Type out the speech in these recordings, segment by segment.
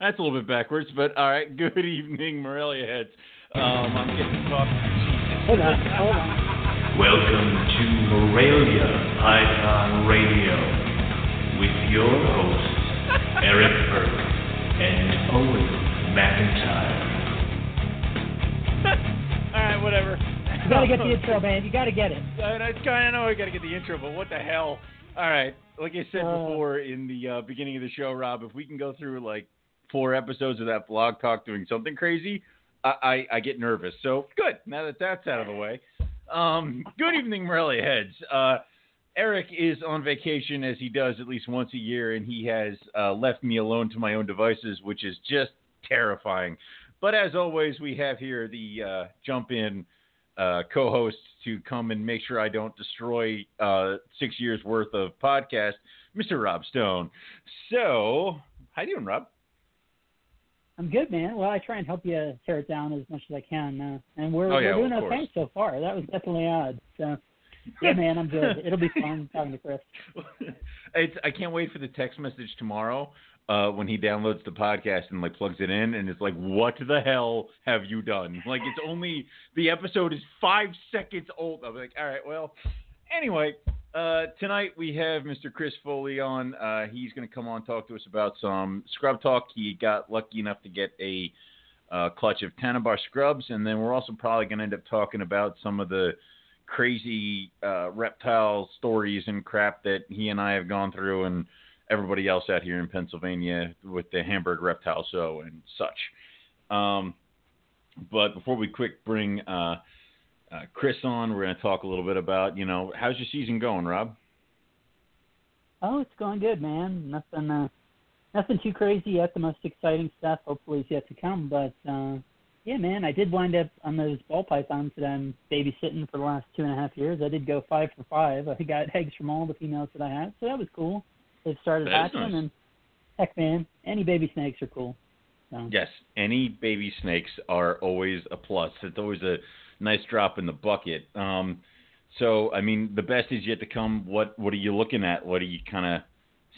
That's a little bit backwards, but all right. Good evening, Morelia heads. Um, I'm getting talk. Hold on, hold on. Welcome to Morelia Python Radio with your hosts, Eric Burke and Owen McIntyre. all right, whatever. You gotta get the intro, man. You gotta get it. I, I kind of know I got to get the intro, but what the hell? All right. Like I said Uh. before in the uh, beginning of the show, Rob, if we can go through like four episodes of that blog talk doing something crazy, I, I, I get nervous. So good. Now that that's out of the way. Um, good evening, Morelia heads. Uh, Eric is on vacation as he does at least once a year, and he has uh, left me alone to my own devices, which is just terrifying. But as always, we have here the uh, jump in uh, co-hosts to come and make sure I don't destroy uh, six years worth of podcast, Mr. Rob Stone. So, how you doing, Rob? I'm good, man. Well, I try and help you tear it down as much as I can, uh, and we're, Oh, yeah, we're doing of okay so far. That was definitely odd. So, yeah, man, I'm good. It'll be fun talking to Chris. it's I can't wait for the text message tomorrow uh, when he downloads the podcast and like plugs it in, and it's like, "What the hell have you done?" Like it's only the episode is five seconds old. I'm like, all right, well, anyway. Uh, tonight we have Mr. Chris Foley on. Uh, he's going to come on talk to us about some scrub talk. He got lucky enough to get a uh, clutch of Tanimbar scrubs, and then we're also probably going to end up talking about some of the crazy uh, reptile stories and crap that he and I have gone through, and everybody else out here in Pennsylvania with the Hamburg Reptile Show and such. Um, but before we quick bring uh, Chris on, we're going to talk a little bit about you know how's your season going, Rob? Oh, it's going good, man. Nothing, uh, nothing too crazy yet. The most exciting stuff, hopefully, is yet to come. But uh, yeah, man, I did wind up on those ball pythons that I'm babysitting for the last two and a half years. I did go five for five. I got eggs from all the females that I had, so that was cool. They've started hatching, nice. and heck, man, any baby snakes are cool. So. Yes, any baby snakes are always a plus. It's always a nice drop in the bucket. Um, so, I mean, the best is yet to come. What What are you looking at? What are you kind of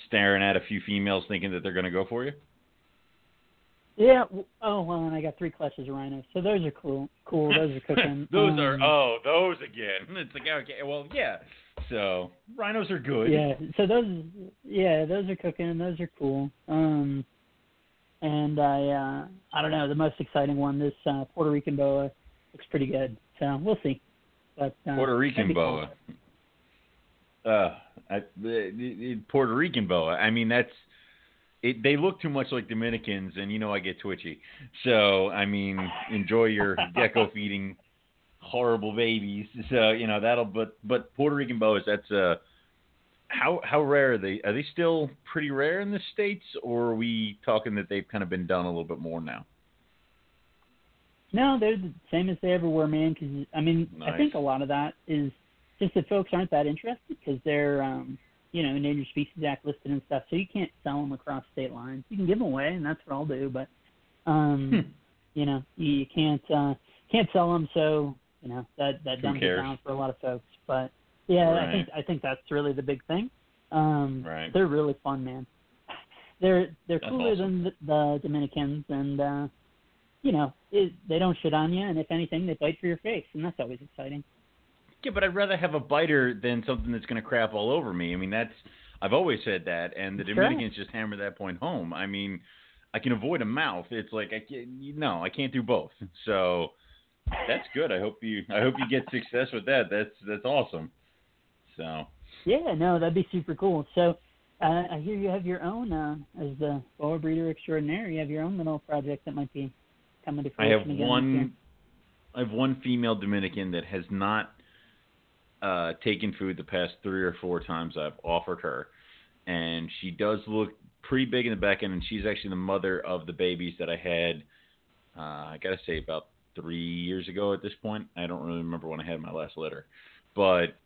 staring at? A few females thinking that they're going to go for you? Yeah. Oh well, and I got three clutches of rhinos, so those are cool. Cool. Those are cooking. those are Um, oh, those again. It's like okay, well, yeah. So rhinos are good. Yeah. So those. Yeah, those are cooking. Those are cool. Um, and I. uh I don't know. The most exciting one, this uh, Puerto Rican boa, looks pretty good. So we'll see. But uh, Puerto Rican boa. cool. Uh, I, the, the, the Puerto Rican boa. I mean, that's it. They look too much like Dominicans, and you know I get twitchy. So I mean, enjoy your gecko feeding horrible babies. So you know that'll. But but Puerto Rican boas. That's uh. How how rare are they? Are they still pretty rare in the states, or are we talking that they've kind of been done a little bit more now? No, they're the same as they ever were, man. Because I mean, I think a lot of that is just that folks aren't that interested because they're, um, you know, Endangered Species Act listed and stuff. So you can't sell them across state lines. You can give them away, and that's what I'll do. But, um, Hmm. you know, you, you can't uh, can't sell them. So you know that that Who dumbs it down for a lot of folks. But yeah, Right. I think I think that's really the big thing. Um, Right. They're really fun, man. They're they're That's cooler awesome. than the, the Dominicans, and uh, you know, it, they don't shit on you, and if anything, they bite for your face, and that's always exciting. Yeah, but I'd rather have a biter than something that's going to crap all over me. I mean, that's I've always said that, and the Sure. Dominicans just hammer that point home. I mean, I can avoid a mouth. It's like I can't, no, I can't do both. So that's good. I hope you I hope you get success with that. That's that's awesome. So Yeah, no, that'd be super cool. So, uh, I hear you have your own uh, as the boa breeder extraordinaire. You have your own little project that might be coming to I have again one I have one female Dominican that has not uh, taken food the past three or four times I've offered her, and she does look pretty big in the back end, and she's actually the mother of the babies that I had. Uh, I gotta say about three years ago at this point. I don't really remember when I had my last litter, but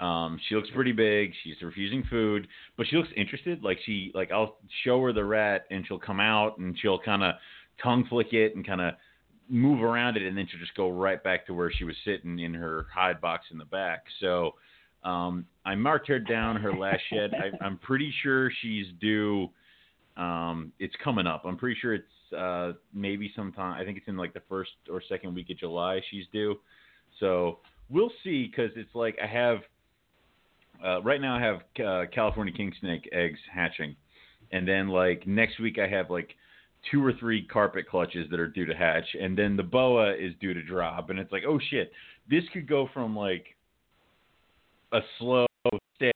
um, she looks pretty big. She's refusing food, but she looks interested. Like she like I'll show her the rat, and she'll come out and she'll kind of tongue flick it and kind of move around it, and then she'll just go right back to where she was sitting in her hide box in the back. So um, I marked her down her last shed. I, I'm pretty sure she's due Um, it's coming up. I'm pretty sure it's uh, maybe sometime. I think it's in like the first or second week of July. She's due. So we'll see because it's like I have uh, right now I have uh, California king snake eggs hatching, and then like next week I have like two or three carpet clutches that are due to hatch, and then the boa is due to drop, and it's like oh shit, this could go from like a slow stay.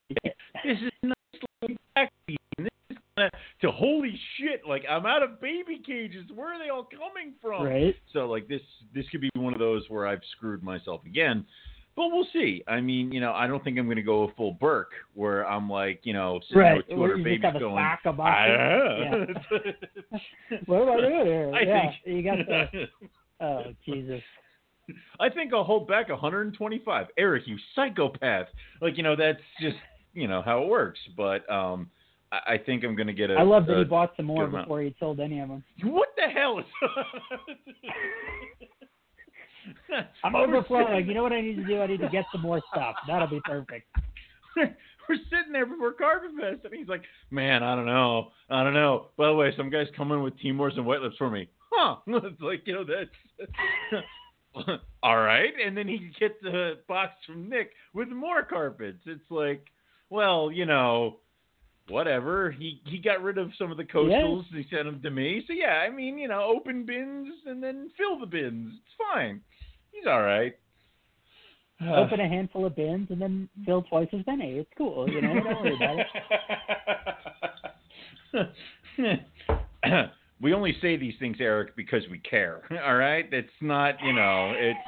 This is not slow back This is gonna, to holy shit! Like I'm out of baby cages. Where are they all coming from? Right. So like this this could be one of those where I've screwed myself again. But we'll see. I mean, you know, I don't think I'm going to go a full Burke where I'm like, you know, sitting Right. with 200 Where you babies going. sack of "Ah." What am I doing here? I yeah, think you got the. Oh Jesus. I think I'll hold back 125. Eric, you psychopath. Like, you know, that's just, you know, how it works. But um I, I think I'm going to get a I love that a- he bought some more before he sold any of them. What the hell is I'm overflowing. You know what I need to do? I need to get some more stuff. That'll be perfect. we're sitting there before Carpet Fest, and he's like, "Man, I don't know, I don't know." By the way, some guys come in with Timors and white lips for me, huh? It's like you know that's all right, and then he gets a box from Nick with more carpets. It's like, well, you know, whatever. He he got rid of some of the coastals. He sent them to me. So yeah, I mean, you know, open bins and then fill the bins. It's fine. He's all right. Open a handful of bins and then fill twice as many. It's cool. You know, don't worry about it. we only say these things, Eric, because we care. All right, it's not, you know, it's.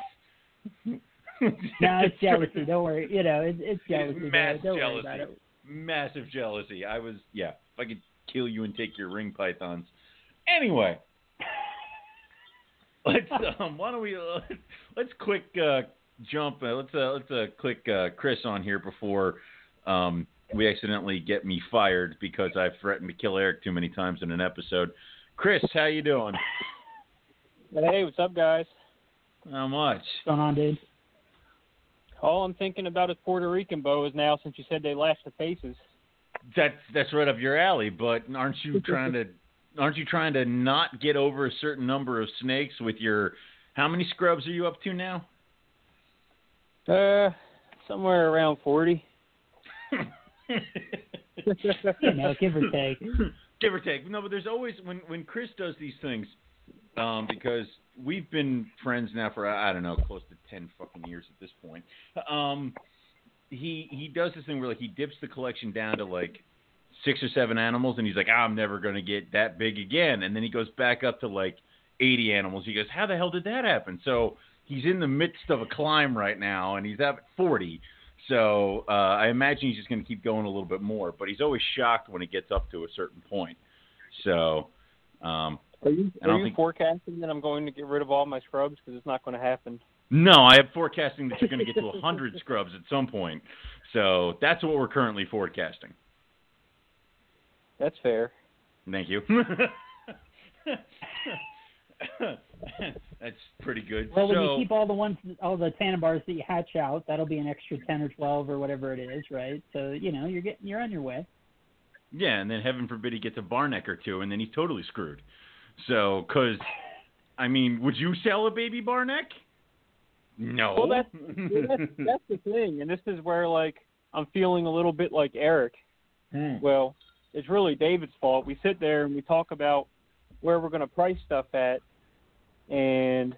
No, it's jealousy. Don't worry. You know, it's, it's jealousy. Mass Don't jealousy. Massive jealousy. I was, yeah. If I could kill you and take your ring pythons. Anyway, let's um, why don't we let's quick uh, jump. Uh, let's uh, let's uh, click uh, Chris on here before um, we accidentally get me fired because I've threatened to kill Eric too many times in an episode. Chris, how you doing? Hey, what's up, guys? How much? What's going on, dude? All I'm thinking about is Puerto Rican boas now, since you said they lash the faces. That's that's right up your alley. But aren't you trying to aren't you trying to not get over a certain number of snakes with your how many scrubs are you up to now? Uh, somewhere around forty. You know, give or take. Give or take. No, but there's always when when Chris does these things, um, because we've been friends now for I don't know close to ten fucking years at this point. Um, he he does this thing where like he dips the collection down to like six or seven animals, and he's like, I'm never gonna get that big again, and then he goes back up to like 80 animals. He goes, how the hell did that happen? So he's in the midst of a climb right now, and he's at 40. So uh, I imagine he's just going to keep going a little bit more, but he's always shocked when he gets up to a certain point. So um, Are you, are you think- forecasting that I'm going to get rid of all my scrubs? Because it's not going to happen. no, I am forecasting that you're going to get to 100 scrubs at some point. So that's what we're currently forecasting. That's fair. Thank you. that's pretty good. Well, when so, you keep all the ones, all the Tanimbars that you hatch out, that'll be an extra ten or twelve or whatever it is, right? So you know, you're getting, you're on your way. Yeah, and then heaven forbid he gets a bar neck or two, and then he's totally screwed. So, because, I mean, would you sell a baby bar neck? No. Well, that's that's, that's the thing, and this is where like I'm feeling a little bit like Eric. Hmm. Well, it's really David's fault. We sit there and we talk about where we're going to price stuff at, and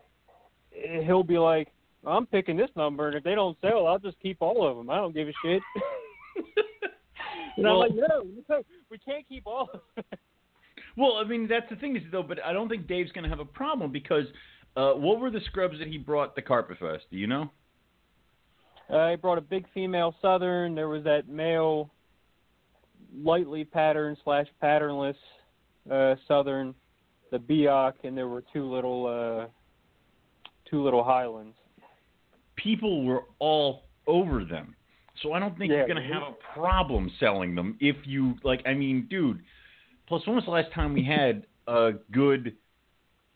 he'll be like, "I'm picking this number, and if they don't sell, I'll just keep all of them. I don't give a shit." and Well- I'm like, "No, no, we can't keep all of them." Well, I mean, that's the thing is though, but I don't think Dave's going to have a problem because uh, what were the scrubs that he brought the Carpet Fest? Do you know? I brought a big female Southern. There was that male, lightly patterned slash patternless uh, Southern, the Biak, and there were two little, uh, two little Highlands. People were all over them, so I don't think Yeah, you're going to have a problem selling them if you like. I mean, dude. Plus, when was the last time we had a good,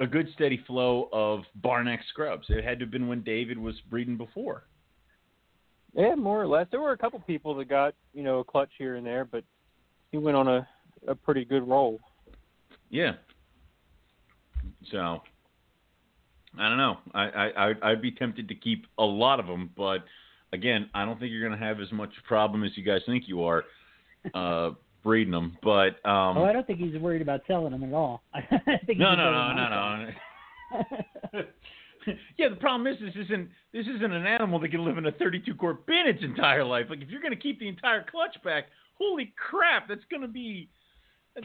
a good steady flow of Barnack scrubs? It had to have been when David was breeding before. Yeah, more or less. There were a couple people that got you know a clutch here and there, but he went on a a pretty good roll. Yeah. So I don't know. I I I'd- I'd be tempted to keep a lot of them, but again, I don't think you're going to have as much problem as you guys think you are uh, breeding them. But um, oh, I don't think he's worried about selling them at all. I think no, he no, no, no, no. yeah, the problem is this isn't this isn't an animal that can live in a 32 quart bin its entire life. Like if you're going to keep the entire clutch back, holy crap, that's going to be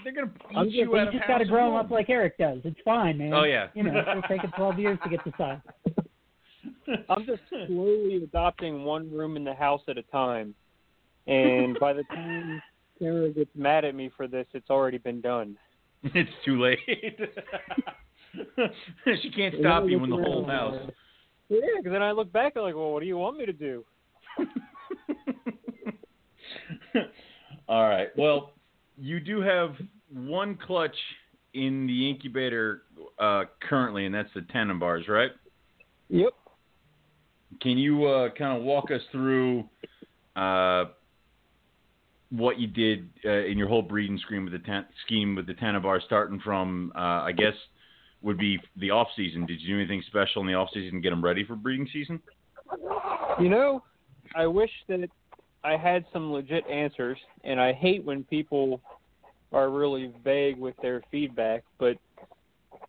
they're going to eat I'm just, you out you of just got to grow them up like Eric does. It's fine, man. Oh, yeah. You know, it'll take it 12 years to get the size. I'm just slowly adopting one room in the house at a time, and by the time Sarah gets mad at me for this, it's already been done. it's too late. she can't stop you in the whole house. Yeah, because then I look back and like, well, what do you want me to do? All right. Well, you do have one clutch in the incubator uh, currently, and that's the Tanimbars, right? Yep. Can you uh, kind of walk us through uh, what you did uh, in your whole breeding scheme with the ten- scheme with the Tanimbar, starting from uh, I guess would be the off season. Did you do anything special in the off season to get them ready for breeding season? You know, I wish that I had some legit answers, and I hate when people are really vague with their feedback, but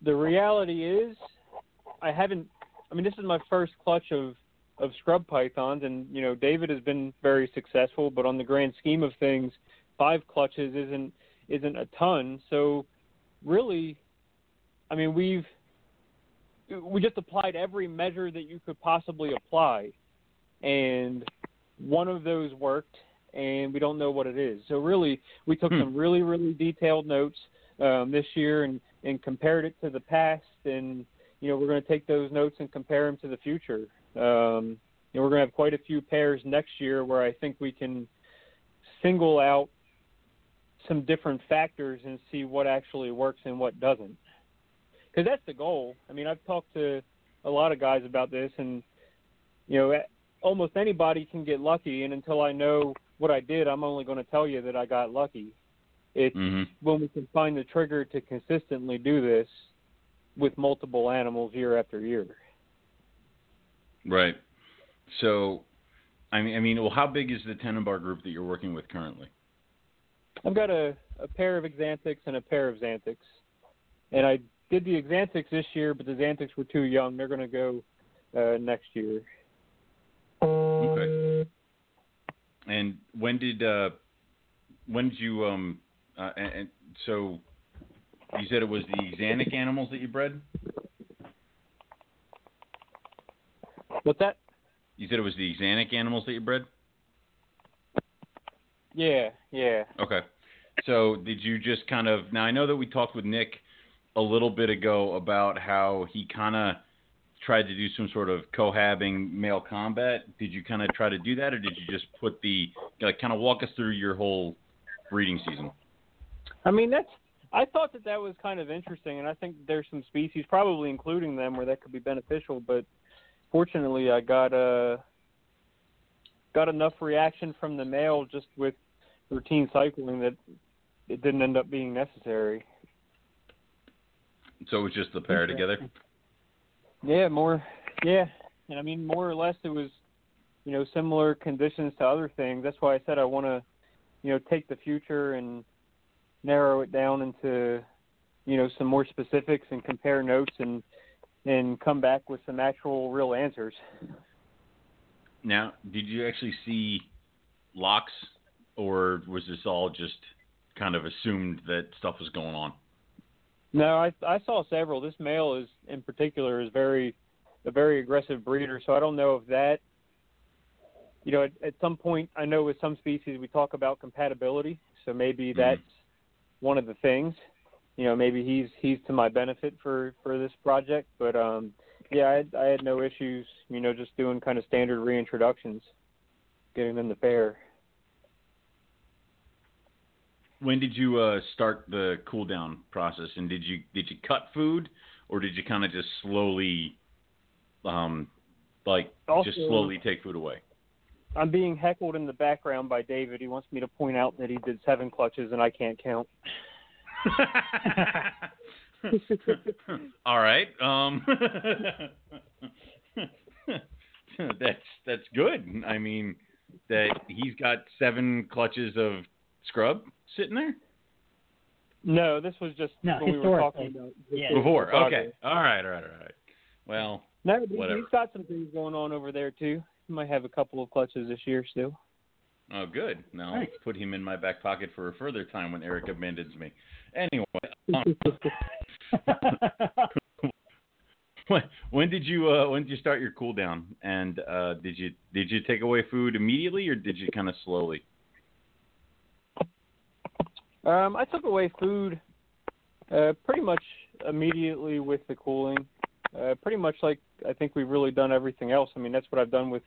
the reality is I haven't I mean this is my first clutch of of scrub pythons and you know David has been very successful, but on the grand scheme of things, five clutches isn't isn't a ton. So really I mean we've we just applied every measure that you could possibly apply and one of those worked and we don't know what it is so really we took Hmm. some really really detailed notes um, this year and and compared it to the past and you know we're going to take those notes and compare them to the future um, and we're going to have quite a few pairs next year where i think we can single out some different factors and see what actually works and what doesn't because that's the goal. I mean, I've talked to a lot of guys about this, and you know, almost anybody can get lucky. And until I know what I did, I'm only going to tell you that I got lucky. It's Mm-hmm. when we can find the trigger to consistently do this with multiple animals year after year. Right. So, I mean, I mean, well, how big is the Tanimbar group that you're working with currently? I've got a, a pair of Xanthics and a pair of Xanthics, and I did the Xanthics this year, but the Xanthics were too young. They're going to go uh, next year. Okay. And when did uh, when did you um uh, and, and so you said it was the Xanthic animals that you bred? What's that? You said it was the Xanthic animals that you bred? Yeah, yeah. Okay. So did you just kind of now I know that we talked with Nick a little bit ago about how he kind of tried to do some sort of cohabbing male combat. Did you kind of try to do that, or did you just put the like kind of walk us through your whole breeding season? I mean, that's. I thought that that was kind of interesting, and I think there's some species, probably including them, where that could be beneficial. But fortunately, I got uh got enough reaction from the male just with routine cycling that it didn't end up being necessary. So it was just the pair together. Yeah, more. Yeah, and I mean, more or less, it was, you know, similar conditions to other things. That's why I said I want to, you know, take the future and narrow it down into, you know, some more specifics and compare notes and and come back with some actual real answers. Now, did you actually see locks, or was this all just kind of assumed that stuff was going on? No, I I saw several. This male is in particular is very a very aggressive breeder, so I don't know if that you know, at, at some point I know with some species we talk about compatibility, so maybe Mhm. that's one of the things. You know, maybe he's he's to my benefit for for this project, but um yeah, I had, I had no issues, you know, just doing kind of standard reintroductions, getting them to pair. When did you uh, start the cool down process, and did you did you cut food, or did you kind of just slowly, um, like just slowly take food away? I'm being heckled in the background by David. He wants me to point out that he did seven clutches and I can't count. All right. Um, that's that's good. I mean, that he's got seven clutches of scrub sitting there No, this was just No, when we were talking about Yeah. before. Okay. All right. All right. All right. Well, No, but he- Whatever. he's got some things going on over there too. He might have a couple of clutches this year still. oh, good. Now Nice. let's put him in my back pocket for a further time when Eric abandons me. Anyway, um, when, when did you uh, when did you start your cool down? And uh, did you did you take away food immediately or did you kind of slowly? Um, I took away food uh, pretty much immediately with the cooling. Uh, pretty much like I think we've really done everything else. I mean, that's what I've done with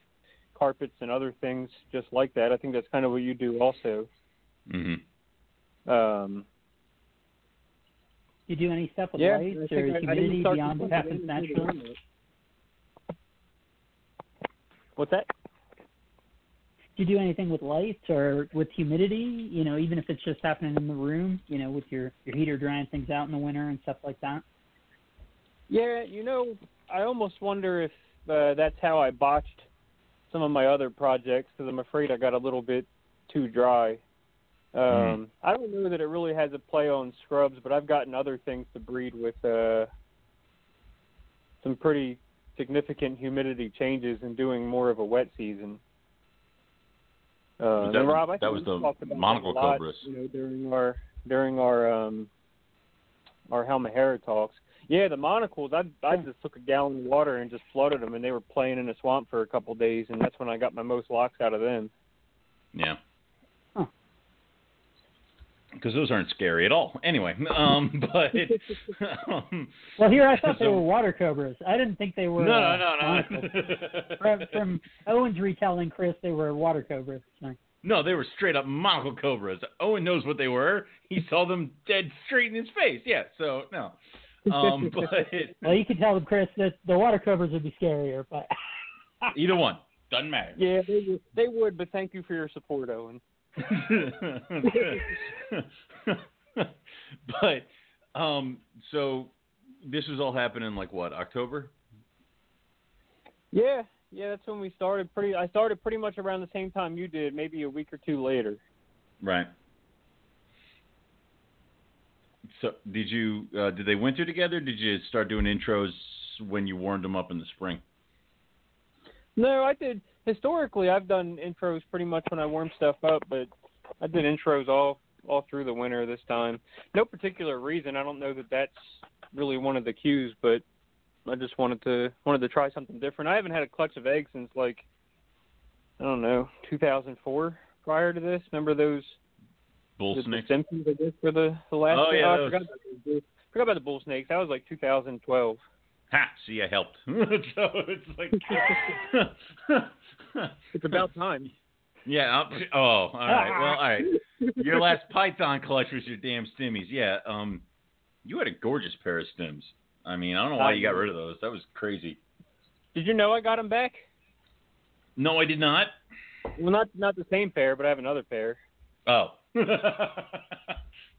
carpets and other things just like that. I think that's kind of what you do also. Mm-hmm. Um, you do any stuff with yeah, lights or I- I humidity start beyond what happens naturally? What's that? Do you do anything with lights or with humidity? You know, even if it's just happening in the room. You know, with your your heater drying things out in the winter and stuff like that. Yeah, you know, I almost wonder if uh, that's how I botched some of my other projects because I'm afraid I got a little bit too dry. Um, Mhm. I don't know that it really has a play on scrubs, but I've gotten other things to breed with uh, some pretty significant humidity changes and doing more of a wet season. Uh, that was- Rob, I that was the talked about that monocle lot, cobras. You know, during our during our um, our Halmahera talks. Yeah, the monocles. I I just took a gallon of water and just flooded them, and they were playing in the swamp for a couple of days, and that's when I got my most locks out of them. Yeah. Huh. Because those aren't scary at all. Anyway, um, but um, Well, here I thought they were water cobras. I didn't think they were. no, uh, no, no, monocles. no. from, from Owen's retelling, Chris, they were water cobras. So. No, they were straight up monocle cobras. Owen knows what they were. He saw them dead straight in his face. Yeah, so no. Um, but Well, you could tell them, Chris that the water cobras would be scarier, but either one doesn't matter. Yeah, they they would, but thank you for your support, Owen. but um, so this was all happening like what October? Yeah, yeah, that's when we started. Pretty, I started pretty much around the same time you did, maybe a week or two later. Right. So did you uh, did they winter together? Did you start doing intros when you warmed them up in the spring? No, I did. Historically, I've done intros pretty much when I warm stuff up, but I did intros all all through the winter this time. No particular reason. I don't know that that's really one of the cues, but I just wanted to wanted to try something different. I haven't had a clutch of eggs since like I don't know 2004. Prior to this, remember those Bull the, the snakes. Simpsons I did for the the last. Oh, yeah, oh, I those. forgot about, the, forgot about the bull snakes. That was like 2012. Ha! See, I helped. so it's like. It's about time. Yeah. I'll, oh, all right. Well, all right. Your last Python clutch was your damn stimmies. Yeah. Um, you had a gorgeous pair of stims. I mean, I don't know why you got rid of those. That was crazy. Did you know I got them back? No, I did not. Well, not not the same pair, but I have another pair. Oh.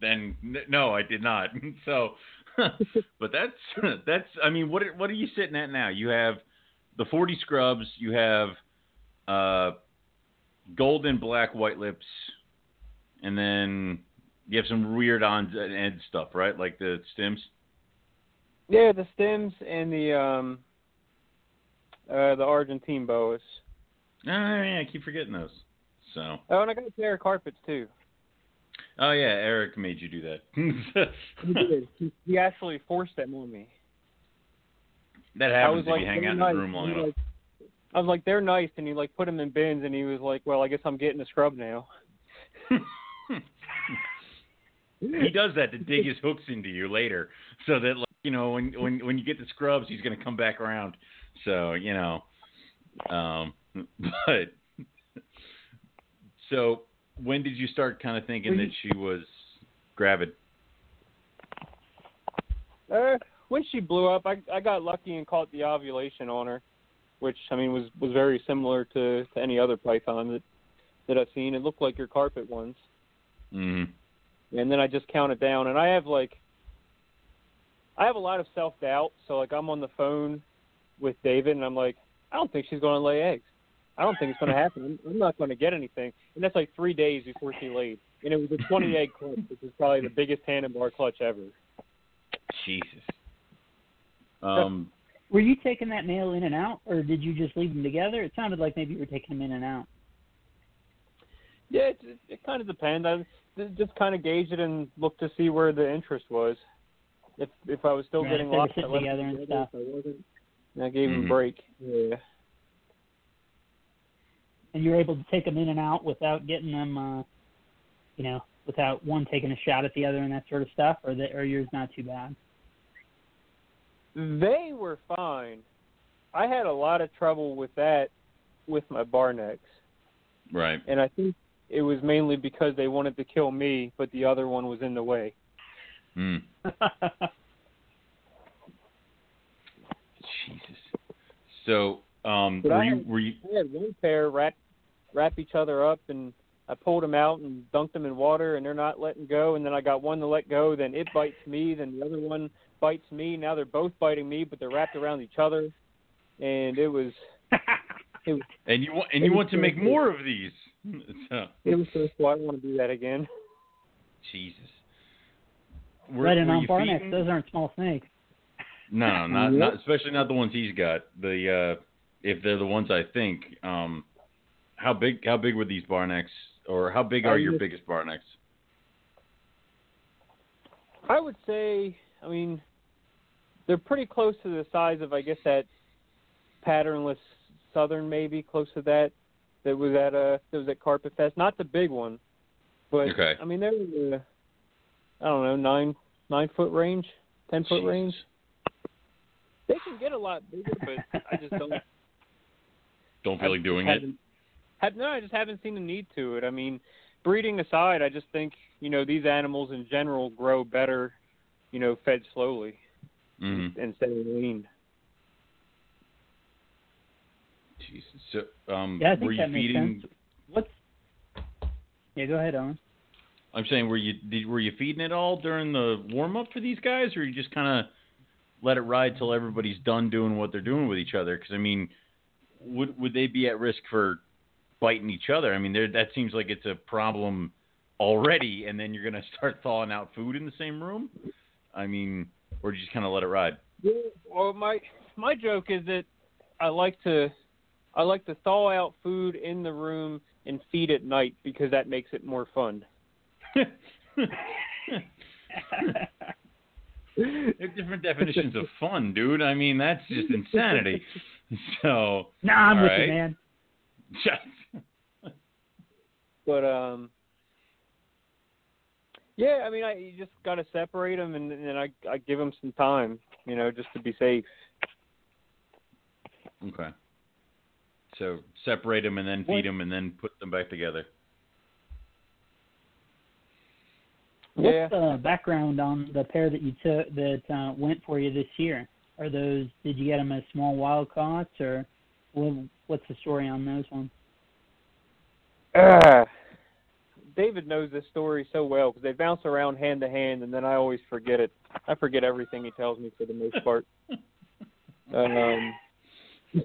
then no, I did not. So, but that's that's. I mean, what what are you sitting at now? You have the forty scrubs. You have uh, gold and black white lips, and then you have some weird on and end stuff, right? Like the stems. Yeah, the stems and the um uh the Argentine boas. Oh yeah, I keep forgetting those. So, Oh, and I got a pair of carpets too. oh yeah, Eric made you do that. He did. He, he actually forced them on me. that happens if like, you hang out in the room long enough. like, I was like, they're nice, and he like put them in bins, and he was like, well, I guess I'm getting a scrub now. he does that to dig his hooks into you later, so that like, you know when when when you get the scrubs, he's gonna come back around. So you know, um, but so when did you start kind of thinking that she was gravid? Uh, when she blew up, I I got lucky and caught the ovulation on her, which I mean was was very similar to to any other python that that I've seen. It looked like your carpet ones. hmm and then I just count it down. And I have like, I have a lot of self doubt. So like, I'm on the phone with David, and I'm like, I don't think she's going to lay eggs. I don't think it's going to happen. I'm, I'm not going to get anything. And that's like three days before she laid, and it was a 20 egg clutch, which is probably the biggest Tanimbar clutch ever. Jesus. Um, Were you taking that male in and out, or did you just leave them together? It sounded like maybe you were taking them in and out. Yeah, it, it, it kind of depends. I just- just kind of gauge it and look to see where the interest was. If if I was still Right, getting if they lost, I sitting let them together and together. stuff. If I wasn't, I gave them Mhm. a break. Yeah. and you're able to take them in and out without getting them, uh, you know, without one taking a shot at the other and that sort of stuff, or that, or yours not too bad. They were fine. I had a lot of trouble with that with my bar necks, right. and I think it was mainly because they wanted to kill me, but the other one was in the way. Hmm. Jesus. So, um, But were I you had- were you I had one pair wrap wrap each other up, and I pulled them out and dunked them in water, and they're not letting go. And then I got one to let go, then it bites me, then the other one bites me. Now they're both biting me, but they're wrapped around each other, and it was it was and you want and you want to make more of these? So, it was stressful. I don't want to do that again. Jesus. Were, right in were on you bar feeding- necks. Those aren't small snakes. No, not Yep. not especially not the ones he's got. The uh if they're the ones I think. Um how big how big were these bar necks or how big are Um, your biggest bar necks? I would say, I mean, they're pretty close to the size of, I guess, that patternless Southern, maybe close to that. That was at uh that was at Carpet Fest. Not the big one, but Okay. I mean, they're in the, I don't know, nine nine foot range, ten foot Jesus. range. They can get a lot bigger, but I just don't. Don't feel I like doing it. Have, no, I just haven't seen the need to it. I mean, breeding aside, I just think you know these animals in general grow better, you know, fed slowly hmm and staying lean. Jesus. So um Yeah, I think were you that makes feeding sense. What's? Yeah, go ahead, Owen. I'm saying were you did, were you feeding it all during the warm up for these guys or you just kind of let it ride till everybody's done doing what they're doing with each other cuz I mean would would they be at risk for biting each other? I mean that seems like it's a problem already and then you're going to start thawing out food in the same room? I mean or do you just kind of let it ride? Yeah, well, my my joke is that I like to I like to thaw out food in the room and feed at night because that makes it more fun. They're different definitions of fun, dude. I mean, that's just insanity. So, nah, I'm with right. you, man. Just. But um, yeah, I mean, I you just got to separate them, and, and I I give them some time, you know, just to be safe. okay. So separate them and then feed them and then put them back together. Yeah. What's the background on the pair that you took that uh, went for you this year? Are those? Did you get them as small wild caughts, or what's the story on those ones? Ah, David knows this story so well because they bounce around hand to hand, and then I always forget it. I forget everything he tells me for the most part. Um,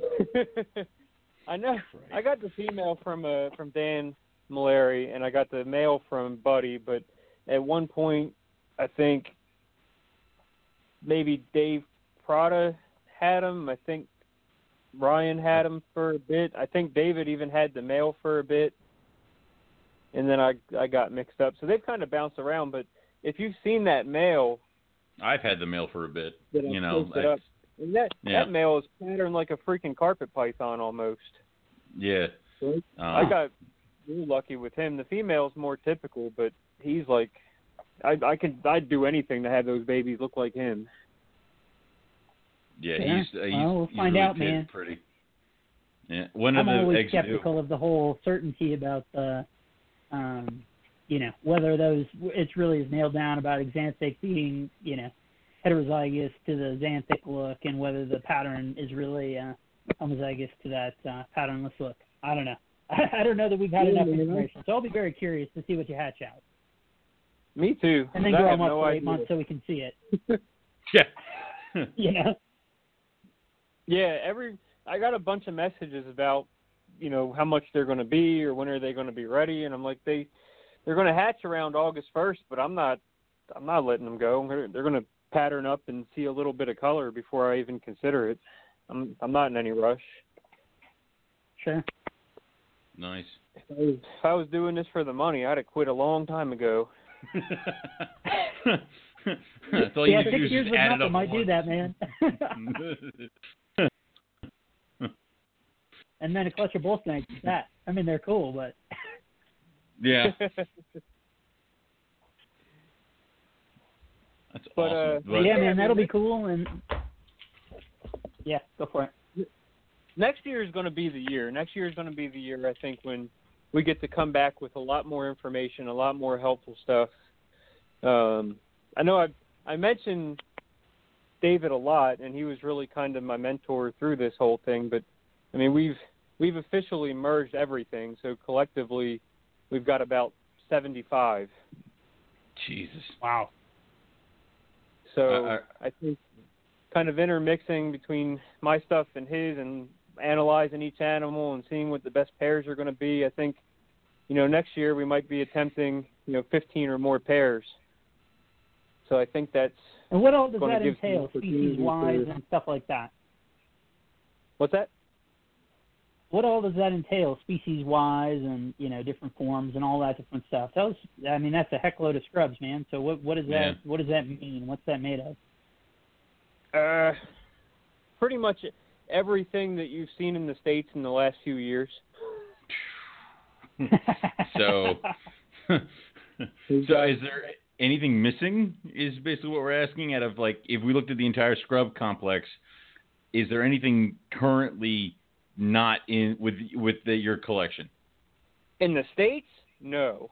I know. I got the female from uh, from Dan Malari, and I got the male from Buddy. But at one point, I think maybe Dave Prada had him. I think Ryan had him for a bit. I think David even had the male for a bit, and then I I got mixed up. So they've kind of bounced around. But if you've seen that male, I've had the male for a bit. You know, I- up, and that Yeah. that male is patterned like a freaking carpet python almost. yeah. So Uh, I got real lucky with him. The female's more typical, but he's like, I I could I'd do anything to have those babies look like him. yeah, Yeah. he's, uh, he's Well, we'll he's find really out, man. Pretty. Yeah. When I'm the always eggs due? skeptical of the whole certainty about the, um, you know, whether those it's really is nailed down about Xanthic being, you know, heterozygous to the Xanthic look, and whether the pattern is really uh, homozygous to that uh, patternless look. I don't know. I don't know that we've had Yeah, enough information, so I'll be very curious to see what you hatch out. Me too. and then I grow them up no for eight months so we can see it. Yeah. You know. Yeah, every I got a bunch of messages about, you know, how much they're going to be or when are they going to be ready, and I'm like, they they're going to hatch around August 1st, but I'm not I'm not letting them go. They're, they're going to pattern up and see a little bit of color before I even consider it. I'm I'm not in any rush. Sure. nice. If I was, if I was doing this for the money, I'd have quit a long time ago. That's all yeah, need to six do years just with add it nothing up might do that, man. and then a clutch of bull snakes. That I mean, they're cool, but yeah. That's But, awesome. uh, yeah, man, that'll be cool. And yeah, go for it. next year is going to be the year. Next year is going to be the year I think when we get to come back with a lot more information, a lot more helpful stuff. Um, I know I I mentioned David a lot, and he was really kind of my mentor through this whole thing. But I mean, we've we've officially merged everything, so collectively we've got about seventy five. Jesus. Wow. So Uh, I think kind of intermixing between my stuff and his and analyzing each animal and seeing what the best pairs are going to be. I think, you know, next year we might be attempting, you know, 15 or more pairs. So I think that's And what all does that entail, species wise and stuff like that? what's that? What all does that entail, species wise, and you know, different forms and all that different stuff? That was, I mean, that's a heck load of scrubs, man. So what what does that Yeah. what does that mean? What's that made of? Uh, pretty much everything that you've seen in the states in the last few years. so, so is there anything missing? Is basically what we're asking. Out of like, if we looked at the entire scrub complex, is there anything currently not in with with the, your collection? In the states, no.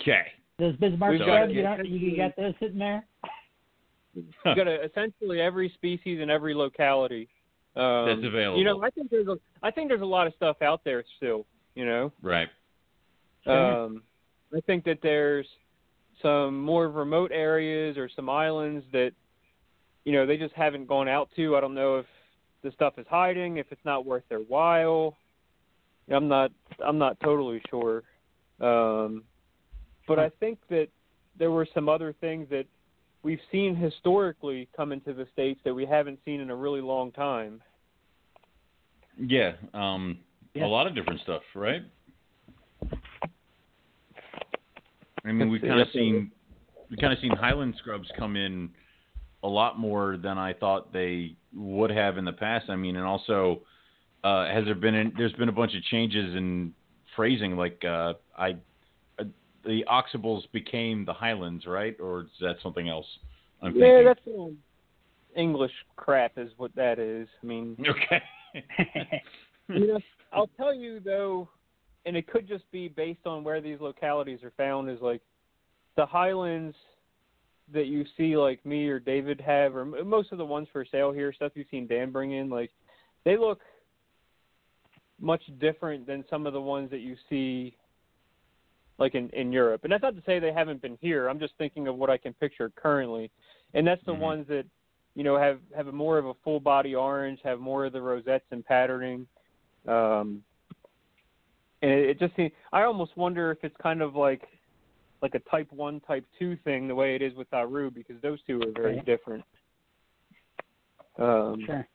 Okay. Those Bismarck We've got- scrubs, you, don't, you got those sitting there? You got a, essentially every species in every locality. Um, That's available. You know, I think there's a I think there's a lot of stuff out there still. You know, Right. Sure. um, I think that there's some more remote areas or some islands that you know they just haven't gone out to. I don't know if the stuff is hiding, if it's not worth their while. I'm not I'm not totally sure. Um, but I think that there were some other things that we've seen historically come into the states that we haven't seen in a really long time. Yeah. Um. Yeah. A lot of different stuff, right? I mean, we've kind of seen we kind of seen Highland scrubs come in a lot more than I thought they would have in the past. I mean, and also uh, has there been an, there's been a bunch of changes in phrasing, like uh, I uh, the Oxibles became the Highlands, right? Or is that something else? I'm yeah, thinking. that's all English crap is what that is. I mean, okay. you know, I'll tell you though, and it could just be based on where these localities are found. Is like the highlands that you see, like me or David have, or most of the ones for sale here, stuff you've seen Dan bring in, like they look much different than some of the ones that you see like in in Europe. And that's not to say they haven't been here. I'm just thinking of what I can picture currently, and that's the Mhm. ones that you know have have a more of a full body orange, have more of the rosettes and patterning. Um, and it, it just seems I almost wonder if it's kind of like like a type one, type two thing, the way it is with Daru, because those two are very Right. different. Um, sure.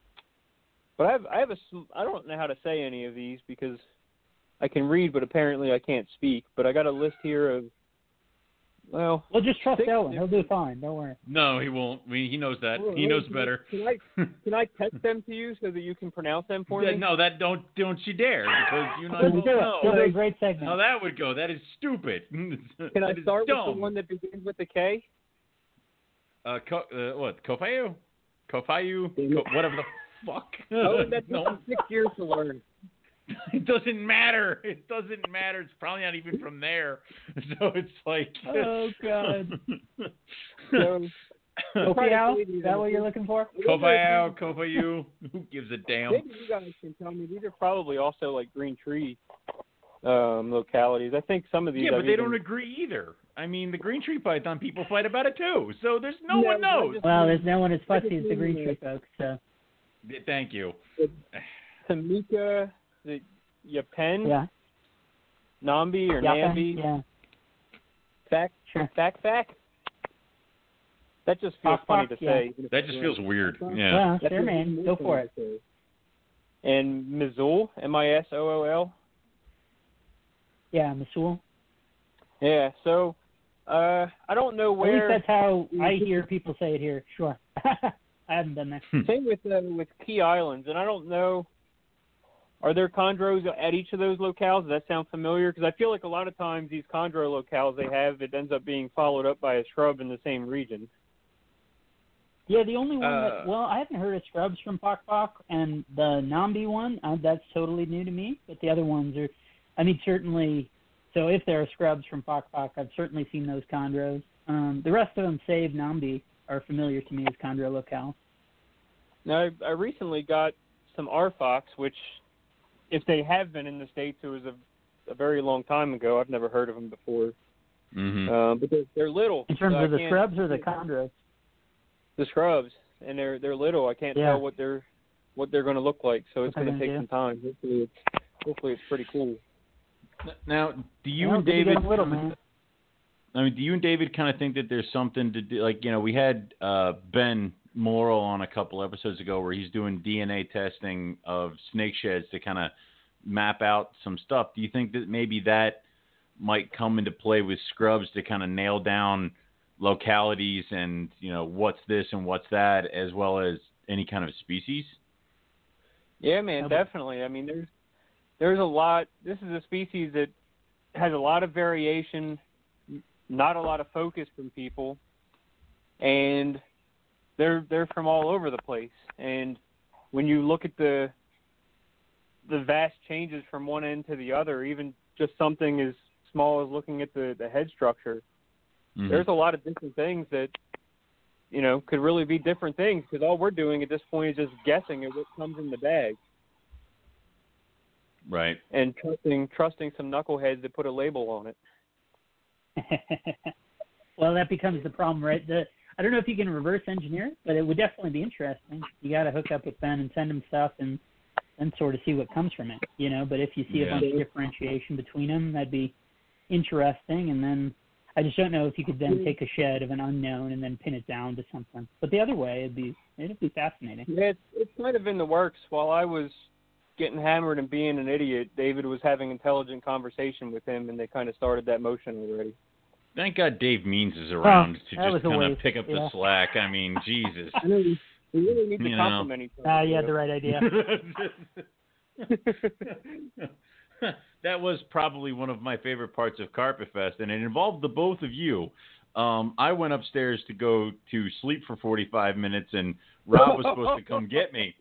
but I have I have a I don't know how to say any of these because I can read, but apparently I can't speak. But I got a list here of well, Well, just trust Six Owen. He'll do fine. Don't worry. No, he won't. I mean, he knows that. Well, He knows can better. I- Can I can I text them to you so that you can pronounce them for Yeah, me? no, that don't don't you dare because you're not. Let's supposed do to it. know. We'll a great segment. How that would go? That is stupid. Can I start with the one that begins with the K? Uh, co- uh, what? Kofayu? Kofayu? Damn it. Ko- whatever the fuck. Oh, that took no, six years to learn. it doesn't matter. It doesn't matter. It's probably not even from there. So it's like. Oh, God. So, Kofiao? Is that what you're looking for? Kofayu, Kofayu. Who gives a damn? Maybe you guys can tell me. These are probably also like green tree um, localities. I think some of these. Yeah, but I've they even- don't agree either. I mean, the green tree python people fight about it too. So there's no Yeah, one knows. just- Well, there's no one as fussy as the Green Tree folks. So Thank you. Tamika, the Yapen, yeah, Nambi or yeah, Nambi, yeah, Fac, sure. Fac Fac. That just feels Fac funny Fac, to yeah. say. That just feels weird. Yeah. Yeah, That's sure, man. Go for it. And Misool, M-I-S-O-O-L. Yeah, Misool. Yeah. So, uh, I don't know where. At least where. that's how I hear people say it here. Sure. I haven't been there. Same with uh, with Kei Islands, and I don't know. Are there chondros at each of those locales? Does that sound familiar? Because I feel like a lot of times these chondro locales they have, it ends up being followed up by a shrub in the same region. Yeah, the only one Uh, that well, I haven't heard of scrubs from Pok Pok, and the Nambi one uh, that's totally new to me. But the other ones are, I mean, certainly. So if there are scrubs from Pok Pok, I've certainly seen those chondros. Um, the rest of them, save Nambi, are familiar to me as chondro locales. Now, I, I recently got some Arfaks, which, if they have been in the states, it was a, a very long time ago. I've never heard of them before, hmm um, but they're, they're little. In terms so I of the can't- scrubs or the chondros. the scrubs, and they're they're little. I can't Yeah. tell what they're what they're going to look like, so it's going to take do. some time. Hopefully, it's hopefully it's pretty cool. Now, do you and good to get David? them little, man. I mean, do you and David kind of think that there's something to do? Like, you know, we had uh, Ben Morrill on a couple episodes ago where he's doing DNA testing of snake sheds to kind of map out some stuff. Do you think that maybe that might come into play with scrubs to kind of nail down localities and you know what's this and what's that, as well as any kind of species? Yeah, man, How definitely. I mean, there's there's a lot. This is a species that has a lot of variation, not a lot of focus from people, and they're they're from all over the place. And when you look at the the vast changes from one end to the other, even just something as small as looking at the the head structure, Mhm. there's a lot of different things that you know could really be different things because all we're doing at this point is just guessing at what comes in the bag right. and trusting trusting some knuckleheads to put a label on it. well, that becomes the problem, right? The I don't know if you can reverse engineer it, but it would definitely be interesting. You got to hook up with Ben and send him stuff, and then sort of see what comes from it, you know. But if you see Yeah. a bunch of differentiation between them, that'd be interesting. And then I just don't know if you could then take a shed of an unknown and then pin it down to something. But the other way, it'd be it'd be fascinating. Yeah, it's, it's kind of in the works. While I was getting hammered and being an idiot, David was having intelligent conversation with him, and they kind of started that motion already. Thank God Dave Means is around to just kind of pick up the slack. I mean, Jesus. I know we, we really need to You know. compliment each other. Ah, you had the right idea. that was probably one of my favorite parts of Carpet Fest, and it involved the both of you. Um, I went upstairs to go to sleep for 45 minutes, and Rob was supposed to come get me,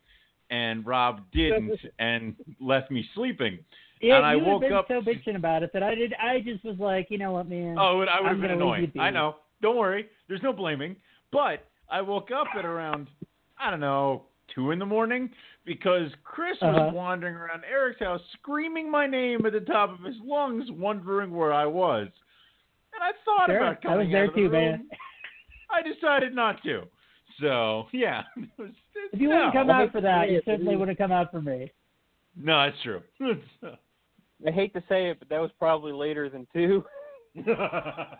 and Rob didn't, and left me sleeping. Yeah, And I woke been up- so bitching about it that I did. I just was like, you know what, man. Oh, I would have been annoyed. I know. Don't worry. There's no blaming. But I woke up at around, I don't know, two in the morning because Chris was Uh-huh. wandering around Eric's house screaming my name at the top of his lungs, wondering where I was. And I thought Sure, about I coming was there out of the too, man. I decided not to. So yeah, it was, If you no. wouldn't come out for that, you certainly wouldn't come out for me. No, it's true. I hate to say it, but that was probably later than two.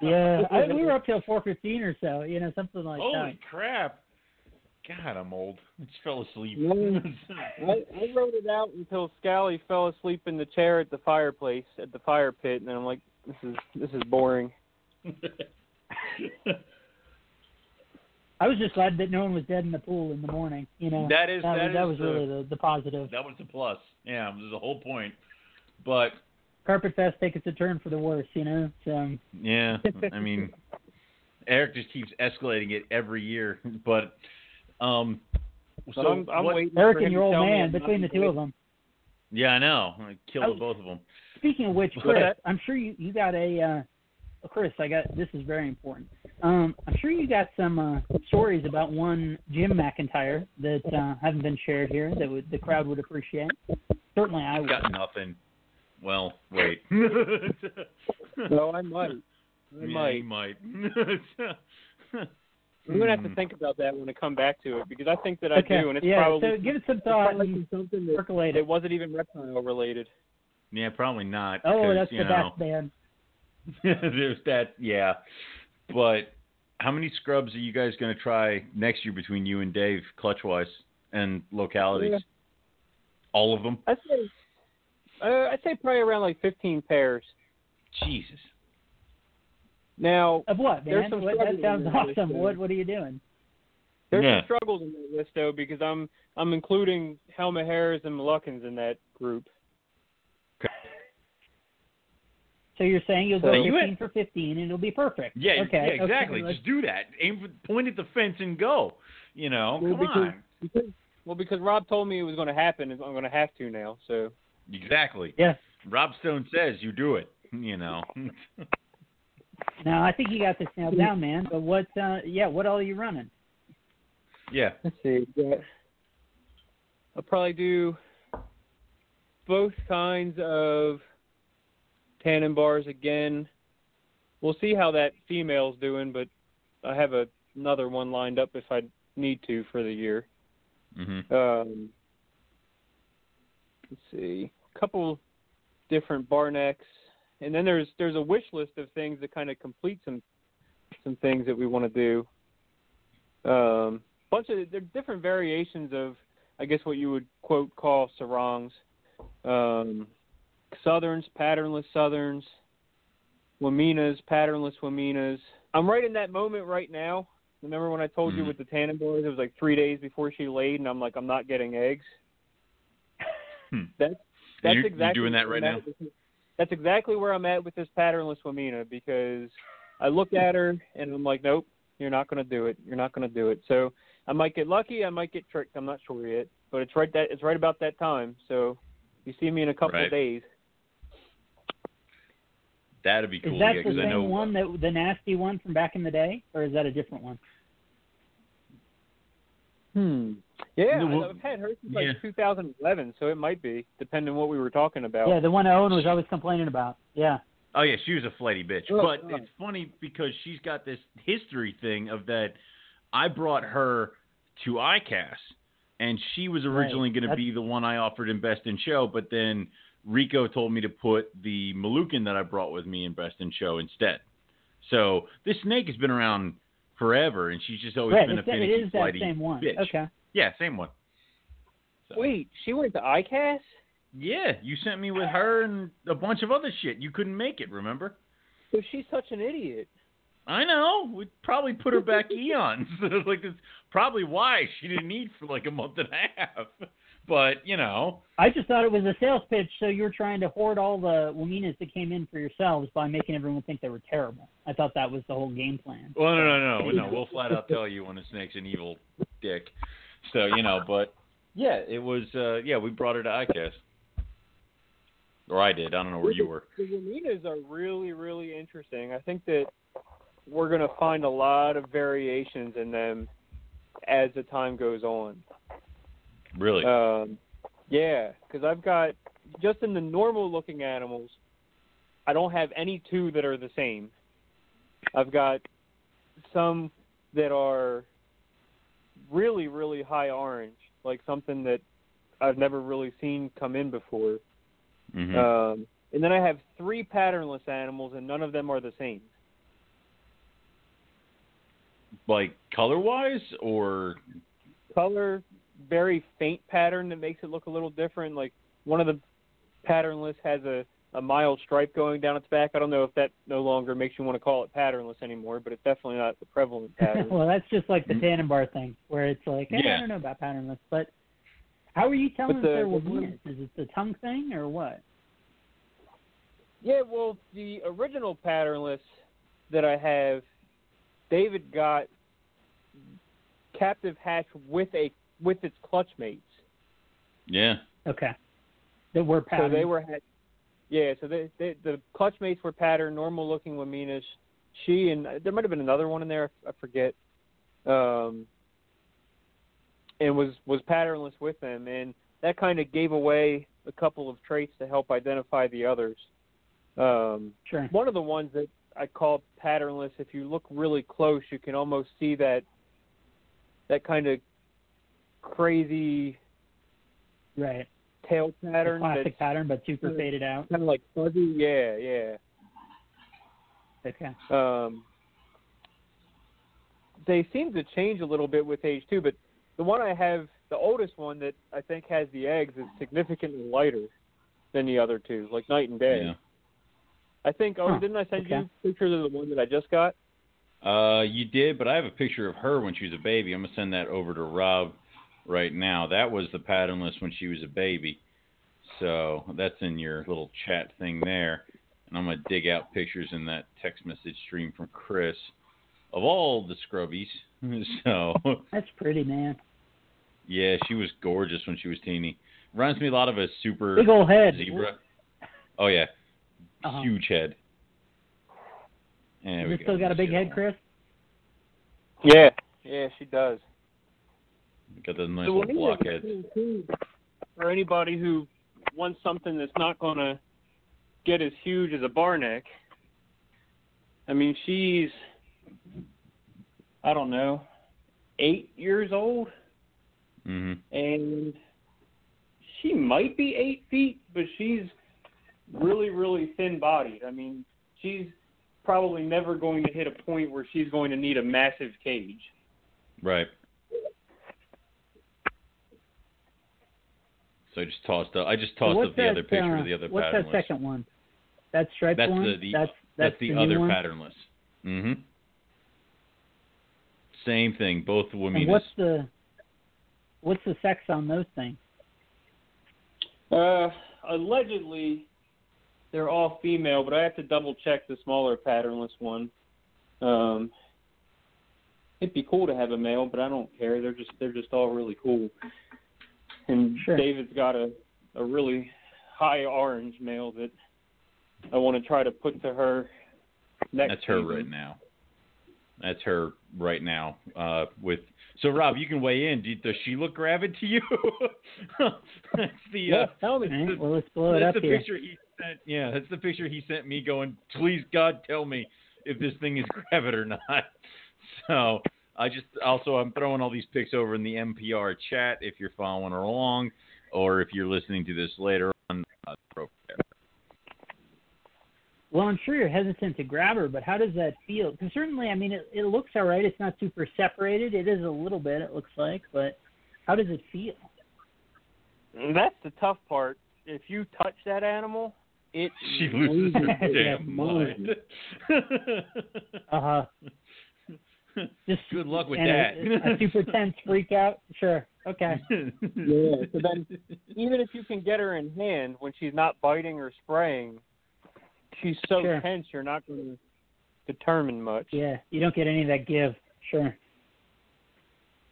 Yeah, I, we were up till four fifteen or so. You know, something like that. Holy crap! God, I'm old. I just fell asleep. I, I wrote it out until Scally fell asleep in the chair at the fireplace at the fire pit, and I'm like, this is this is boring. I was just glad that no one was dead in the pool in the morning. You know, That is- that, that was, that is was the- really the, the positive. That was the plus. Yeah, it was the whole point. But Carpet Fest taking a turn for the worse. You know, so yeah, I mean, Eric just keeps escalating it every year. But um, But so I'm, I'm what- waiting Eric for him and your old man between the two gonna- of them. yeah, I know. I killed Oh. the both of them. Speaking of which, But- Chris, I'm sure you you got a. Uh, Chris, I got this is very important. Um, I'm sure you got some uh, stories about one Jim McIntyre that uh, haven't been shared here that would, the crowd would appreciate. Certainly, I would. Got nothing. Well, wait. No, I might. I yeah, might. he might. I'm gonna have Hmm. to think about that when I come back to it because I think that I okay. do, and it's yeah. probably so give it some thought and something that percolate it it. wasn't even reptile related. Yeah, probably not. Oh, that's you the know, best band. There's that, yeah. But how many scrubs are you guys going to try next year between you and Dave, clutch wise, and localities? Yeah. All of them? I'd say uh, I'd say probably around like 15 pairs. Jesus. Now Of what, There's man? some What, that sounds awesome. so- What What are you doing? there's Yeah. some struggles in that list though because I'm I'm including Halmaheras and Moluccans in that group. Okay. So you're saying you'll So go you 15 had- for 15 and it'll be perfect. Yeah, okay, yeah, exactly. Okay, Just do that. Aim for, point at the fence and go. You know, Well, come because- on. Because, well, because Rob told me it was going to happen, and I'm going to have to now. So Exactly. Yes. Rob Stone says you do it. You know. No, I think you got this nailed down, man. But what? uh Yeah, what all are you running? yeah. let's see. Yeah. I'll probably do both kinds of Tanimbars again. We'll see how that female's doing, but I have a, another one lined up if I need to for the year. Mm-hmm. Um, let's see, a couple different bar necks, and then there's there's a wish list of things that kind of complete some some things that we want to do. Um, bunch of there are different variations of, I guess what you would quote call Sorongs, um, southerns, patternless southerns, waminas, patternless waminas. I'm right in that moment right now. Remember when I told you Mhm. with the Tanimbars, it was like three days before she laid, and I'm like, I'm not getting eggs. Hmm. That's that's you, exactly you doing that right now? this- That's exactly where I'm at with this patternless wamina because I look at her and I'm like, nope, you're not going to do it. You're not going to do it. So I might get lucky. I might get tricked. I'm not sure yet, but it's right that it's right about that time. So you see me in a couple Right. of days. That'd be cool. Is that yeah, the 'cause I same know one that the nasty one from back in the day, or is that a different one? Hmm. Yeah, No, well, I've had her since like 2011, so it might be depending on what we were talking about. Yeah, the one Owen was always complaining about. Yeah. Oh yeah, she was a flighty bitch. Oh, but God. it's funny because she's got this history thing of that. I brought her to ICAS, and she was originally going to be the one I offered in Best in Show, but then Rico told me to put the Moluccan that I brought with me in Best in Show instead. So this snake has been around forever, and she's just always right. been a It's, it finicky, is that flighty same one. bitch. Okay. Yeah, same one. So- Wait, she went to ICAS? Yeah, you sent me with her and a bunch of other shit. You couldn't make it, remember? So she's such an idiot. I know. We probably put her back eons. like it's probably why she didn't eat for like a month and a half. But you know, I just thought it was a sales pitch, so you were trying to hoard all the Waminas that came in for yourselves by making everyone think they were terrible. I thought that was the whole game plan. well, no, no, no, no. We'll flat out tell you when a snake's an evil dick. So you know, but yeah, it was. uh Yeah, we brought her to ICAST, or I did. I don't know where you were. The Waminas are really, really interesting. I think that we're going to find a lot of variations in them as the time goes on. Really? Um, yeah, because I've got just in the normal looking animals, I don't have any two that are the same. I've got some that are really, really high orange, like something that I've never really seen come in before. hmm Um, and then I have three patternless animals, and none of them are the same. like color wise, or Color, very faint pattern that makes it look a little different. Like one of the patternless has a, a mild stripe going down its back. I don't know if that no longer makes you want to call it patternless anymore, but it's definitely not the prevalent pattern. well, that's just like the Tanimbar thing, where it's like, eh, Yeah. I don't know about patternless, but how are you telling But us the- they're the- Waminas? Is it the tongue thing or what? Yeah, well, the original patternless that I have, David got captive hatch with a with its clutch mates. yeah. Okay. That were So they were had, yeah. So they, they the clutch mates were patterned, normal looking Waminas. She and there might have been another one in there. I forget. Um, and was was patternless with them, and that kind of gave away a couple of traits to help identify the others. Um, Sure. one of the ones that I call patternless, if you look really close, you can almost see that that kind of crazy Right. tail The pattern classic that's pattern, but super Yeah. faded out. kind of like fuzzy. Yeah, yeah. Okay. Um, they seem to change a little bit with age too, but the one I have, the oldest one that I think has the eggs, is significantly lighter than the other two, like night and day. Yeah. I think. Oh, Huh, didn't I send okay. you pictures of the one that I just got? Uh, you did, but I have a picture of her when she was a baby. I'm gonna send that over to Rob right now. That was the patternless when she was a baby. So that's in your little chat thing there. And I'm gonna dig out pictures in that text message stream from Chris of all the scrubbies. So That's pretty, man. yeah, she was gorgeous when she was teeny. Reminds me a lot of a super Big old head. zebra. Oh yeah, Uh-huh. huge head. There Has we it go. still got a big head, Chris? Yeah, yeah, she does. Got the nice So little when block. For anybody who wants something that's not going to get as huge as a bar neck, I mean, she's, I don't know, eight years old, hmm and she might be eight feet, but she's really, really thin bodied. I mean, she's probably never going to hit a point where she's going to need a massive cage. Right. So I just tossed up. I just tossed what's up the that, other picture uh, of the other What's patternless. that second one? That striped That's one? the- the- that's That's, that's the, new other one? patternless. hmm Same thing. Both And women. what's the what's the sex on those things? Uh, allegedly, they're all female, but I have to double check the smaller patternless one. Um, it'd be cool to have a male, but I don't care. They're just they're just all really cool. And Sure. David's got a a really high orange male that I want to try to put to her next. That's her season. right now. That's her right now. Uh, with so Rob, you can weigh in. Do, does she look gravid to you? that's the Yeah, uh, tell me. All right, well, let's blow it that's up the here. picture he sent. Yeah, that's the picture he sent me. Going, please God, tell me if this thing is gravid or not. So I just also I'm throwing all these pics over in the NPR chat if you're following along, or if you're listening to this later on. Uh, pro- Well, I'm sure you're hesitant to grab her, but how does that feel? Because certainly, I mean, it, it looks all right. It's not super separated. It is a little bit, it looks like, but how does it feel? That's the tough part. If you touch that animal, it she loses her damn mind. mind. Uh huh. Just Good luck with and that. A, a super tense freak out. Sure. Okay. Yeah, so then even if you can get her in hand when she's not biting or spraying, she's so Sure. tense you're not going to determine much. Yeah, you don't get any of that give. Sure.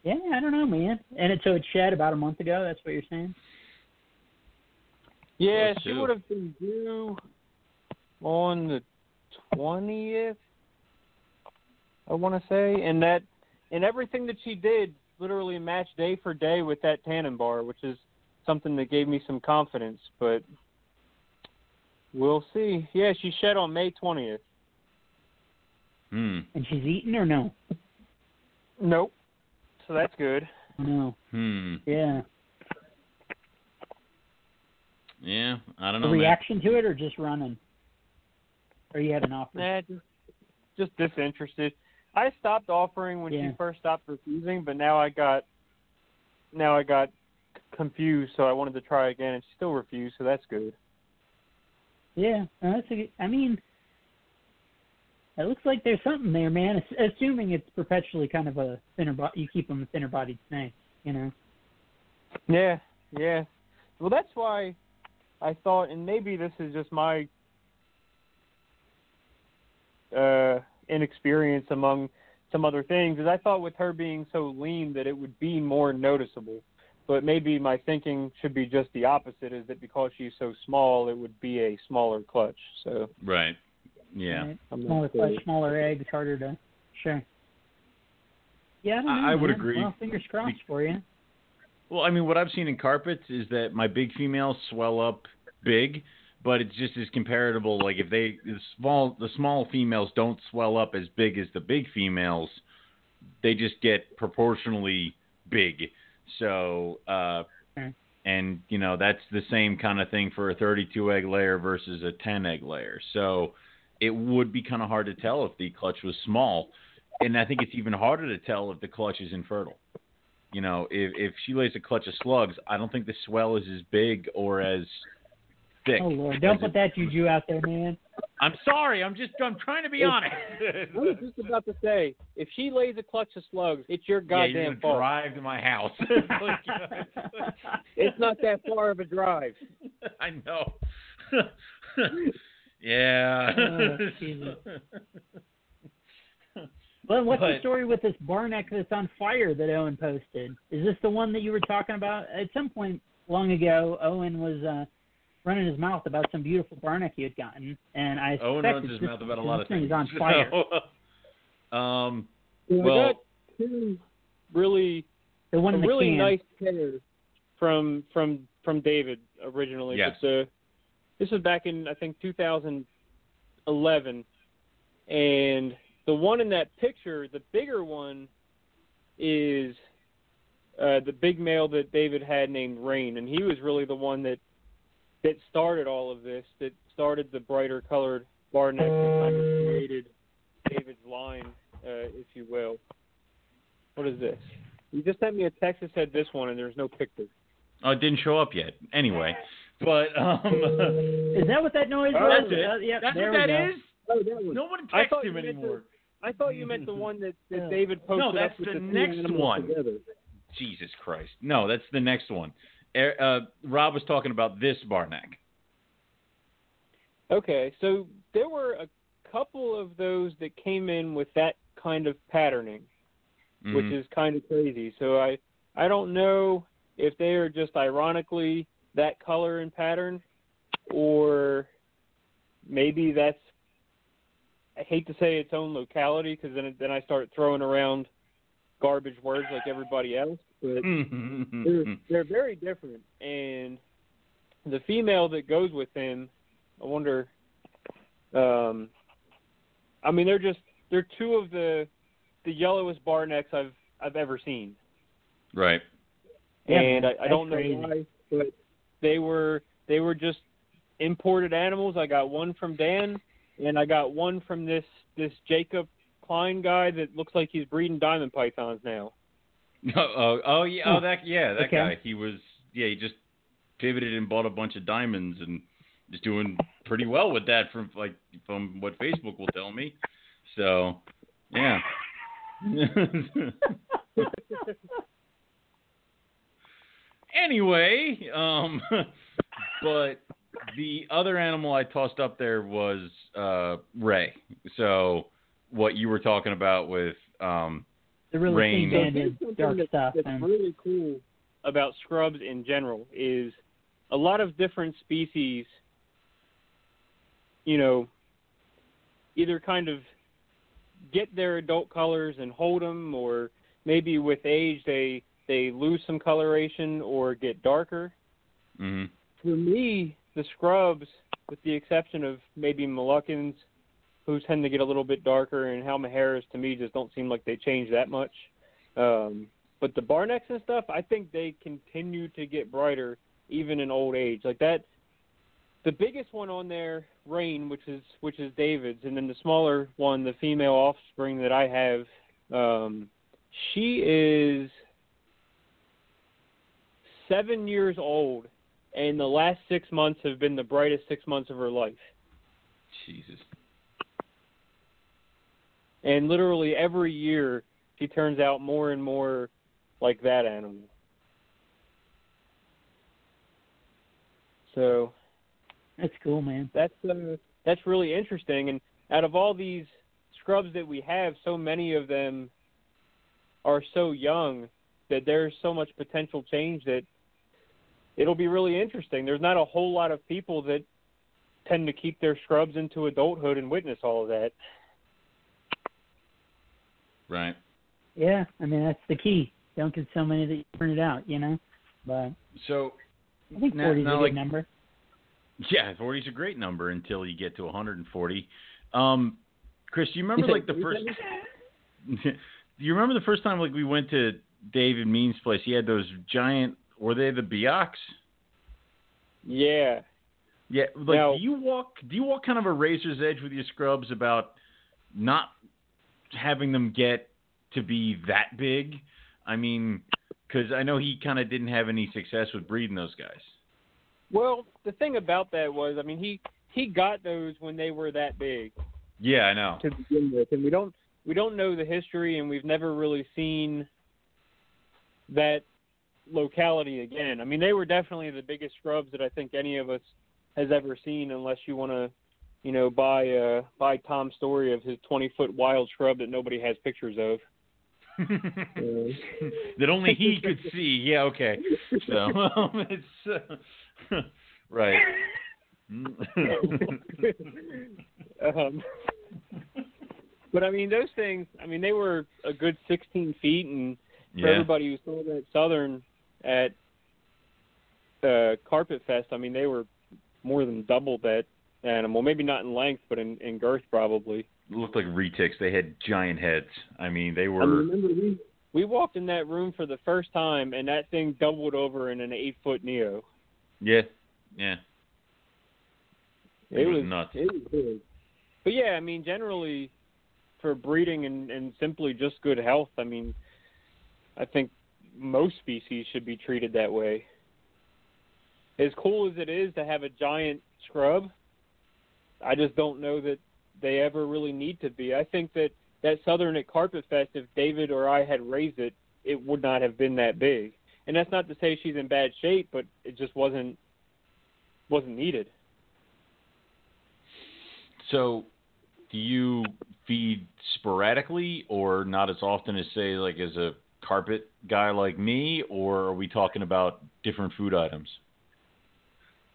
Yeah, I don't know, man. And it, so it shed about a month ago. That's what you're saying. Yeah, she would have been due on the twentieth. I want to say, and that and everything that she did literally matched day for day with that Tanimbar, which is something that gave me some confidence. But we'll see. Yeah, she shed on May twentieth. hmm. And she's eaten or no? Nope. So that's good. No. Hmm. Yeah. Yeah. I don't A know. man. reaction to it or just running? Or you had an offer? Nah, just just disinterested. I stopped offering when Yeah. she first stopped refusing, but now I got now I got confused, so I wanted to try again, and she still refused, so that's good. Yeah, that's a good, I mean, it looks like there's something there, man. Assuming it's perpetually kind of a thinner, body, you keep them a thinner bodied snake, you know. Yeah, yeah. Well, that's why I thought, and maybe this is just my uh, inexperience among some other things, is I thought with her being so lean that it would be more noticeable. But maybe my thinking should be just the opposite: is that because she's so small, it would be a smaller clutch. So Right. Yeah. Right? I'm Smaller, sure. flesh, smaller eggs, harder to. Sure. Yeah, I, don't know, I would agree. Well, fingers crossed for you. Well, I mean, what I've seen in carpets is that my big females swell up big, but it's just as comparable. Like if they the small the small females don't swell up as big as the big females, they just get proportionally big. So, uh, Okay. and you know that's the same kind of thing for a 32 egg layer versus a 10 egg layer. So, it would be kind of hard to tell if the clutch was small, and I think it's even harder to tell if the clutch is infertile. You know, if if she lays a clutch of slugs, I don't think the swell is as big or as thick. Oh Lord, don't put it- that juju out there, man. I'm sorry. I'm just I'm trying to be It's- honest. I was just about to say, if she lays a clutch of slugs, it's your yeah, you're goddamn gonna fault. drive to my house. It's not that far of a drive. I know. yeah. Jesus. Well, what's the story with this Barneck that's on fire that Owen posted? Is this the one that you were talking about? At some point long ago, Owen was uh, running his mouth about some beautiful Barneck he had gotten, and I Owen suspect runs it's his this- mouth about a lot of thing things. is on fire. So, um. So Well- got two really the one a the really can. nice pair from from from David originally. Yes. But the, this was back in I think 2011, and the one in that picture, the bigger one, is uh, the big male that David had named Rain, and he was really the one that that started all of this. That started the brighter colored barneck that kind of created David's line, uh, if you will. What is this? You just sent me a text that said this one, and there's no picture. Oh, it didn't show up yet. Anyway, but um. Is that what that noise Oh, was? that's it. Uh, yeah, That's what we that go. is. Oh, that one. No one I texts him you meant anymore. I thought you meant the one that, that Yeah. David posted No, up that's with the the next one. Together. Jesus Christ. No, that's the next one. Uh, Rob was talking about this Barneck. Okay, so there were a couple of those that came in with that kind of patterning, which Mhm. is kind of crazy. So I I don't know if they are just ironically that color and pattern, or maybe that's I hate to say its own locality because then then I start throwing around garbage words like everybody else, but they're they're very different. And the female that goes with him i wonder um i mean they're just they're two of the the yellowest bar necks i've i've ever seen. Right. Yeah, and I, I don't know crazy. why but they were they were just imported animals. I got one from dan and i got one from this this jacob klein guy that looks like he's breeding diamond pythons now Oh, oh, oh yeah, oh that yeah, that Okay. guy. He was yeah, he just pivoted and bought a bunch of diamonds and is doing pretty well with that from like from what Facebook will tell me. So, yeah. anyway, um but the other animal I tossed up there was uh Ray. So, what you were talking about with um The really Rain. So here's banded dark that- stuff. That's And, really cool about scrubs in general is a lot of different species. You know, either kind of get their adult colors and hold them, or maybe with age they they lose some coloration or get darker. mhm. For me, the scrubs, with the exception of maybe Moluccans, who tend to get a little bit darker, and Halmaheras to me just don't seem like they change that much. Um, but the Barnecks and stuff, I think they continue to get brighter even in old age. Like that, the biggest one on there, Rain, which is which is David's, and then the smaller one, the female offspring that I have, um, she is seven years old, and the last six months have been the brightest six months of her life. Jesus. And literally every year, she turns out more and more like that animal. So that's cool, man. that's uh, that's really interesting. And out of all these scrubs that we have, so many of them are so young that there's so much potential change that it'll be really interesting. There's not a whole lot of people that tend to keep their scrubs into adulthood and witness all of that. Right. Yeah, I mean that's the key. Don't get so many that you burn it out. You know. But So I think 40 is a good like- number. yeah, 40 is a great number until you get to 140. Um, Chris, do you remember like the first? do you remember the first time like we went to David Mean's place? He had those giant. Were they the Biaks? Yeah. Yeah, like Now- do you walk do you walk kind of a razor's edge with your scrubs about not having them get to be that big? I mean, because I know he kind of didn't have any success with breeding those guys. Well, the thing about that was, I mean, he he got those when they were that big Yeah, I know. to begin with, and we don't we don't know the history, and we've never really seen that locality again. I mean, they were definitely the biggest scrubs that I think any of us has ever seen, unless you want to, you know, buy uh buy Tom's story of his 20 foot wild shrub that nobody has pictures of. that only he could see. Yeah, okay. So um, it's uh, right. um, but I mean, those things. I mean, they were a good 16 feet, and for yeah. everybody who saw that Southern at uh, Carpet Fest, I mean, they were more than double that animal. Maybe not in length, but in, in girth probably. looked like retics. They had giant heads. I mean, they were. I remember we we walked in that room for the first time, and that thing doubled over in an eight foot neo. yeah, yeah. It, It was was nuts. It was big. But yeah, I mean, generally for breeding and, and simply just good health, I mean, I think most species should be treated that way. As cool as it is to have a giant scrub, I just don't know that they ever really need to be. I think that that southern at Carpet Fest, if David or I had raised it, it would not have been that big. And that's not to say she's in bad shape, but it just wasn't wasn't needed. So, do you feed sporadically or not as often as say like as a carpet guy like me, or are we talking about different food items?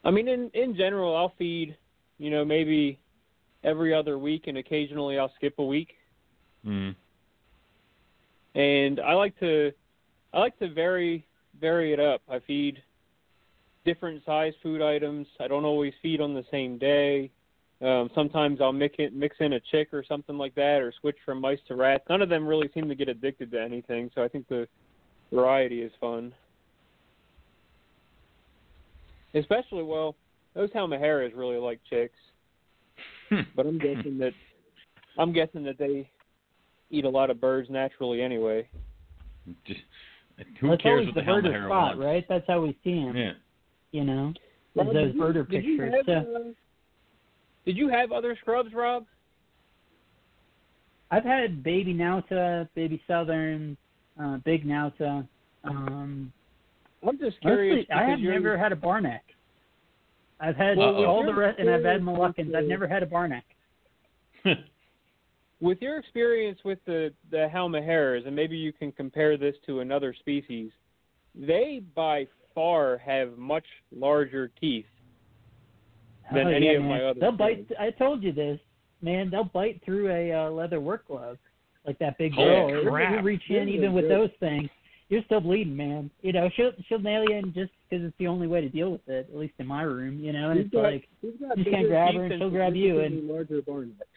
I mean, in in general, I'll feed, you know, maybe every other week, and occasionally I'll skip a week. Mm. And I like to, I like to vary vary it up. I feed different size food items. I don't always feed on the same day. Um, sometimes I'll mix it, mix in a chick or something like that, or switch from mice to rats. None of them really seem to get addicted to anything, so I think the variety is fun. Especially, well, those Halmaheras really like chicks, but I'm guessing that I'm guessing that they eat a lot of birds naturally anyway. Just, who That's cares what the the birder Halmahera spot, wants? right? That's how we see him. Yeah. You know, Rob, Is those you- birder did you pictures. have, so, uh, did you have other scrubs, Rob? I've had baby Nauta, baby Southern, uh, big Nauta. Um, I'm just curious. honestly, I have never had a barneck. I've had Well, with all the rest, and I've had experience Moluccans. I've never had a barneck. With your experience with the the Halmaheras, and maybe you can compare this to another species, they by far have much larger teeth than Oh, any yeah, of man. my other. They'll bite. friends. I told you this, man. They'll bite through a uh, leather work glove like that big Holy girl. If crap. You reach in, even with those things, you're still bleeding, man. You know, she'll she'll nail you in just because it's the only way to deal with it. At least in my room, you know. And He's it's got- like, you just can't grab her and she'll grab you, and- larger barn necks.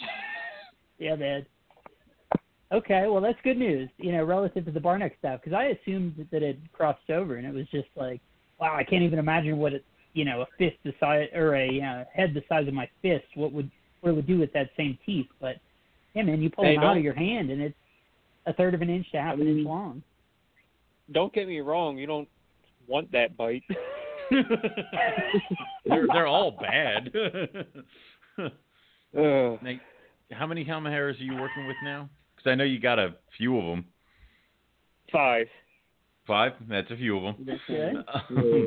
yeah, man. Okay, well that's good news. You know, relative to the Barneck stuff, because I assumed that it crossed over, and it was just like, wow, I can't even imagine what it, you know, a fist the size or a uh, head the size of my fist, what would what it would do with that same teeth. But yeah, man, you pull Hey, them out of your hand, and it's a third of an inch to half I an inch long. Don't get me wrong. You don't want that bite. they're they're all bad. Ugh. now, how many Halmaheras are you working with now? Because I know you got a few of them. Five. Five. That's a few of them. Good. Yeah.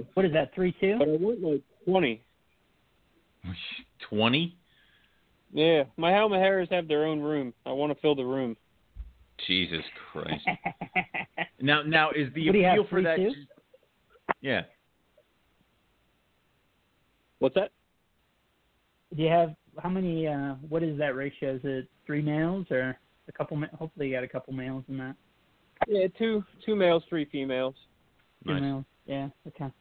What is that? Three two? But I want like twenty. Twenty. Yeah, my Halmaheras have their own room. I want to fill the room. Jesus Christ. Now, now is the What do you have, appeal for three, that? two? Yeah. What's that? Do you have how many? uh What is that ratio? Is it three males or a couple? Hopefully, you got a couple males in that. Yeah, two two males, three females. Nice. males. Yeah. Okay.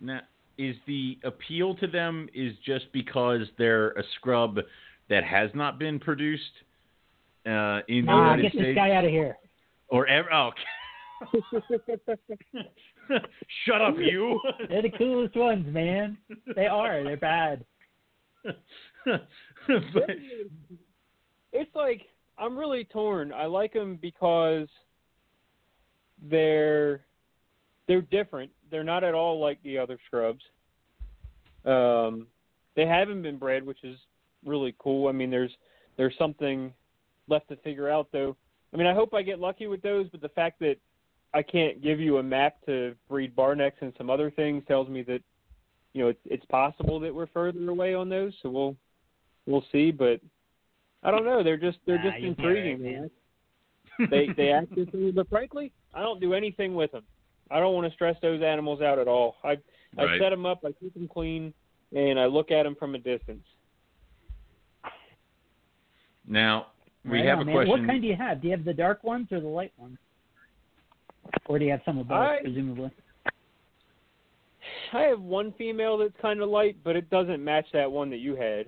Now, is the appeal to them is just because they're a scrub that has not been produced uh, in the Ah, United get this guy out of here. or ever? Oh, shut up, you. They're the coolest ones, man. They are. They're bad. but, it's like I'm really torn. I like them because they're they're different. They're not at all like the other scrubs. Um, they haven't been bred, which is really cool. I mean, there's there's something left to figure out though. I mean, I hope I get lucky with those, but the fact that I can't give you a map to breed barnecks and some other things tells me that you know it's, it's possible that we're further away on those. So we'll we'll see, but I don't know. They're just they're Nah, just you'll be all right, intriguing, man. man. They they act differently, but frankly, I don't do anything with them. I don't want to stress those animals out at all. I I Right. set them up, I keep them clean, and I look at them from a distance. now we Right have on, a man. question. What kind do you have? Do you have the dark ones or the light ones? Or do you have some of both, I- presumably? I have one female that's kind of light, but it doesn't match that one that you had.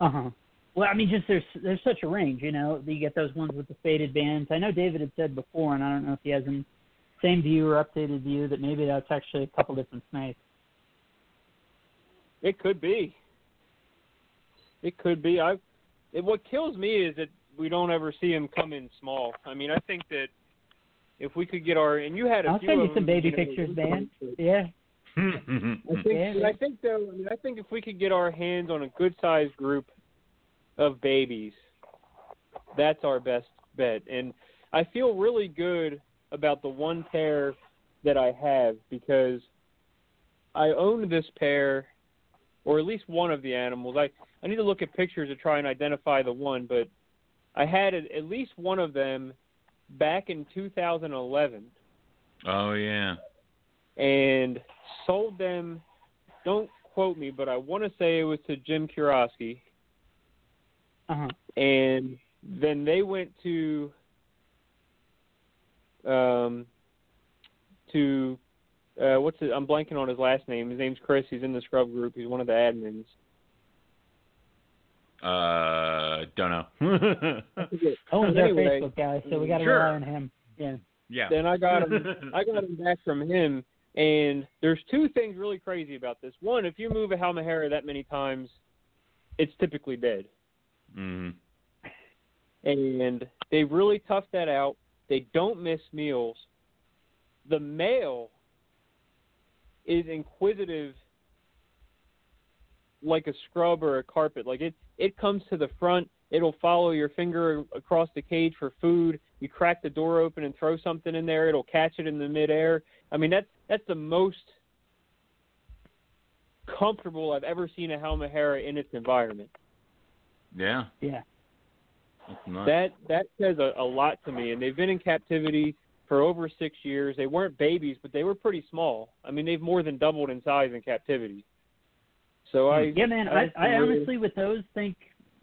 Uh huh. Well, I mean, just there's there's such a range, you know. You get those ones with the faded bands. I know David had said before, and I don't know if he has the same view or updated view that maybe that's actually a couple different snakes. It could be. It could be. I. It, what kills me is that we don't ever see them come in small. I mean, I think that if we could get our and you had a I'll few send you some them, baby know, pictures, man. Yeah. I mm-hmm. think, Yeah, I think though, I mean, I think if we could get our hands on a good sized group of babies, that's our best bet. And I feel really good about the one pair that I have because I own this pair, or at least one of the animals. I I need to look at pictures to try and identify the one, but I had at at least one of them back in 2011 oh yeah. and sold them. Don't quote me, but I want to say it was to Jim Kurowski, Uh huh. and then they went to um to uh what's it? I'm blanking on his last name. His name's Chris. He's in the scrub group. He's one of the admins. Uh, don't know. Owen's Anyway, our Facebook guy, so we got to Sure. rely on him. Yeah. yeah. then I got him. I got him back from him, and there's two things really crazy about this. One, if you move a Halmahera that many times, it's typically dead. hmm and they really tough that out. They don't miss meals. The male is inquisitive like a scrub or a carpet. Like it it comes to the front, it'll follow your finger across the cage for food. You crack the door open and throw something in there, it'll catch it in the midair. I mean that's that's the most comfortable I've ever seen a Halmahera in its environment. Yeah. Yeah. That's. That that says a, a lot to me. And they've been in captivity for over six years. They weren't babies, but they were pretty small. I mean, they've more than doubled in size in captivity. So hmm. I Yeah, man. I, I really- honestly, with those, think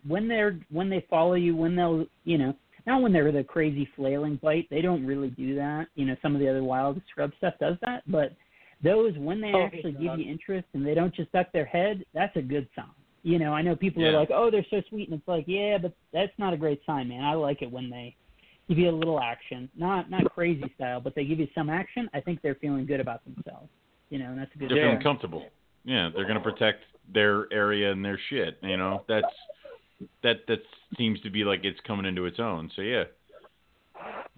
when they're when they follow you, when they'll, you know, not when they're the crazy flailing bite. They don't really do that. You know, some of the other wild scrub stuff does that, but those when they Oh, actually give you interest and they don't just duck their head, that's a good sign. You know, I know people are like, oh, they're so sweet, and it's like, yeah, but that's not a great sign, man. I like it when they give you a little action, not not crazy style, but they give you some action. I think they're feeling good about themselves. You know, and that's a good. They're Yeah. feeling comfortable. Yeah, they're gonna protect their area and their shit. You know, that's that that seems to be like it's coming into its own. So yeah,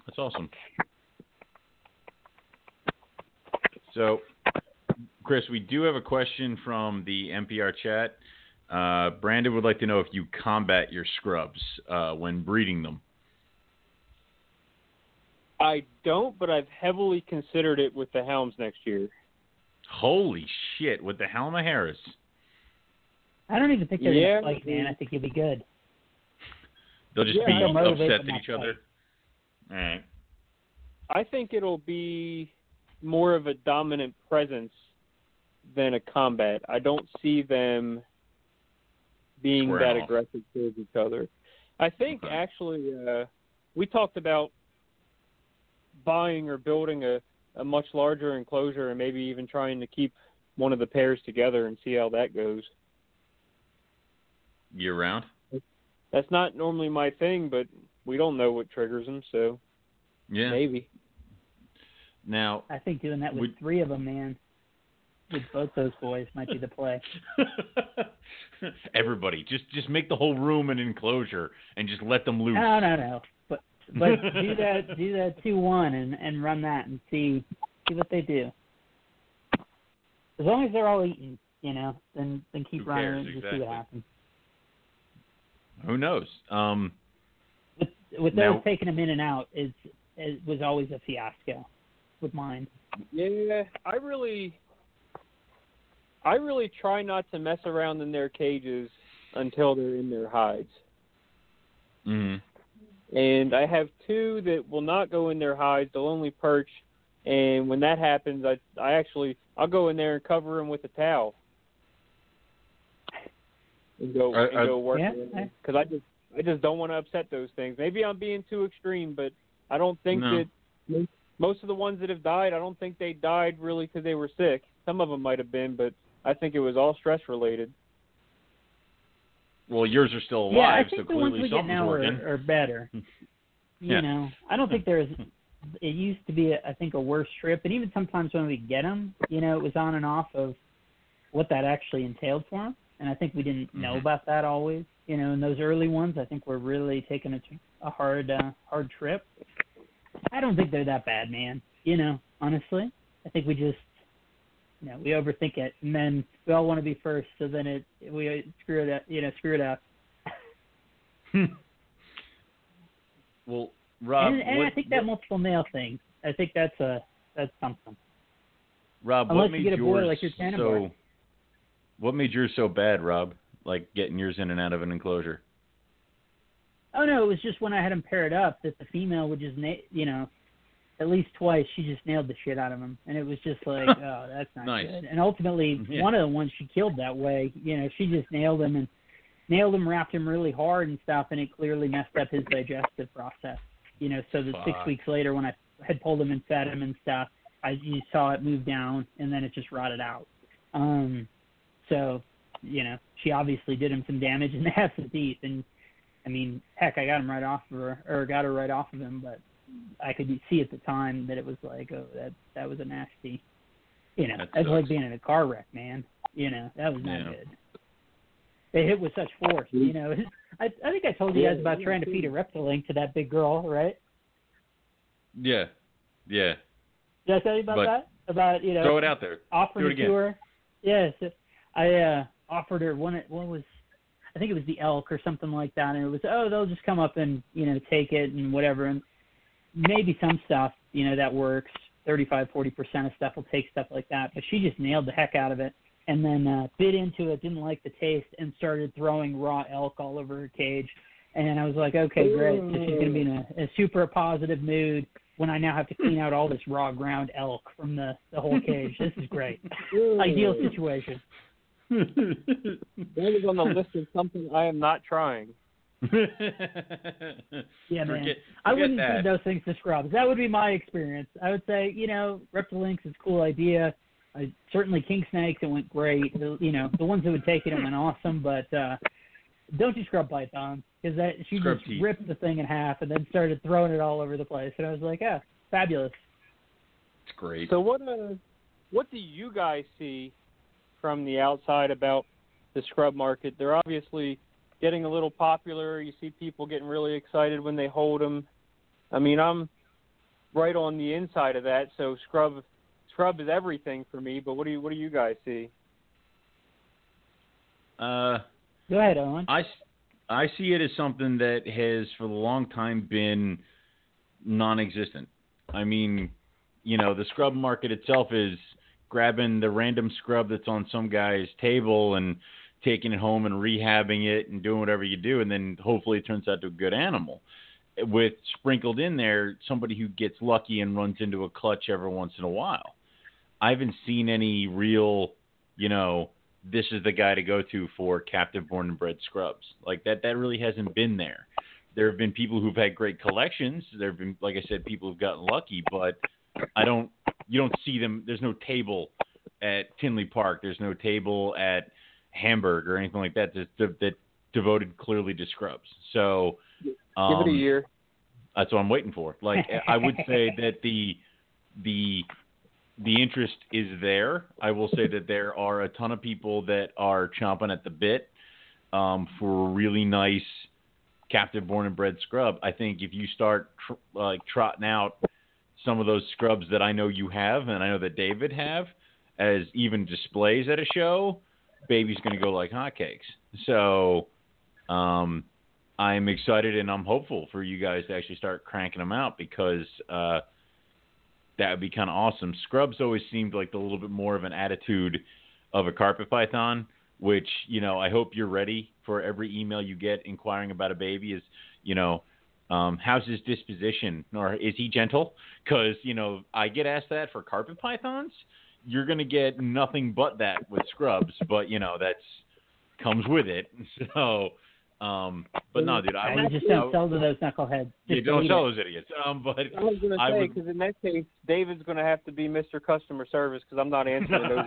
that's awesome. So, Chris, we do have a question from the NPR chat. Uh, Brandon would like to know if you combat your scrubs uh, when breeding them. I don't, but I've heavily considered it with the Helms next year. Holy shit! With the Halmaheras. I don't even think they're Yeah, gonna fight, man. I think you'll be good. They'll just Yeah, be upset at each that other. All right. I think it'll be more of a dominant presence than a combat. I don't see them being Square that off. aggressive towards each other. I think Okay. actually uh we talked about buying or building a a much larger enclosure and maybe even trying to keep one of the pairs together and see how that goes. Year round. That's not normally my thing, but we don't know what triggers them, so Yeah. maybe. Now, I think doing that with Would- three of them, man, with both those boys might be the play. everybody, just just make the whole room an enclosure and just let them loose. No, no, no. But but do that do that two one and and run that and see see what they do. As long as they're all eating, you know, then then keep Who running cares? and just see what happens. Who knows? Um, With with Now- those taking them in and out is it was always a fiasco with mine. Yeah, I really, I really try not to mess around in their cages until they're in their hides. mhm. And I have two that will not go in their hides; they'll only perch. And when that happens, I I actually I'll go in there and cover them with a towel and go Are- and are- go work Yeah, because I just I just don't want to upset those things. Maybe I'm being too extreme, but I don't think No. that most of the ones that have died, I don't think they died really because they were sick. Some of them might have been, but I think it was all stress related. Well, yours are still alive, yeah, I so think the ones clearly we get now are, are better. You Yeah. know, I don't think there's. It used to be, I think, a worse trip, and even sometimes when we get them, you know, it was on and off of what that actually entailed for them, and I think we didn't know Mhm. about that always. You know, in those early ones, I think we're really taking a, a hard, uh, hard trip. I don't think they're that bad, man. You know, honestly, I think we just, you know, we overthink it, and then we all want to be first, so then it we uh, screw it up, you know, screw it up. well, Rob, and and what, I think that what- multiple male thing. I think that's a that's something. Rob, unless what you made get a yours like your so? What made yours so bad, Rob? Like getting yours in and out of an enclosure. Oh no, it was just when I had them paired up that the female would just na- you know, at least twice she just nailed the shit out of him, and it was just like, oh, that's not Nice. good. And ultimately, Yeah. one of the ones she killed that way, you know, she just nailed him and nailed him, wrapped him really hard and stuff, and it clearly messed up his digestive process. You know, so that six weeks later, when I had pulled him and fed him and stuff, I you saw it move down, and then it just rotted out. Um, so, you know, she obviously did him some damage in the of the teeth, and I mean, heck, I got him right off of her, or got her right off of him, but I could see at the time that it was like, oh, that that was a nasty, you know, That that's like being in a car wreck, man. You know, that was not Yeah. good. They hit with such force, you know. I I think I told you guys about trying to feed a Reptilink to that big girl, right? Yeah, yeah. Did I tell you about But- that? About you know Throw it out there. offering Do it again. to her. Yes, I uh offered her one. What was I think it was the elk or something like that, and it was oh they'll just come up and you know take it and whatever, and maybe some stuff you know that works. Thirty-five, forty percent of stuff will take stuff like that, but she just nailed the heck out of it, and then uh, bit into it, didn't like the taste, and started throwing raw elk all over her cage. And I was like, okay, great. So she's gonna be in a, a super positive mood when I now have to clean out all this raw ground elk from the the whole cage. This is great. Ideal situation. That is on the list of something I am not trying. Yeah, man. Forget- I wouldn't that. feed those things to scrubs. That would be my experience. I would say, you know, Reptilinks is a cool idea. I, certainly king snakes, it went great. The- You know, the ones that would take it, it went awesome. But uh don't you scrub python because that she Scrub just teeth. ripped the thing in half and then started throwing it all over the place. And I was like, oh, fabulous. It's great. So what uh, what do you guys see from the outside about the scrub market? They're obviously getting a little popular. You see people getting really excited when they hold them. I mean, I'm right on the inside of that, so scrub scrub is everything for me. But what do you what do you guys see? Uh, Go ahead, Owen. I I see it as something that has for a long time been non-existent. I mean, you know, the scrub market itself is grabbing the random scrub that's on some guy's table and taking it home and rehabbing it and doing whatever you do, and then hopefully it turns out to a good animal. With sprinkled in there, somebody who gets lucky and runs into a clutch every once in a while. I haven't seen any real, you know, this is the guy to go to for captive born and bred scrubs. Like that that really hasn't been there. there have been people who've had great collections. There have been, like I said, people who've gotten lucky, but I don't. You don't see them. There's no table at Tinley Park. There's no table at Hamburg or anything like that that, that devoted clearly to scrubs. So um, Give it a year. That's what I'm waiting for. Like I would say that the the the interest is there. I will say that there are a ton of people that are chomping at the bit um, for a really nice captive born and bred scrub. I think if you start tr- like trotting out some of those scrubs that I know you have and I know that David have as even displays at a show, baby's going to go like hotcakes. So um, I'm excited and I'm hopeful for you guys to actually start cranking them out because uh, that would be kind of awesome. Scrubs always seemed like a little bit more of an attitude of a carpet python, which you know I hope you're ready for every email you get inquiring about a baby. Is you know um, how's his disposition or is he gentle? Because you know I get asked that for carpet pythons. You're gonna get nothing but that with scrubs, but you know that's comes with it. So um, but no, dude, I I would just don't would- sell to those knuckleheads. you don't sell those idiots. Um, but I was gonna I say because in that case, David's gonna have to be Mr. Customer Service because I'm not answering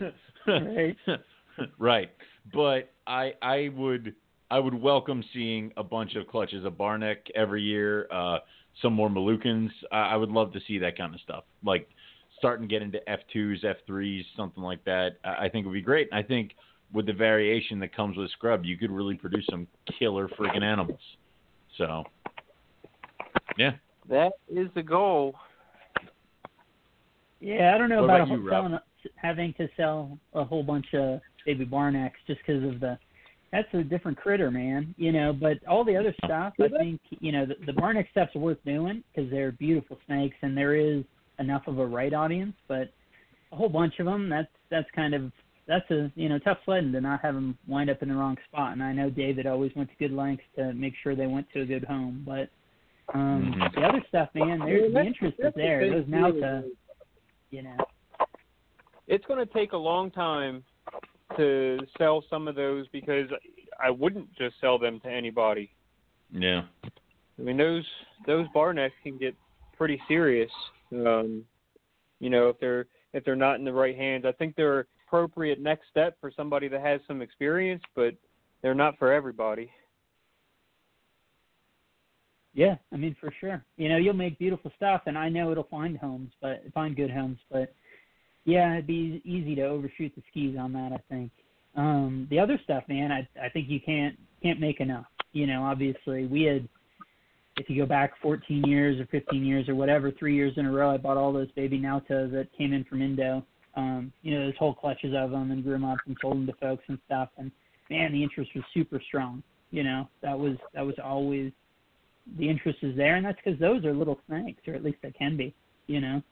those. Right. right. But I I would I would welcome seeing a bunch of clutches of Barneck every year, uh, some more Moluccans. I, I would love to see that kind of stuff. Like starting to get into F2s, F3s, something like that. I, I think would be great. I think with the variation that comes with Scrub, you could really produce some killer freaking animals. So, yeah. That is the goal. Yeah, I don't know about, about you, selling, having to sell a whole bunch of baby Barnecks just because of the. That's a different critter, man. You know, but all the other stuff, I think, you know, the, the Barneck stuff's worth doing because they're beautiful snakes and there is enough of a right audience. But a whole bunch of them, that's that's kind of that's a you know tough sledding to not have them wind up in the wrong spot. And I know David always went to good lengths to make sure they went to a good home, but. Um, Mhm. The other stuff, man, there's mean, the interest is there. thing, Those too, Nauta, is you know. It's going to take a long time to sell some of those because I wouldn't just sell them to anybody. Yeah. I mean, those those Barnecks can get pretty serious. Um, you know, if they're if they're not in the right hands, I think they're appropriate next step for somebody that has some experience, but they're not for everybody. Yeah, I mean for sure. You know, you'll make beautiful stuff, and I know it'll find homes, but find good homes. But yeah, it'd be easy to overshoot the skis on that. I think. Um, the other stuff, man, I I think you can't can't make enough. You know, obviously we had. If you go back 14 years or 15 years or whatever, three years in a row, I bought all those baby Nautas that came in from Indo. Um, you know, those whole clutches of them and grew them up and sold them to folks and stuff. And man, the interest was super strong. You know, that was that was always the interest is there, and that's because those are little snakes, or at least they can be, you know.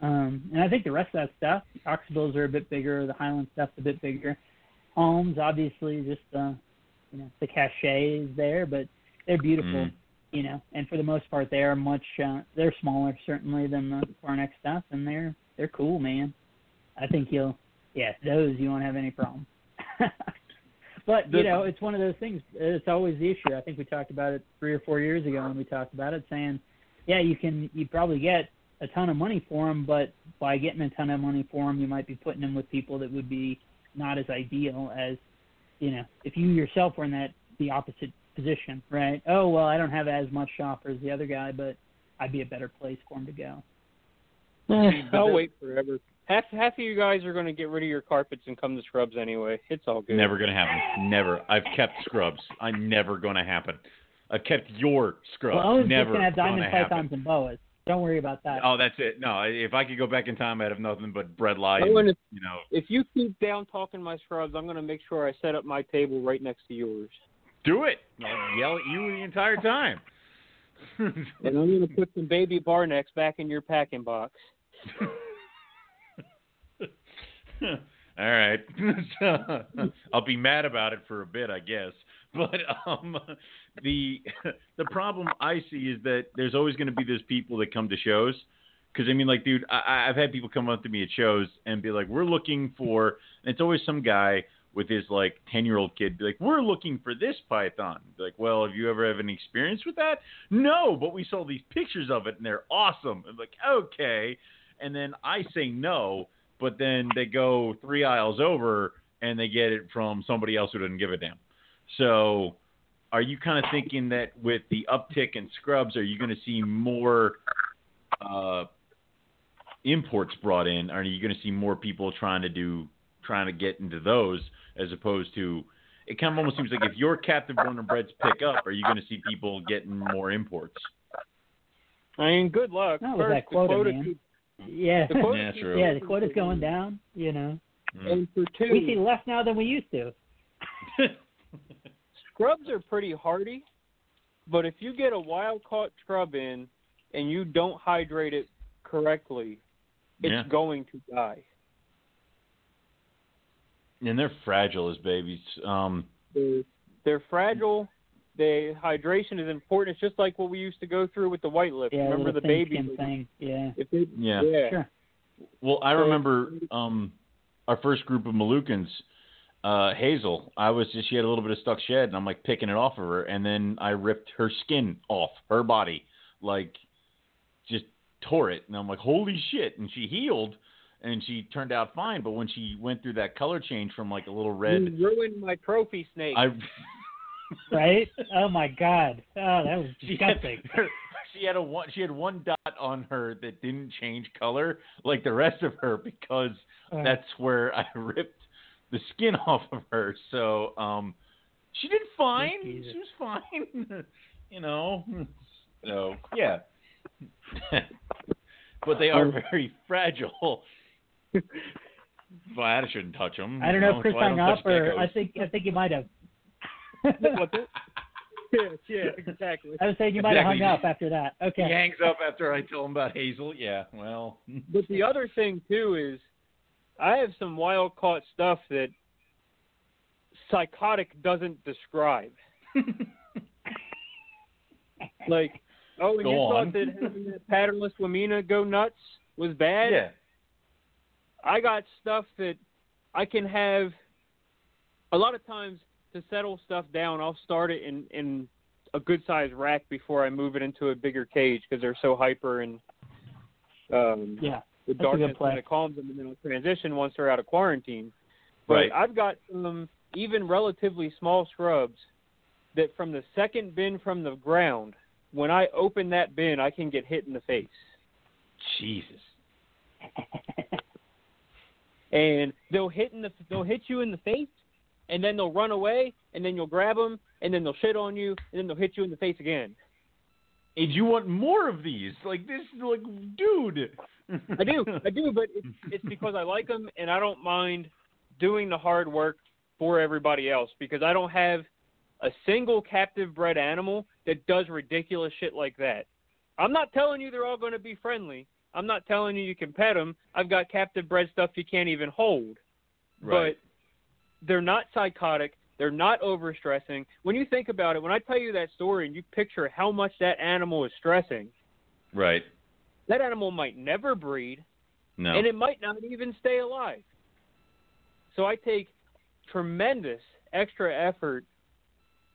Um, and I think the rest of that stuff, oxbills are a bit bigger, the Highland stuff's a bit bigger. Holmes, obviously, just uh, you know, the cachet is there, but they're beautiful, Mhm. You know. And for the most part, they are much uh, they're smaller certainly than the Barneck stuff, and they're they're cool, man. I think you'll, yeah, those you won't have any problem. But you know, it's one of those things. It's always the issue. I think we talked about it three or four years ago when we talked about it, saying, yeah, you can you probably get a ton of money for them, but by getting a ton of money for them, you might be putting them with people that would be not as ideal as, you know, if you yourself were in that the opposite position, right? Oh well, I don't have as much shopper as the other guy, but I'd be a better place for him to go. I'll wait forever. Half half of you guys are going to get rid of your carpets and come to scrubs anyway. It's all good. Never gonna happen. Never. I've kept scrubs. I'm never gonna happen. I've kept your scrubs. well, I was never just gonna have diamond gonna happen. pythons and boas. Don't worry about that. Oh, that's it. No, if I could go back in time, I'd have nothing but bredli. And, wanna- you know, If you keep down talking my scrubs, I'm going to make sure I set up my table right next to yours, do it. I'll yell at you the entire time. and I'm going to put some baby Barnecks back in your packing box. All right. I'll be mad about it for a bit, I guess. But um, the the problem I see is that there's always going to be those people that come to shows. Because I mean, like, dude, I, I've had people come up to me at shows and be like, "We're looking for," and it's always some guy with his like ten year old kid, be like, "We're looking for this python." Be like, well, have you ever have any experience with that? No, but we saw these pictures of it and they're awesome. I'm like, okay, and then I say no, but then they go three aisles over and they get it from somebody else who doesn't give a damn. So, are you kind of thinking that with the uptick in scrubs, are you going to see more uh, imports brought in? Are you going to see more people trying to do trying to get into those as opposed to it kind of almost seems like if your captive born and breds pick up, are you going to see people getting more imports? I mean, good luck. Not with First, that quota, the quota man. keeps- Yeah. the quota Yeah, true. yeah, the quota's going down. You know, Mm. And for two, we see less now than we used to. scrubs are pretty hardy, but if you get a wild caught scrub in and you don't hydrate it correctly, it's Yeah. going to die. And they're fragile as babies. Um, They're, they're fragile. The hydration is important. It's just like what we used to go through with the white lips. Yeah, Remember the baby? skin thing. Yeah. If they, yeah. yeah. Sure. Well, I So- remember um, our first group of Moluccans, uh, Hazel. I was just she had a little bit of stuck shed, and I'm like picking it off of her, and then I ripped her skin off her body, like just tore it, and I'm like, holy shit! And she healed, and she turned out fine. But when she went through that color change from like a little red, You ruined my trophy snake. I Right? Oh my God. Oh, that was she had, disgusting. she had a one she had one dot on her that didn't change color like the rest of her because Uh, that's where I ripped the skin off of her. So um she did fine. Jesus. She was fine. you know. So yeah. but they are very fragile. Well, I shouldn't touch them. I don't know if Chris hung up or I I think I think you might have. What's it? yeah, yeah, exactly. I was saying you might have hung up after that. Okay. He Okay. hangs up after I tell him about Hazel. Yeah, well. But the other thing too is, I have some wild caught stuff that psychotic doesn't describe. Like, oh, and Go you on. thought that having that patternless Lamina go nuts was bad. yeah. I got stuff that I can have. A lot of times to settle stuff down, I'll start it in in a good sized rack before I move it into a bigger cage because they're so hyper and um, Yeah. the a good darkness kind of calms them and then I'll transition once they're out of quarantine. But Right. I've got some even relatively small scrubs that from the second bin from the ground, when I open that bin, I can get hit in the face. Jesus. and they'll hit in the they'll hit you in the face, and then they'll run away, and then you'll grab them, and then they'll shit on you, and then they'll hit you in the face again. And you want more of these? Like this? Like, dude. I do, I do, but it's, it's because I like them, and I don't mind doing the hard work for everybody else because I don't have a single captive bred animal that does ridiculous shit like that. I'm not telling you they're all going to be friendly. I'm not telling you you can pet them. I've got captive bred stuff you can't even hold. Right. but they're not psychotic. They're not overstressing. When you think about it, when I tell you that story and you picture how much that animal is stressing, right. that animal might never breed, No. and it might not even stay alive. So I take tremendous extra effort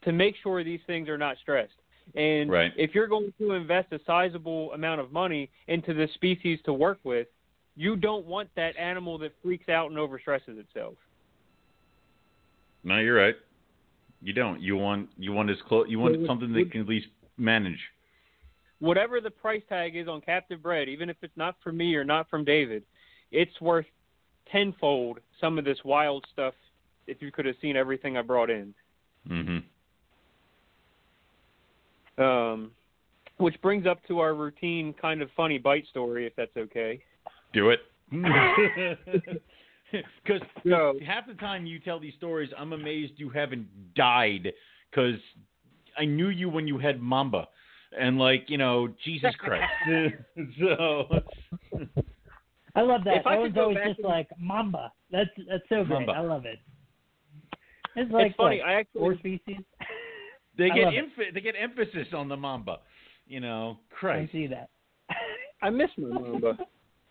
to make sure these things are not stressed. And Right. if you're going to invest a sizable amount of money into this species to work with, you don't want that animal that freaks out and overstresses itself. no, you're right. You don't. You want you want as close. You want Would- something that can at least manage. whatever the price tag is on captive bred, even if it's not from me or not from David, it's worth tenfold some of this wild stuff if you could have seen everything I brought in. hmm Um, which brings up to our routine kind of funny bite story, if that's okay. Do it. Because So, half the time you tell these stories, I'm amazed you haven't died. Because I knew you when you had Mamba, and like you know, Jesus Christ. so I love that. If I That could was always just and- like Mamba. That's that's so great. Mamba. I love it. It's like it's funny. what, I four actually species. They get emph- they get emphasis on the Mamba. You know, Christ. I see that. I miss my Mamba.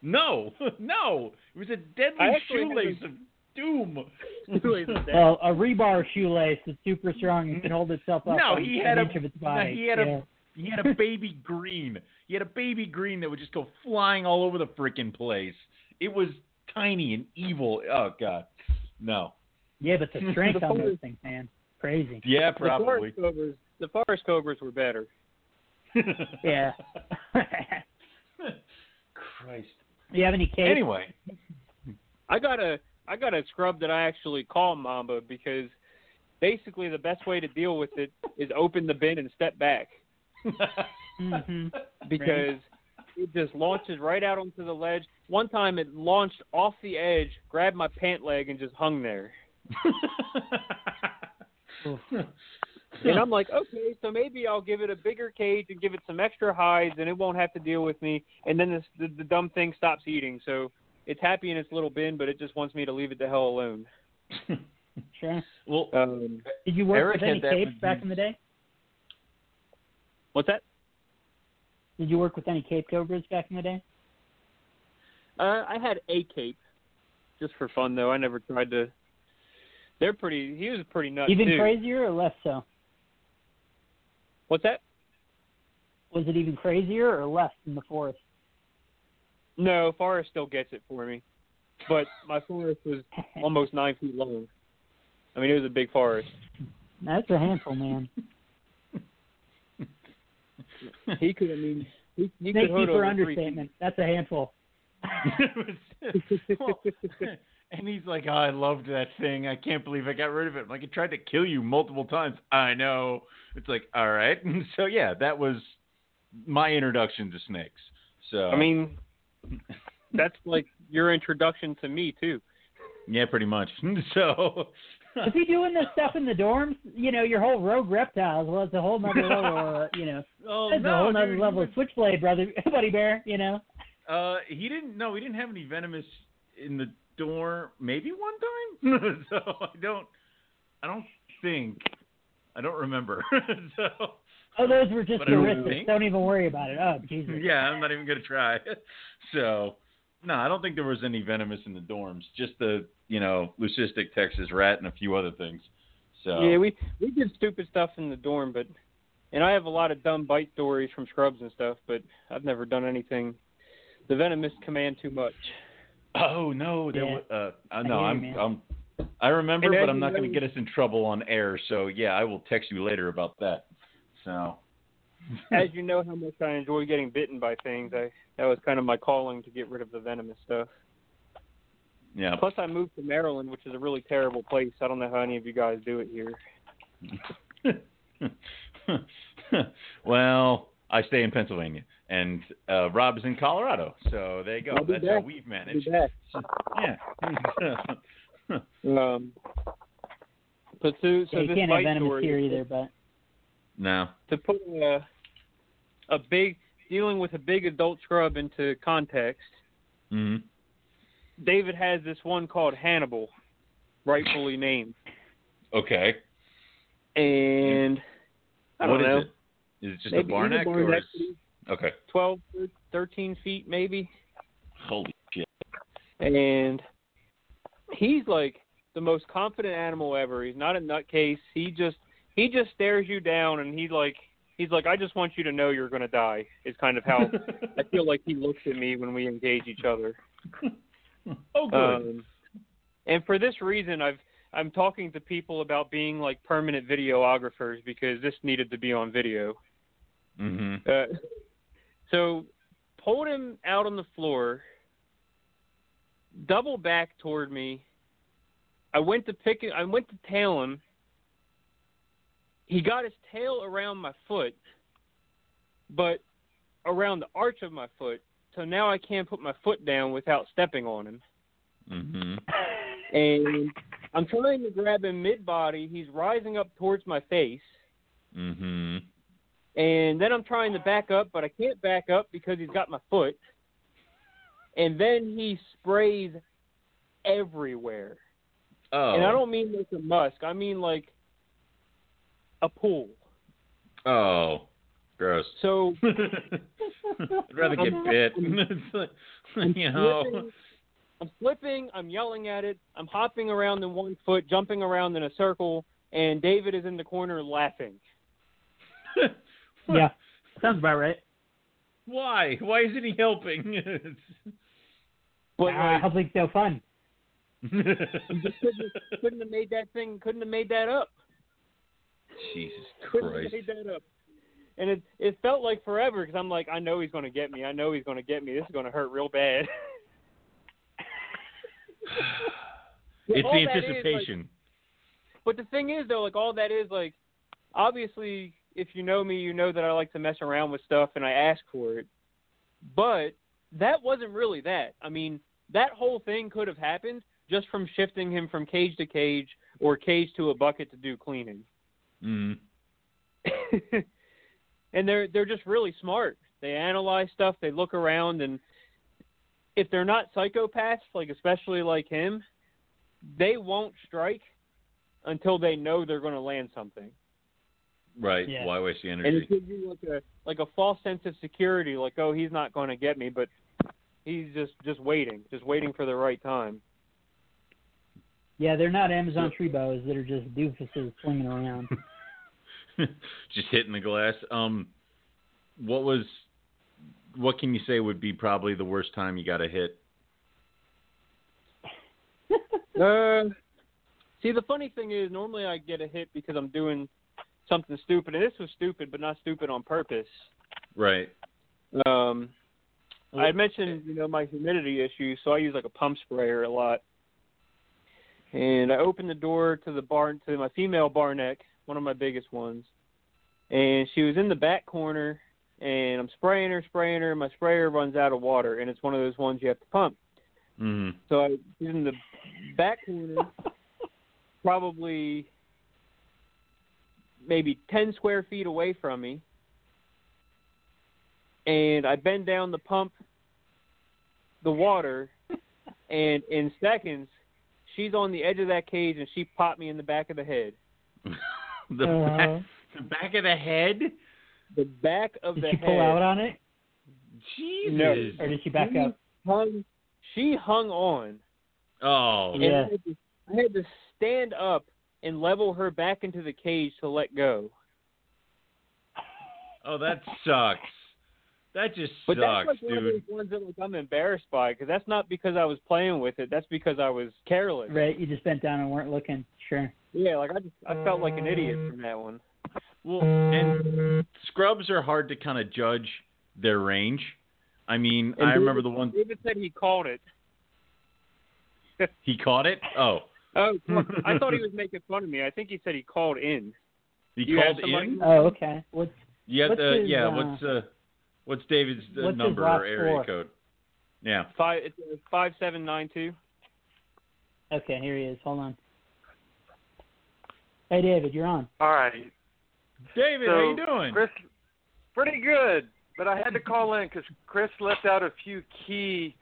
No, no, it was a deadly shoelace. Of, doom. Shoelace is dead. Well, a rebar shoelace is super strong and can hold itself up. No, he an had a- inch of its no, he had a- He had a baby green. He had a baby green that would just go flying all over the freaking place. It was tiny and evil. Oh god, no. Yeah, but the strength The on those things, man, crazy. Yeah, The probably. forest cobras, the forest cobras were better. Yeah. Christ. Do you have any cake? Anyway, I got a I got a scrub that I actually call Mamba because basically the best way to deal with it is open the bin and step back hmm because it just launches right out onto the ledge. One time it launched off the edge, grabbed my pant leg and just hung there. And I'm like, okay, so maybe I'll give it a bigger cage and give it some extra hides, and it won't have to deal with me. And then this, the, the dumb thing stops eating, so it's happy in its little bin, but it just wants me to leave it the hell alone. Sure. well, Um, Did you work Eric with any capes back in the day? what's that? Did you work with any cape cobras back in the day? Uh, I had a cape, just for fun though. I never tried to. They're pretty. He was pretty nuts Even too. crazier or less so? What's that? Was it even crazier or less than the forest? No, Forrest still gets it for me, but my forest was almost nine feet long. I mean, it was a big forest. That's a handful, man. He could. I mean, he, he Snake could hood keeper over three understatement. That's a handful. Well, and he's like, oh, I loved that thing. I can't believe I got rid of it. I'm like, it tried to kill you multiple times. I know. It's like, all right. so yeah, that was my introduction to snakes. So I mean, that's like your introduction to me too. yeah, pretty much. so Is he doing this stuff in the dorms? You know, your whole rogue reptiles. Well, it's a whole nother level. Uh, you know, oh it's a whole nother dude, level of switchblade, brother, buddy bear. You know. Uh, he didn't. No, he didn't have any venomous in the dorm. Maybe one time. so I don't. I don't think. I don't remember. so Oh, those were just But I don't Don't even worry about it. Oh, Jesus. yeah, I'm not even gonna try. So no, I don't think there was any venomous in the dorms. Just the you know leucistic Texas rat and a few other things. So Yeah, we we did stupid stuff in the dorm, but and I have a lot of dumb bite stories from scrubs and stuff, but I've never done anything. The venomous command too much. Oh no, there Yeah. was. Uh, uh, I no, hear you, I'm. man. I'm. I remember, And but I'm not going to get us in trouble on air. So yeah, I will text you later about that. So. As you know how much I enjoy getting bitten by things, I that was kind of my calling to get rid of the venomous stuff. yeah. Plus, I moved to Maryland, which is a really terrible place. I don't know how any of you guys do it here. well, I stay in Pennsylvania, and uh, Rob is in Colorado. So there you go. I'll be That's how we've Be managed. back. Yeah. Um, but to, so Yeah, you this can't have venomous story, here either, but no. to put a, a big dealing with a big adult scrub into context, hmm David has this one called Hannibal, rightfully named, Okay. and I don't What is know, it? Is it just maybe a barn he's or is... equity, okay? 12, 13 feet maybe, Holy shit. and he's like the most confident animal ever. He's not a nutcase. He just he just stares you down, and he's like he's like I just want you to know you're gonna die. Is kind of how I feel like he looks at me when we engage each other. oh, good. Um, and for this reason, I've I'm talking to people about being like permanent videographers because this needed to be on video. hmm Uh, so pulled him out on the floor, double back toward me. I went to pick it. I went to tail him. He got his tail around my foot, but around the arch of my foot. So now I can't put my foot down without stepping on him. Mm-hmm. And I'm trying to grab him mid body. He's rising up towards my face. hmm And then I'm trying to back up, but I can't back up because he's got my foot. And then he sprays everywhere. Oh. And I oh. don't mean like a musk. I mean like a pool. Oh. Gross. So I'd rather get I'm- bit. I'm- It's like, I'm you know. I'm flipping, I'm yelling at it, I'm hopping around in one foot, jumping around in a circle, and David is in the corner laughing. Yeah, sounds about right. Why? Why isn't he helping? But Ah, like, how's it so fun? you just couldn't, couldn't have made that thing, couldn't have made that up. Jesus Couldn't Christ. have made that up. And it it felt like forever because I'm like, I know he's going to get me. I know he's going to get me. This is going to hurt real bad. It's All the that is, like, anticipation. But the thing is, though, like all that is, like, obviously, if you know me, you know that I like to mess around with stuff and I ask for it. But that wasn't really that. I mean, that whole thing could have happened just from shifting him from cage to cage or cage to a bucket to do cleaning. Mm. and they're they're just really smart. They analyze stuff, they look around, and if they're not psychopaths, like especially like him, they won't strike until they know they're going to land something. Right. Yeah. Why waste the energy? and it gives you like a like a false sense of security, like oh he's not going to get me, but he's just just waiting, just waiting for the right time. Yeah, they're not Amazon tree boas that are just doofuses swinging around. Just hitting the glass. Um, what was? What can you say would be probably the worst time you got a hit? Uh, see the funny thing is normally I get a hit because I'm doing something stupid, and this was stupid, but not stupid on purpose. Right. Um, I had mentioned you know my humidity issue, so I use like a pump sprayer a lot. And I opened the door to the barn to my female barneck, one of my biggest ones, and she was in the back corner. And I'm spraying her, spraying her. and My sprayer runs out of water, and it's one of those ones you have to pump. Mm. So I she's in the back corner, probably maybe ten square feet away from me, and I bend down to pump the water, and in seconds, she's on the edge of that cage, and she popped me in the back of the head. the Uh-huh. back, the back of the head. The back of Did the she pull out on it, Jesus. No. or did she back she up? Hung, she hung on. Oh. And Yeah. I, had to, I had to stand up and level her back into the cage to let go. Oh, that sucks. That just sucks, But sucks, that's like one of dude. those ones that like I'm embarrassed by because that's not because I was playing with it. That's because I was careless. Right, you just bent down and weren't looking. Sure. Yeah, like I just I felt like an idiot from that one. Well, and scrubs are hard to kind of judge their range. I mean, And I remember the one David said he called it. he caught it. Oh, Oh, well, I thought he was making fun of me. I think he said he called in. he You called in. Oh, okay. What's Yeah, what's uh, his, yeah. uh, what's uh, what's David's uh, what's number or area four? code? Yeah. Five it's uh, five seven nine two. okay? Here he is. Hold on. Hey, David, you're on. All right. David, so how you doing? Chris, pretty good. But I had to call in because Chris left out a few key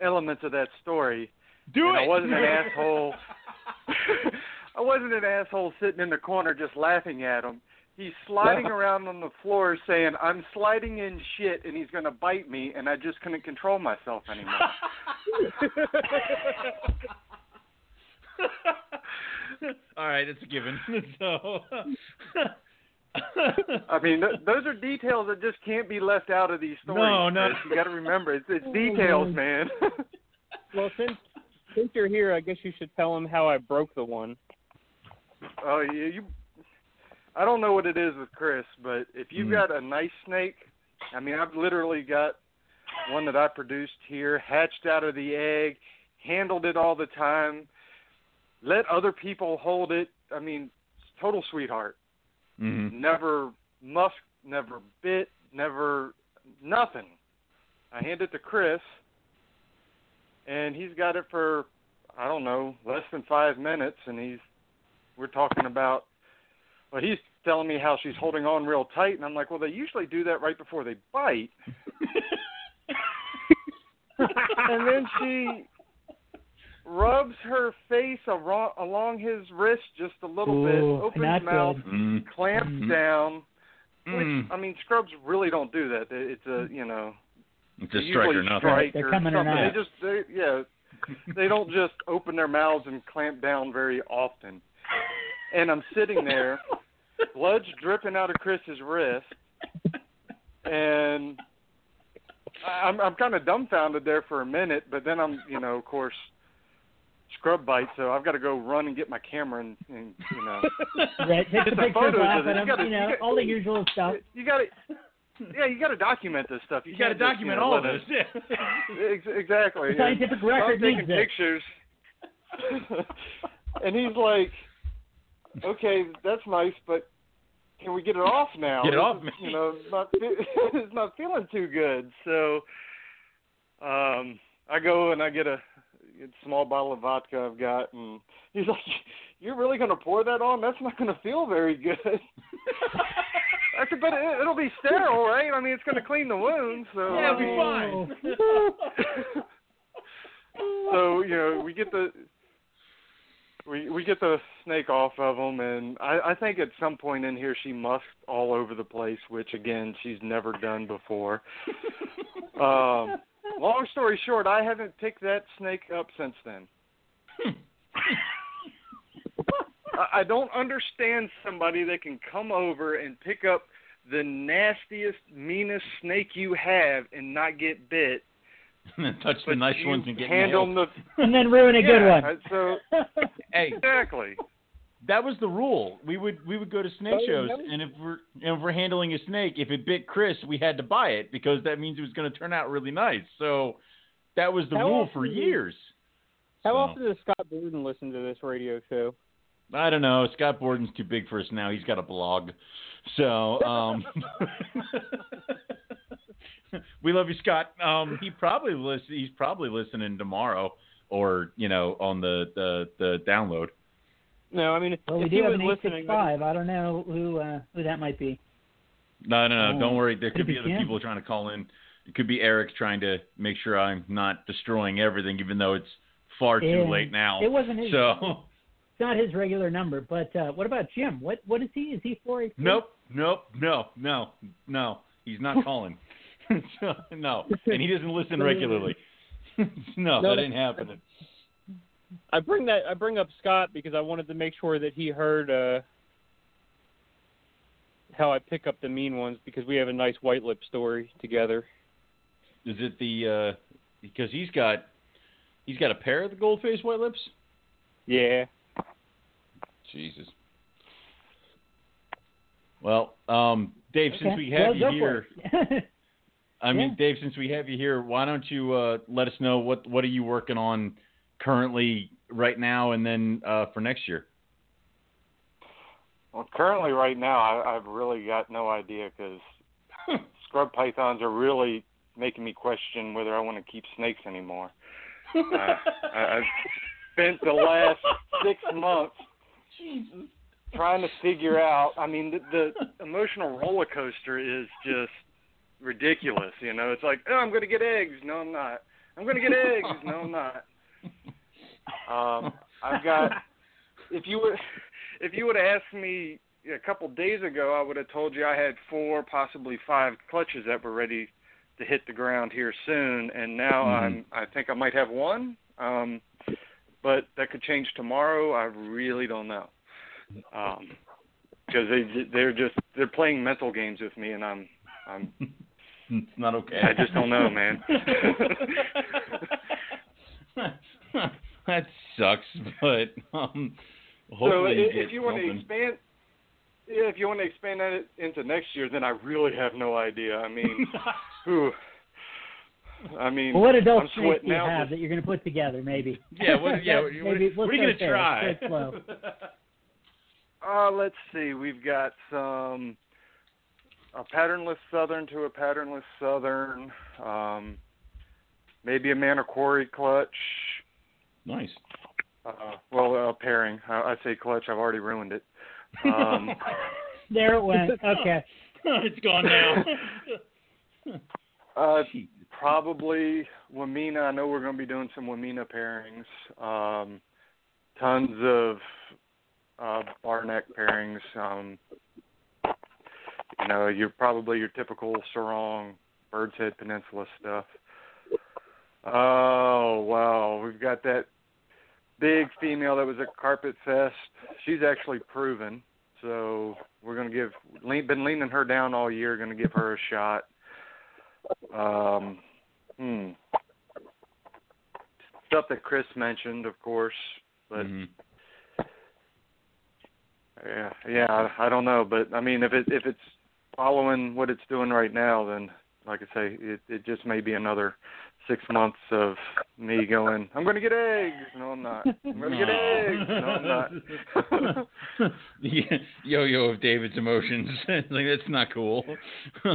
elements of that story. Do and it. I wasn't an asshole. I wasn't an asshole sitting in the corner just laughing at him. He's sliding around on the floor saying, "I'm sliding in shit and he's going to bite me," and I just couldn't control myself anymore. All right, it's a given. so. I mean, th- those are details that just can't be left out of these stories. No, no. You got to remember, it's, it's oh, details, man. Well, since since you're here, I guess you should tell him how I broke the one. Oh, yeah, you. I don't know what it is with Chris, but if you've Mm. got a nice snake, I mean, I've literally got one that I produced here, hatched out of the egg, handled it all the time, let other people hold it. I mean, total sweetheart. hmm Never musk, never bit, never nothing. I hand it to Chris, and he's got it for I don't know less than five minutes, and he's we're talking about. Well, he's telling me how she's holding on real tight, and I'm like, well, they usually do that right before they bite, and then she rubs her face aro- along his wrist just a little bit, Ooh, opens not mouth, good. Mm. clamps Mm. down. Which Mm. I mean, scrubs really don't do that. It's a you know It's they a strike usually or nothing. strike They're or coming or something. not. They just they, yeah. they don't just open their mouths and clamp down very often. And I'm sitting there, blood's dripping out of Chris's wrist, and I'm I'm kind of dumbfounded there for a minute, but then I'm you know of course scrub bite, so I've got to go run and get my camera and, and you know Right, take Get the the pictures, photos laugh of it. at gotta- you know, you got- all the usual stuff. you got to yeah you got to document this stuff. You, You got to can't just, you document know, all of this. Yeah. Exactly. The scientific And record I'm taking needs it. pictures, and he's like, "Okay, that's nice, but can we get it off now? Get it off is, me." You know, it's not fe- it's not feeling too good." So, um, I go and I get a, a small bottle of vodka I've got, and he's like, "You're really going to pour that on? That's not going to feel very good." I said, "But it, it'll be sterile, right? I mean, it's going to clean the wound, so Yeah, it'll be fine. so you know we get the we we get the snake off of them and I, I think at some point in here she musked all over the place which again she's never done before um long story short i haven't picked that snake up since then I, I don't understand somebody that can come over and pick up the nastiest meanest snake you have and not get bit and then touch the nice ones and get hand nailed. the and then ruin a good one. Uh, so Hey, exactly that was the rule. We would we would go to snake Oh, shows, really? and if we're and if we're handling a snake, if it bit Chris, we had to buy it because that means it was going to turn out really nice. So that was the How rule often for years. How So, often does Scott Borden listen to this radio show? I don't know. Scott Borden's too big for us now. He's got a blog. So um we love you, Scott. Um he probably listen, he's probably listening tomorrow or, you know, on the the, the download. No, I mean, Well, we if do he have was an eight listening, five. I don't know who uh, who that might be. No, no, no. Oh. Don't worry. There could Could be be other Jim. people trying to call in. It could be Eric trying to make sure I'm not destroying everything, even though it's far too Yeah. late now. It wasn't his. So, It's not his regular number. But uh, what about Jim? What what is he? Is he four eight? nope, nope, no, no, no. He's not calling. so, no, and he doesn't listen regularly. no, No, that didn't happen. I bring that I bring up Scott because I wanted to make sure that he heard uh how I pick up the mean ones because we have a nice white lip story together. Is it the uh because he's got he's got a pair of the gold face white lips? Yeah. Jesus. Well, um, Dave, since we have well, you go here. I mean, Yeah. Dave, since we have you here, why don't you uh, let us know what what are you working on currently right now, and then uh, for next year? Well, currently, right now, I, I've really got no idea because scrub pythons are really making me question whether I want to keep snakes anymore. Uh, I, I've spent the last six months trying to figure out. I mean, the, the emotional roller coaster is just ridiculous. You know, it's like, oh, I'm going to get eggs. No, I'm not. I'm going to get eggs. No, I'm not. Um, I've got. If you would, if you would have asked me a couple days ago, I would have told you I had four, possibly five clutches that were ready to hit the ground here soon, and now Mhm. I'm. I think I might have one. Um, but that could change tomorrow. I really don't know. Um, because they they're just they're playing mental games with me, and I'm I'm it's not okay. I just don't know, man. that sucks, but um, so hopefully i- you if you want to expand, yeah, if you want to expand that into next year, then I really have no idea. I mean, whew. I mean, well, what adult I'm snake sweating do you out have just- that you're going to put together? Maybe. yeah, what, yeah. What, Maybe what, let's are you gonna try? Uh, let's see. We've got some a patternless southern to a patternless southern. Um, maybe a Manokwari clutch. nice. Uh, well, a pairing. I, I say clutch. I've already ruined it. Um, there it went. Okay. it's gone now. uh, probably Wamena. I know we're going to be doing some Wamena pairings. Um, tons of uh, Barneck pairings. Um, you know, you're probably your typical Sorong, bird's head peninsula stuff. Oh wow, we've got that big female that was at Carpet Fest. She's actually proven. So we're gonna give been leaning her down all year. Going to give her a shot. Um, hmm. Stuff that Chris mentioned, of course, but Mhm. yeah, yeah, I, I don't know, but I mean, if it if it's following what it's doing right now, then like I say, it it just may be another six months of me going, I'm going to get eggs. No, I'm not. I'm going to get eggs. No, I'm not. yo-yo of David's emotions. like that's not cool.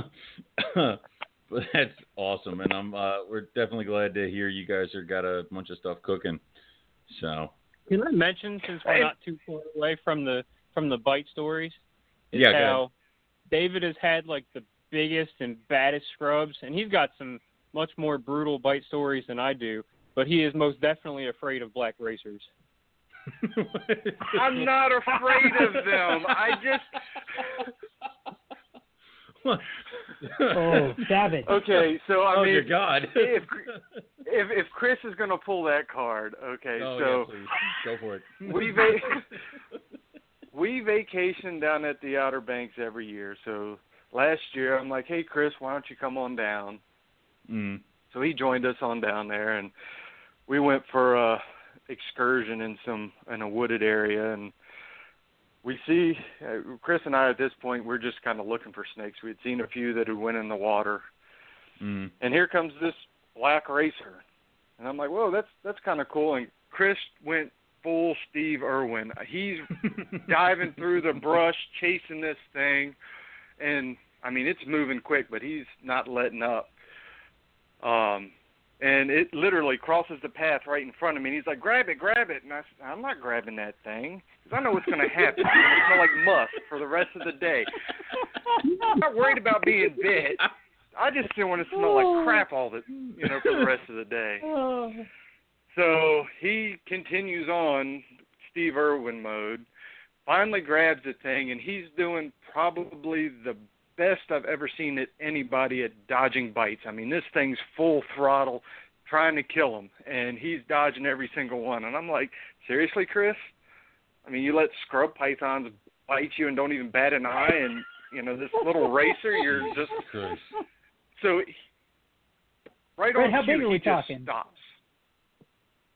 but that's awesome, and I'm uh, we're definitely glad to hear you guys are got a bunch of stuff cooking. So Can I mention, since we're not too far away from the from the bite stories, is Yeah, how David has had like the biggest and baddest scrubs, and he's got some much more brutal bite stories than I do. But he is most definitely afraid of black racers. I'm not afraid of them. I just Oh, savage. okay. So I oh mean, God. if if if Chris is going to pull that card, okay. oh so yeah, go for it. we va- we vacation down at the Outer Banks every year. So last year, I'm like, hey Chris, why don't you come on down? Mm. So he joined us on down there, and we went for a excursion in some in a wooded area, and we see uh, Chris and I at this point we're just kind of looking for snakes. We had seen a few that had went in the water, Mm. and here comes this black racer, and I'm like, whoa, that's that's kind of cool. And Chris went full Steve Irwin. He's diving through the brush, chasing this thing, and I mean it's moving quick, but he's not letting up. Um, and it literally crosses the path right in front of me. And he's like, "Grab it, grab it!" And I said, "I'm not grabbing that thing because I know what's going to happen. It's going to smell like musk for the rest of the day. I'm not worried about being bit. I just didn't want to smell like oh. crap all the, you know, for the rest of the day." Oh. So he continues on Steve Irwin mode, finally grabs the thing, and he's doing probably the best I've ever seen it anybody at dodging bites. I mean, this thing's full throttle, trying to kill him, and he's dodging every single one. And I'm like, seriously, Chris? I mean, you let scrub pythons bite you and don't even bat an eye, and you know this little racer, you're just Christ. so right Right, on how cue, big are he we just talking? stops.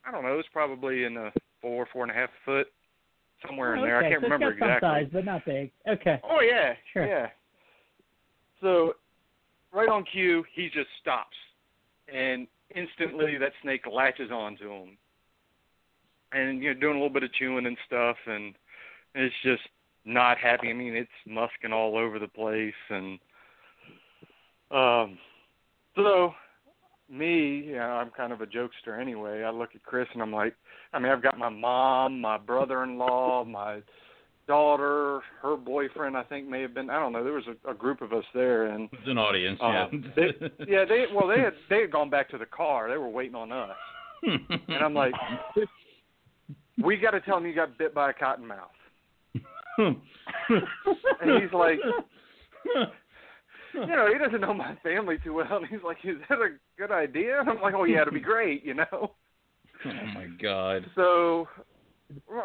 I don't know. It's probably in a four, four and a half foot, somewhere in Oh, there. okay, I can't so it's remember got some exactly. size, but not big. Okay. Oh yeah, Sure. yeah. So right on cue, he just stops, and instantly that snake latches onto him, and you know doing a little bit of chewing and stuff, and it's just not happy. I mean, it's musking all over the place, and um, so me, you know, I'm kind of a jokester anyway. I look at Chris and I'm like, I mean, I've got my mom, my brother-in-law, my daughter, her boyfriend. I think may have been. I don't know. There was a, a group of us there, and It's an audience, um, yeah. they, yeah, they well, they had they had gone back to the car. They were waiting on us, and I'm like, we got to tell him you got bit by a cottonmouth. And he's like, you know, he doesn't know my family too well. And he's like, is that a good idea? And I'm like, oh yeah, it'll be great, you know. oh my God. So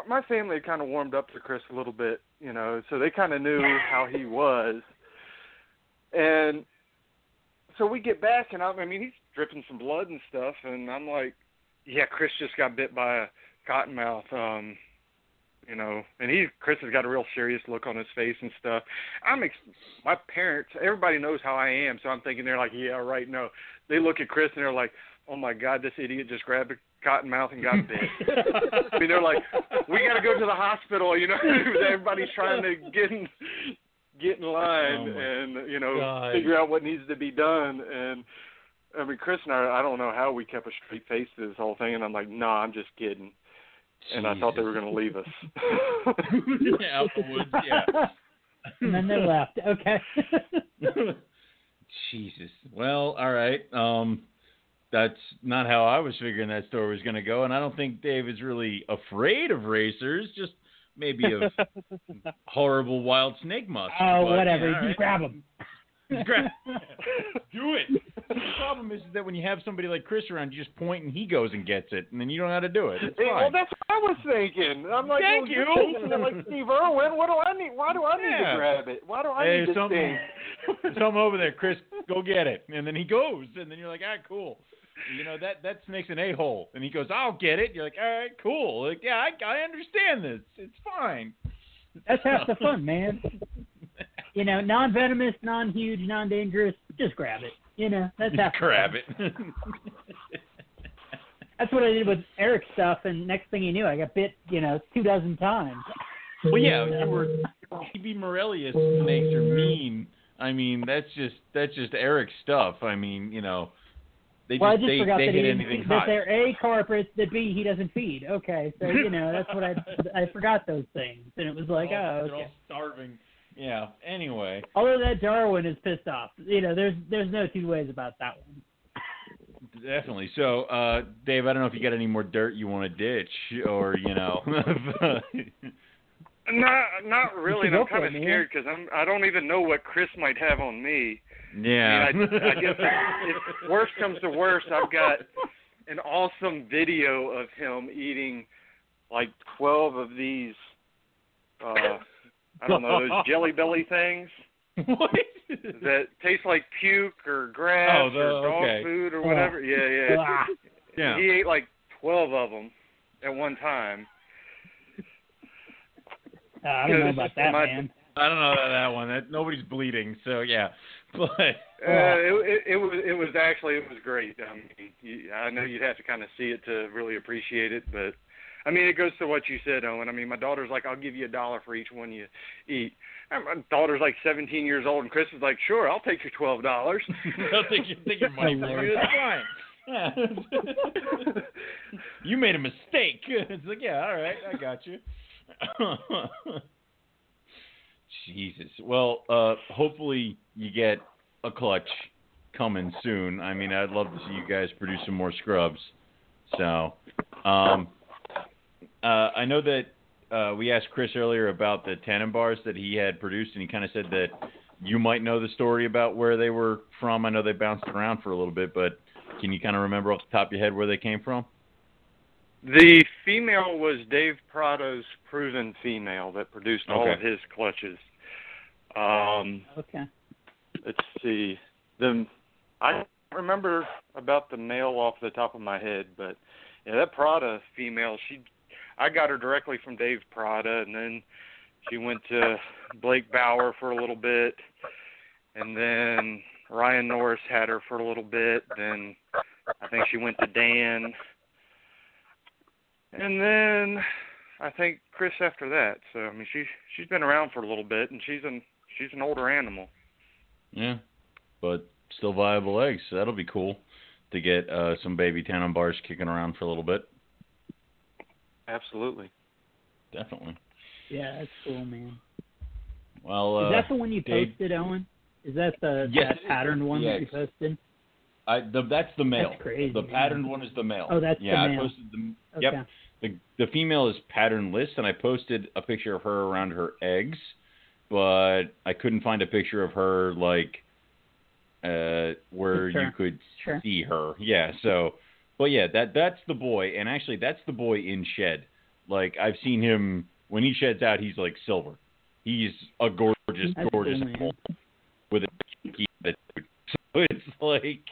my family had kind of warmed up to Chris a little bit, you know, so they kind of knew how he was. And so we get back, and I, I mean, he's dripping some blood and stuff, and I'm like, yeah, Chris just got bit by a cottonmouth, um, you know, and he, Chris has got a real serious look on his face and stuff. I'm, ex- my parents, everybody knows how I am, so I'm thinking they're like, yeah, right, no. They look at Chris and they're like, oh my God, this idiot just grabbed a cottonmouth and got bit. I mean, they're like, we got to go to the hospital. You know, everybody's trying to get in, get in line Oh, and you know God. figure out what needs to be done. And I mean, Chris and I, I don't know how we kept a straight face to this whole thing. And I'm like, no, nah, I'm just kidding. And I thought they were going to leave us. yeah, out the woods, yeah. and then they left. Okay. Jesus. Well, all right. Um, that's not how I was figuring that story was going to go, and I don't think David's really afraid of racers. Just maybe of horrible wild snake musk. oh, but, whatever. yeah, all Just right. grab them. Just grab. Do it. The problem is that when you have somebody like Chris around, you just point and he goes and gets it, and then you don't know how to do it. It's Hey, well, that's what I was thinking. I'm like, Thank well, you. you're taking it like Steve Irwin. What do I need? Why do I need Yeah. to grab it? Why do I Hey, need this something- thing? Come over there, Chris. Go get it, and then he goes, and then you're like, ah, cool. You know that that snake's an a hole, and he goes, I'll get it. You're like, all right, cool. Like, yeah, I, I understand this. It's fine. That's half the fun, man. You know, non-venomous, non-huge, non-dangerous. Just grab it. You know, that's how. Just grab it. That's what I did with Eric's stuff, and next thing you knew, I got bit. You know, two dozen times. well, yeah, you were EB Morelia's snakes are mean. I mean, that's just that's just Eric's stuff. I mean, you know, they just well, I just they, forgot they that hit he anything that hot. they're a carpets, that b he doesn't feed. Okay, so you know that's what I I forgot those things, and it was like, all- oh, oh, they're all starving. Yeah. Anyway, Although that Darwin is pissed off, you know, there's there's no two ways about that one. definitely. So, uh, Dave, I don't know if you got any more dirt you want to ditch, or you know. Not, not really. And I'm kind of scared because I'm. I don't even know what Chris might have on me. yeah. I, mean, I, I guess if, if worst comes to worst, I've got an awesome video of him eating like 12 of these. Uh, I don't know those jelly belly things what? that taste like puke or grass Oh, the- or dog okay. food or whatever. Yeah, yeah. Ah, yeah. He ate like 12 of them at one time. uh, I don't know about that, My- man. I don't know about that one. That nobody's bleeding, so yeah. But Uh, it, it, it was it was actually it was great. I mean, you, I know you'd have to kind of see it to really appreciate it, but I mean, it goes to what you said, Owen. I mean, my daughter's like, "I'll give you a dollar for each one you eat." And my daughter's like 17 years old, and Chris is like, "Sure, I'll take your twelve dollars." I'll take your, take your money from you. That's fine. You made a mistake. It's like, yeah, all right, I got you. Jesus. Well, uh, hopefully you get a clutch coming soon. I mean, I'd love to see you guys produce some more scrubs. So, um, uh, I know that uh, we asked Chris earlier about the Tanimbars that he had produced, and he kind of said that you might know the story about where they were from. I know they bounced around for a little bit, but can you kind of remember off the top of your head where they came from? the female was Dave Prado's proven female that produced all of his clutches. Um, Okay. let's see. The I don't remember about the male off the top of my head, but yeah, that Prada female, she I got her directly from Dave Prada, and then she went to Blake Bauer for a little bit, and then Ryan Norris had her for a little bit. Then I think she went to Dan, and then I think Chris after that. So I mean, she she's been around for a little bit, and she's an she's an older animal. Yeah, but still viable eggs. So that'll be cool to get uh, some baby Tanimbars kicking around for a little bit. Absolutely. Definitely. Yeah, that's cool, man. Well, uh, Is that the one you Dave- posted, Owen? Is that the Yes, that patterned one that you posted? I, the, that's the male. That's crazy, The man. patterned one is the male. Oh, that's the yeah. male. I posted the. Okay. Yep. The the female is patternless, and I posted a picture of her around her eggs, but I couldn't find a picture of her like uh where Sure. you could Sure. see her. Yeah. So, but yeah, that that's the boy, and actually that's the boy in shed. Like I've seen him when he sheds out, he's like silver. He's a gorgeous, That's gorgeous cool, animal with a. So it's like,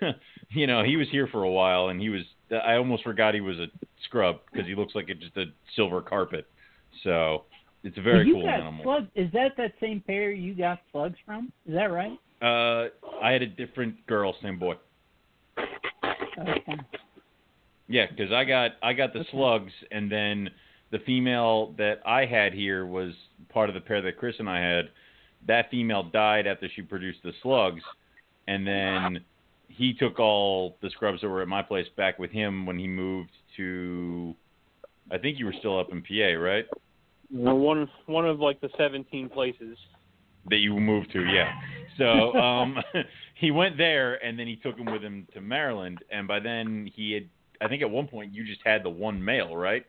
you know, he was here for a while, and he was. I almost forgot he was a scrub because he looks like a, just a silver carpet. So it's a very you cool got animal. Slug, is that that same pair you got slugs from? Is that right? Uh, I had a different girl, same boy. Okay. Yeah, because I got I got the Okay. slugs, and then the female that I had here was part of the pair that Chris and I had. That female died after she produced the slugs, and then he took all the scrubs that were at my place back with him when he moved to. I think you were still up in PA, right? We're one one of like the 17 places. That you moved to, yeah. So um, he went there, and then he took him with him to Maryland, and by then he had. I think at one point you just had the one male, right?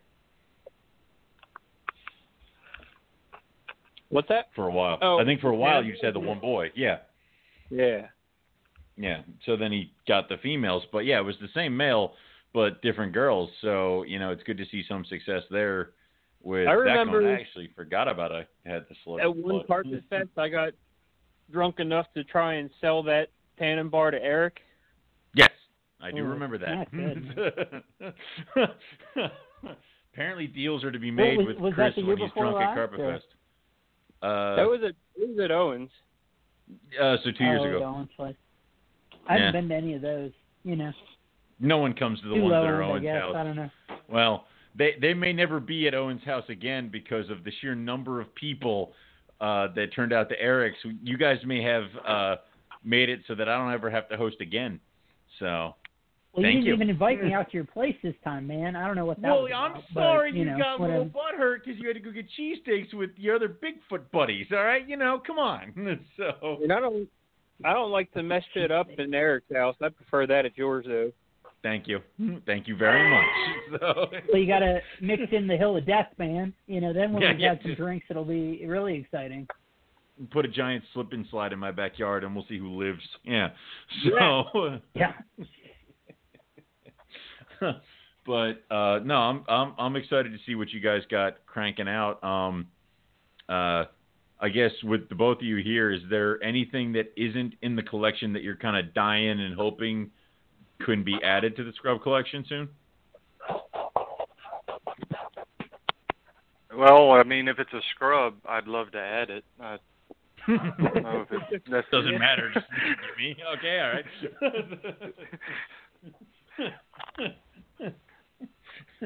What's that? for a while. Oh, I think for a while yeah. you had the one boy. Yeah. Yeah. Yeah. So then he got the females, but yeah, it was the same male but different girls. So you know, it's good to see some success there. With I that remember- going. I actually forgot about I had the slip. At one carpet fest, I got drunk enough to try and sell that Tanimbar to Eric. Yes, I do Oh, remember that. Apparently, deals are to be What made was- with was Chris that the year when he's drunk at last, Carpet or- Fest. Uh, that was at it was at Owens. uh, so two years oh, ago. Owens place. I haven't Yeah. been to any of those. You know, No one comes to the too ones that are end, I Owen's guess. house. I don't know. Well, they they may never be at Owen's house again because of the sheer number of people uh, that turned out to Eric's. You guys may have uh, made it so that I don't ever have to host again. So. Well, Thank you didn't you. even invite me out to your place this time, man. I don't know what that Well, was I'm about, sorry but, you, you, know, got a whatever. little butthurt because you had to go get cheesesteaks with your other Bigfoot buddies. All right, you know, come on. So, And I don't I don't like to mess shit up in Eric's house. I prefer that at yours though. Thank you, thank you very much. So, Well, you got to mix in the hill of death, man. You know, then when Yeah, we've yeah. had some drinks, it'll be really exciting. put a giant slip and slide in my backyard, and we'll see who lives. Yeah. So. Yeah. but uh, no, I'm I'm I'm excited to see what you guys got cranking out. Um, uh, I guess with the both of you here, is there anything that isn't in the collection that you're kind of dying and hoping couldn't be added to the scrub collection soon? Well, I mean, if it's a scrub, I'd love to add it. I don't know if necessary. Doesn't matter. Just to me. Okay, all right.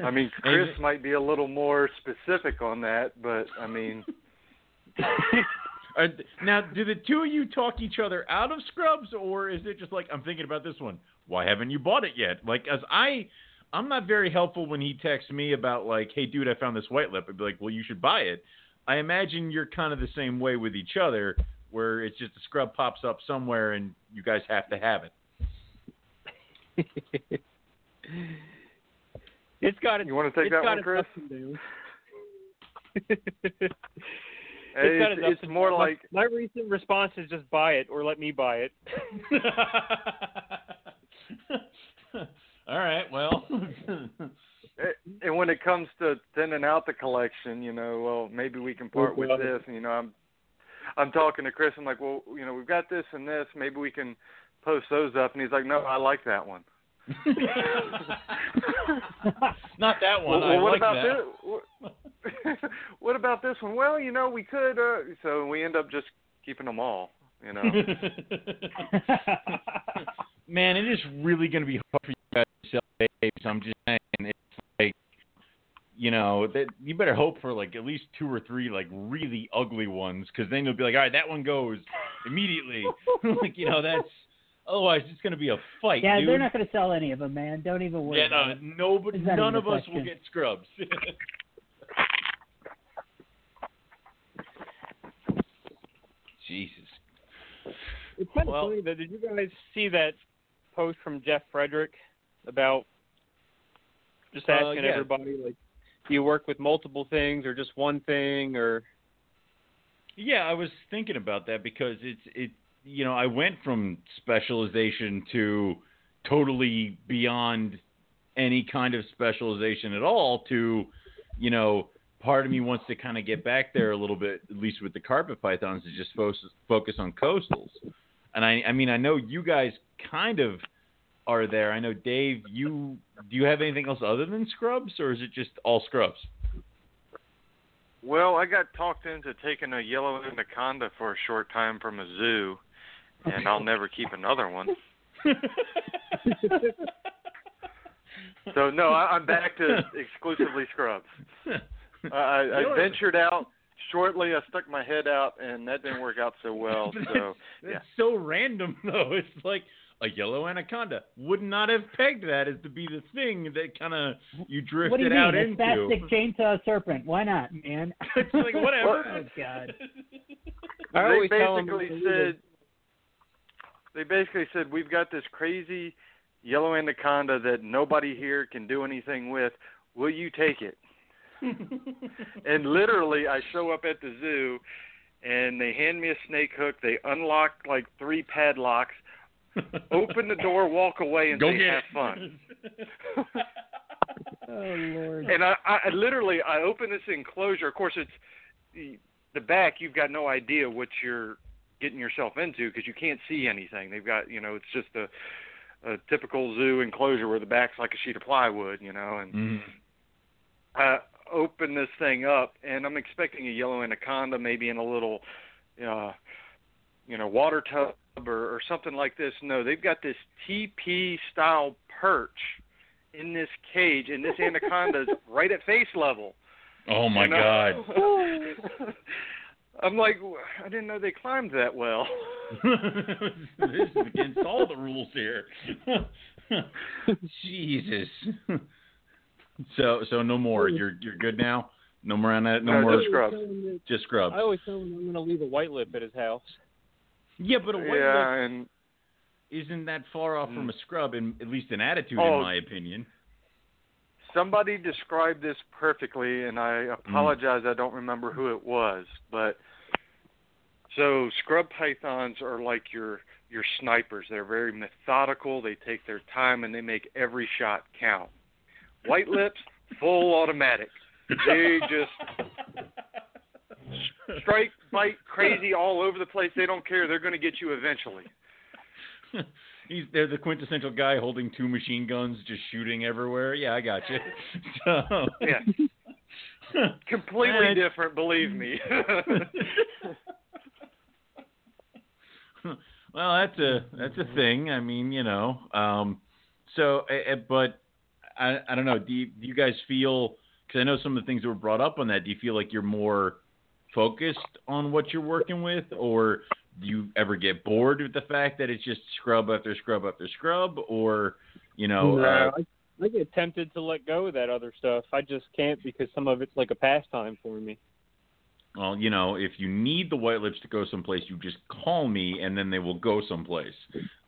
I mean, Chris might be a little more specific on that, but I mean, uh, now, do the two of you talk each other out of Scrubs, or is it just like I'm thinking about this one? Why haven't you bought it yet? Like, as I, I'm not very helpful when he texts me about like, hey, dude, I found this white lip. I'd be like, well, you should buy it. I imagine you're kind of the same way with each other, where it's just a scrub pops up somewhere and you guys have to have it. It's got its, you want to take that one, Chris? ups and downs. Hey, got It's, its it's more downs. like my, my recent response is just buy it or let me buy it. All right, well. and when it comes to thinning out the collection, you know, well, maybe we can part with this. And, you know, I'm I'm talking to Chris. I'm like, well, you know, we've got this and this. Maybe we can post those up. And he's like, no, I like that one. Not that one. well, I well, what like about that. this? What, what about this one? Well, you know, we could. Uh, so we end up just keeping them all. You know. Man, it is really going to be hard for you guys to sell babes. I'm just saying, it's like, you know, that you better hope for like at least two or three like really ugly ones, because then you'll be like, all right, that one goes immediately. like, you know, that's otherwise it's going to be a fight. yeah, dude. they're not going to sell any of them, man. Don't even worry. Yeah, about no, it. nobody, none of a us will get scrubs. Jesus. It's kind of Well- funny though. Did you guys see that post from Jeff Frederick about just Uh, asking yeah. everybody like, do you work with multiple things or just one thing or? Yeah, I was thinking about that because it's it you know, I went from specialization to totally beyond any kind of specialization at all to, you know, part of me wants to kind of get back there a little bit, at least with the carpet pythons, to just focus focus on coastals. And I I mean I know you guys kind of are there. I know Dave, you do you have anything else other than scrubs or is it just all scrubs? Well, I got talked into taking a yellow anaconda for a short time from a zoo, and I'll never keep another one. So no, I, I'm back to exclusively scrubs. I, I, I ventured out shortly. I stuck my head out, and that didn't work out so well. But So That's yeah, so random, though. It's like a yellow anaconda. Would not have pegged that as to be the thing that kind of you drifted What do you out mean? A into. spastic chainsaw serpent. Why not, man? it's like whatever. oh God. I they always basically said they basically said we've got this crazy yellow anaconda that nobody here can do anything with. Will you take it? and literally, I show up at the zoo, and they hand me a snake hook. They unlock like three padlocks, open the door, walk away, and Go say, get "Have it. fun." Oh Lord. and I, I literally I open this enclosure. Of course, it's the, the back. You've got no idea what you're getting yourself into because you can't see anything. They've got you know it's just a a typical zoo enclosure where the back's like a sheet of plywood, you know, and. I open this thing up and I'm expecting a yellow anaconda maybe in a little uh you know water tub or, or something like this. No, they've got this TP style perch in this cage and this anaconda's right at face level. Oh my you know? god. I'm like I didn't know they climbed that well. this is against all the rules here. Jesus. So so no more. You're you're good now. No more on that. No, No, more. just scrubs. Just scrubs. I always tell him I'm going to leave a white lip at his house. Yeah, but a white yeah, lip and isn't that far off from Mm. a scrub, in at least an attitude, Oh. in my opinion. somebody described this perfectly and I apologize I don't remember who it was, but so scrub pythons are like your your snipers. They're very methodical, they take their time and they make every shot count. White lips, full automatic. They just strike, bite, crazy all over the place. They don't care. They're going to get you eventually. He's they're the quintessential guy holding two machine guns, just shooting everywhere. Yeah, I got you. So, Yeah. Completely Eh, different, believe me. well, that's a that's a thing. I mean, you know. Um, so, uh, uh, but I I don't know. Do you, do you guys feel? Because I know some of the things that were brought up on that. Do you feel like you're more focused on what you're working with, or do you ever get bored with the fact that it's just scrub after scrub after scrub, or you know? No, uh, I, I get tempted to let go of that other stuff. I just can't because some of it's like a pastime for me. Well, you know, if you need the white lips to go someplace, you just call me, and then they will go someplace.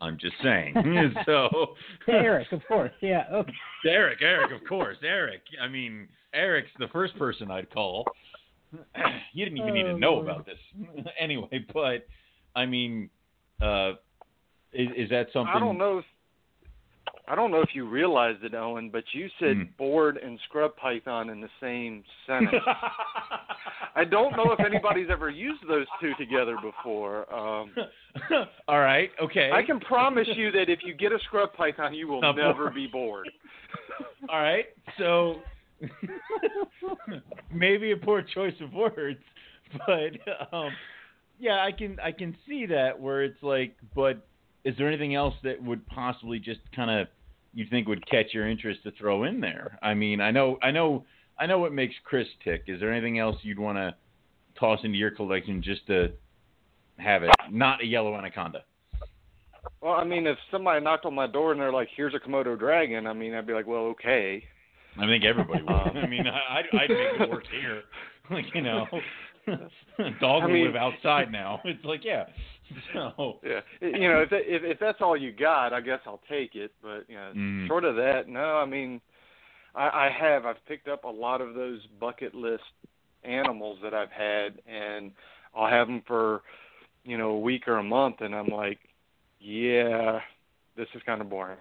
I'm just saying. so, Eric, of course. Yeah. Okay. Eric, Eric, of course, Eric. I mean, Eric's the first person I'd call. you didn't even need to Oh, know Lord. about this anyway. But I mean, uh, is, is that something? I don't know if I don't know if you realized it, Owen, but you said Hmm. bored and scrub python in the same sentence. I don't know if anybody's ever used those two together before. Um, All right. Okay. I can promise you that if you get a scrub python, you will Not never bored. be bored. All right. So maybe a poor choice of words, but um, yeah, I can I can see that where it's like, but is there anything else that would possibly just kind of you think would catch your interest to throw in there? I mean, I know I know I know what makes Chris tick. Is there anything else you'd want to toss into your collection just to have it, not a yellow anaconda? Well, I mean, if somebody knocked on my door and they're like, "Here's a Komodo dragon," I mean, I'd be like, "Well, okay." I think everybody would. Um, I mean, I, I'd, I'd make it work here. Like, you know, dog I mean- live outside now. It's like, yeah. So, Yeah, you know, if if if that's all you got, I guess I'll take it. But you know, Mm. short of that, no. I mean, I, I have I've picked up a lot of those bucket list animals that I've had, and I'll have them for you know a week or a month, and I'm like, yeah, this is kind of boring.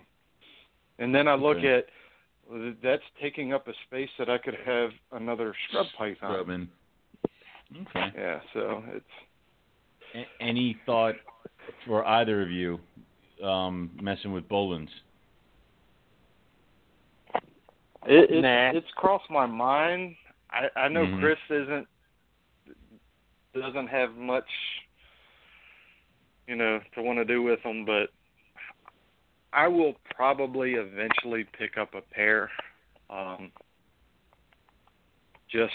And then I look Okay. at that's taking up a space that I could have another scrub python. Scrubbing. Okay. Yeah, so it's any thought for either of you um, messing with Boelens? It, it's, Nah. it's crossed my mind. I I know Mhm. Chris isn't doesn't have much, you know, to want to do with them, but I will probably eventually pick up a pair. Um, just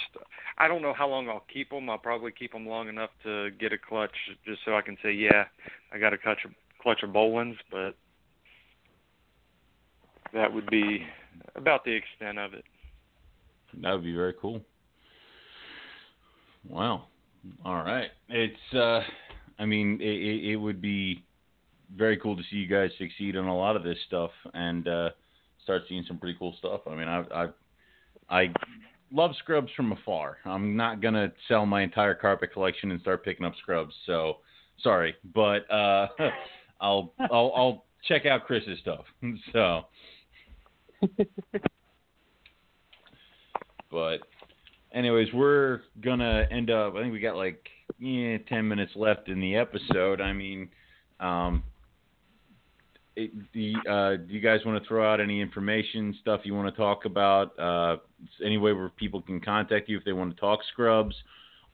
I don't know how long I'll keep them. I'll probably keep them long enough to get a clutch, just so I can say, yeah, I got a clutch of, clutch of Boelens, but that would be about the extent of it. That would be very cool. Wow. All right. It's. Uh, I mean, it, it, would be very cool to see you guys succeed on a lot of this stuff and uh, start seeing some pretty cool stuff. I mean, I, I, I love scrubs from afar. I'm not gonna sell my entire carpet collection and start picking up scrubs. So sorry, but uh, I'll I'll I'll check out Chris's stuff. So, but anyways, we're gonna end up. I think we got like yeah, ten minutes left in the episode. I mean, um, it, the uh, do you guys want to throw out any information stuff you want to talk about? Uh, any way where people can contact you if they want to talk scrubs,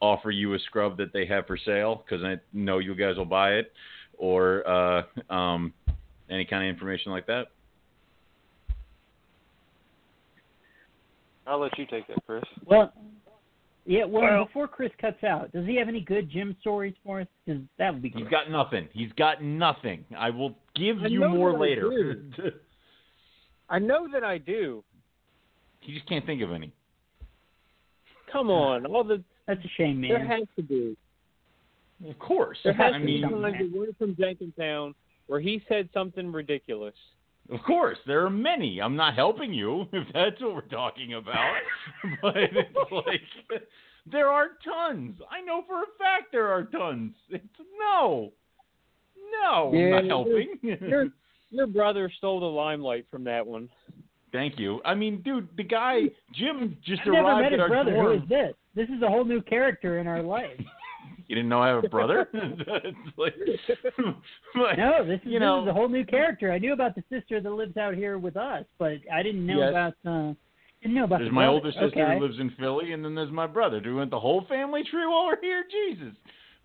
offer you a scrub that they have for sale because I know you guys will buy it, or uh, um, any kind of information like that. I'll let you take that, Chris. Well, yeah. Well, Well- before Chris cuts out, does he have any good Jim stories for us? Because that would be He's great. got nothing. He's got nothing. I will give I you more that I later. I know that I do. he just can't think of any. Come on, all the That's a shame, man. there has to be. Of course. There has I to mean, be times that one from Jenkintown where he said something ridiculous. Of course, there are many. I'm not helping you if that's what we're talking about. but it's like there are tons. I know for a fact there are tons. It's no, no, Yeah, I'm not helping. Your your brother stole the limelight from that one. Thank you. I mean, dude, the guy Jim just I've never arrived met at our brother. Who dorm. is this? This is a whole new character in our life. You didn't know I have a brother? like, but, No, this is, you this is a whole new character. I knew about the sister that lives out here with us, but I didn't know Yes. about. Uh, didn't know about There's the my brother. older sister okay. who lives in Philly, and then there's my brother. Do we want the whole family tree while we're here? Jesus.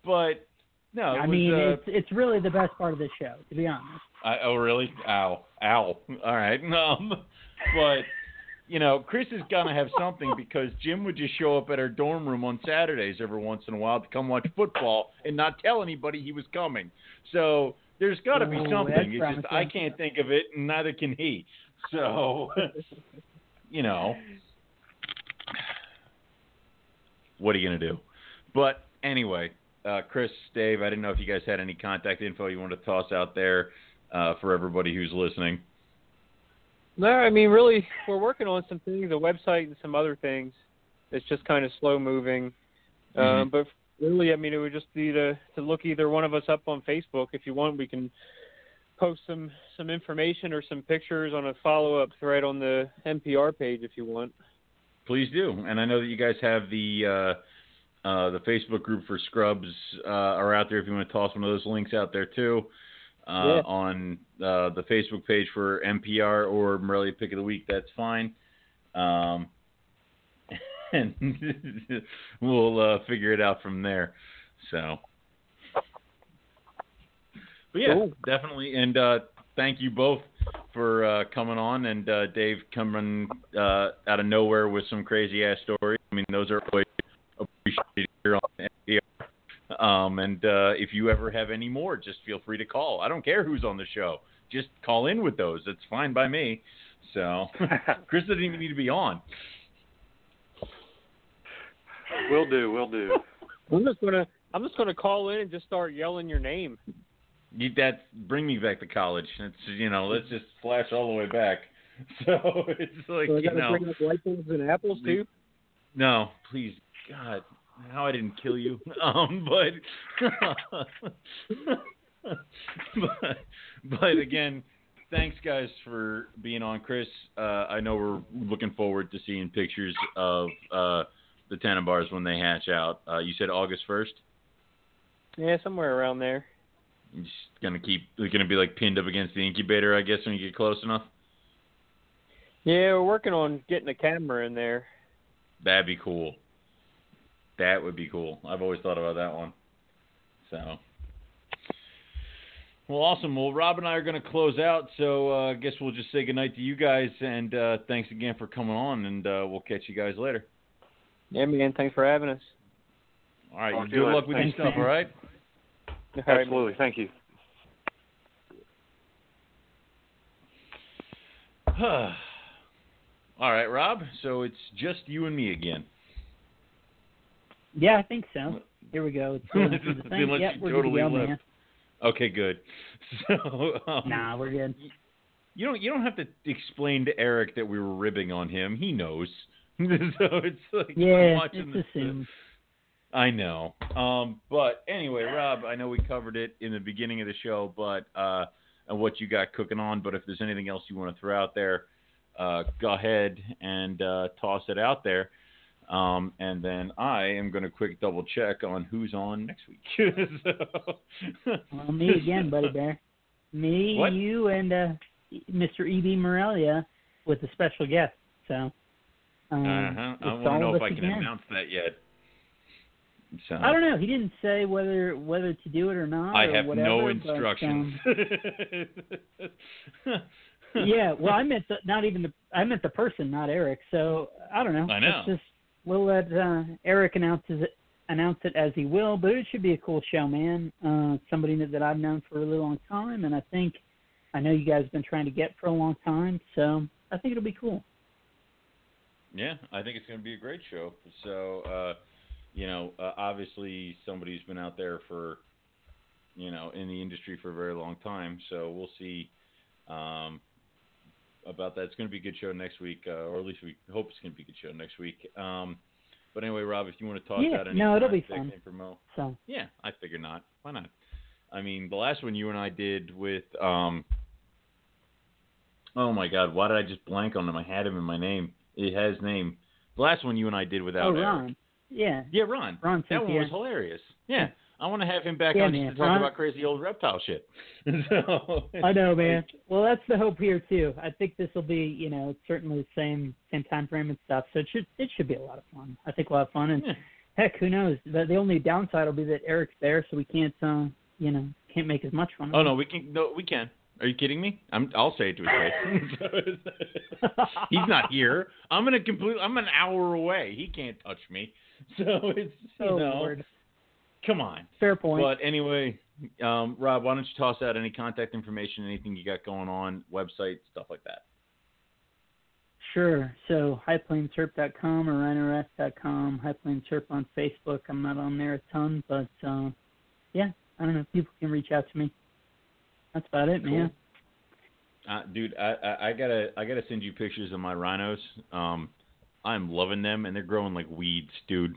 But no, I was, mean, uh, it's it's really the best part of the show, to be honest. I, oh really? Ow, ow. All right. Um, but you know, Chris is gonna have something because Jim would just show up at our dorm room on Saturdays every once in a while to come watch football and not tell anybody he was coming. So there's got to be Ooh, something. It's just I can't think of it, and neither can he. So you know, what are you gonna do? But anyway, uh, Chris, Dave, I didn't know if you guys had any contact info you wanted to toss out there uh, for everybody who's listening. No, I mean really, we're working on some things, a website and some other things. It's just kind of slow moving. Um, Mhm. but really, I mean, it would just be to to look either one of us up on Facebook. If you want, we can post some some information or some pictures on a follow up thread on the MPR page if you want. Please do. And I know that you guys have the uh, uh, the Facebook group for Scrubs uh, are out there. If you want to toss one of those links out there too, uh, Yeah. on uh, the Facebook page for MPR or Morelia Pick of the Week, that's fine. Um, and we'll uh, figure it out from there. So, but yeah, Cool. definitely. And uh, thank you both for uh, coming on, and uh, Dave coming uh, out of nowhere with some crazy ass stories. I mean, those are always appreciated here on MPR. Um, and uh, if you ever have any more, just feel free to call. I don't care who's on the show. Just call in with those. It's fine by me. So Chris doesn't even need to be on. will do, will do. I'm just gonna I'm just gonna call in and just start yelling your name. You, that bring me back to college. It's you know, let's just flash all the way back. So it's like So I you gotta know, bring up light bulbs and apples too. no, please, God, how I didn't kill you. Um, but but but again, thanks guys for being on, Chris. Uh, I know we're looking forward to seeing pictures of uh, the Tanimbars when they hatch out. Uh, you said August first. Yeah, somewhere around there. You're just gonna keep. Gonna be like pinned up against the incubator, I guess, when you get close enough. Yeah, we're working on getting a camera in there. That'd be cool. That would be cool. I've always thought about that one. So. Well, awesome. Well, Rob and I are going to close out, so uh, I guess we'll just say goodnight to you guys, and uh, thanks again for coming on, and uh, we'll catch you guys later. Yeah, man. Thanks for having us. All right, Talk to good you later. luck with your Thanks, stuff, man. all right? All right, man. Absolutely. Thank you. all right, Rob, so it's just you and me again. Yeah, I think so. Here we go. It's the. Unless Yep, totally go, left. man. Okay, good. So, um, Nah, we're good. You don't you don't have to explain to Eric that we were ribbing on him. He knows. so it's like Yeah, watching it's this, assumed. I know. Um, but anyway, Rob, I know we covered it in the beginning of the show, but uh, and what you got cooking on. But if there's anything else you want to throw out there, uh, go ahead and uh, toss it out there. Um, and then I am going to quick double check on who's on next week. so, Well, me again, buddy bear. Me, What? you, and uh, Mr. E.B. Morelia with a special guest. So. Um, Uh-huh. I it's want to know if I can again. announce that yet. So I don't know. He didn't say whether whether to do it or not. I or have whatever, no but, instructions. um, yeah, well, I meant the, not even the I meant the person, not Eric. So I don't know. I know. Let's just we'll let uh, Eric announces it announce it as he will, but it should be a cool show, man. Uh, somebody that, that I've known for a really long time, and I think I know you guys have been trying to get for a long time. So I think it'll be cool. Yeah, I think it's going to be a great show. So, uh, you know, uh, obviously somebody who's been out there for, you know, in the industry for a very long time. So we'll see um, about that. It's going to be a good show next week, uh, or at least we hope it's going to be a good show next week. Um, but anyway, Rob, if you want to talk Yeah, about any no, it'll be fun. info- So yeah, I figure not. Why not? I mean, the last one you and I did with, um, oh my God, why did I just blank on him? I had him in my name. It has name. The last one you and I did without oh, Eric. Ron, yeah, Yeah, Ron. Ron That one was hilarious. Yeah. I want to have him back Yeah, on man. to talk Ron- about crazy old reptile shit. so, I know, man. Well, that's the hope here too. I think this will be, you know, certainly the same same time frame and stuff. So it should it should be a lot of fun. I think we'll have fun, and Yeah. heck, who knows? The, the only downside will be that Eric's there, so we can't, uh, you know, can't make as much fun. Oh no, we can. No, we can. Are you kidding me? I'm. I'll say it to his face. He's not here. I'm in a complete. I'm an hour away. He can't touch me. So it's you oh know. Lord. Come on. Fair point. But anyway, um, Rob, why don't you toss out any contact information, anything you got going on, website, stuff like that. Sure. So highplanesurf.com or rhinorest.com, highplanesurf on Facebook. I'm not on there a ton, but uh, yeah, I don't know. People can reach out to me. That's about it, man. Uh, dude, I, I, I gotta I gotta send you pictures of my rhinos. Um, I'm loving them, and they're growing like weeds, dude.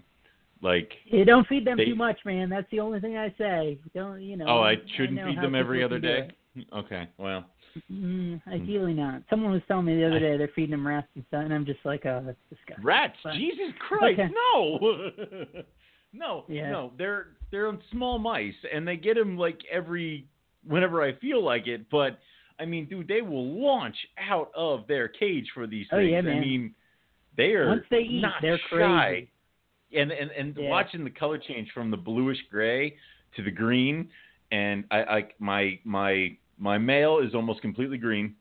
Like, Yeah, don't feed them They- too much, man. That's the only thing I say. Don't you know? oh, I shouldn't know feed them every other day. Okay, well. Mm, ideally not. Someone was telling me the other day they're feeding them rats and stuff, and I'm just like, oh, that's disgusting. rats. But- Jesus Christ, Okay. no, no, Yeah. no. They're they're small mice, and they get them like every whenever I feel like it. But I mean, dude, they will launch out of their cage for these things. Oh, yeah, I mean, they are Once they eat, not they're shy. crazy. And and and Yeah. watching the color change from the bluish gray to the green, and I, I my my my male is almost completely green,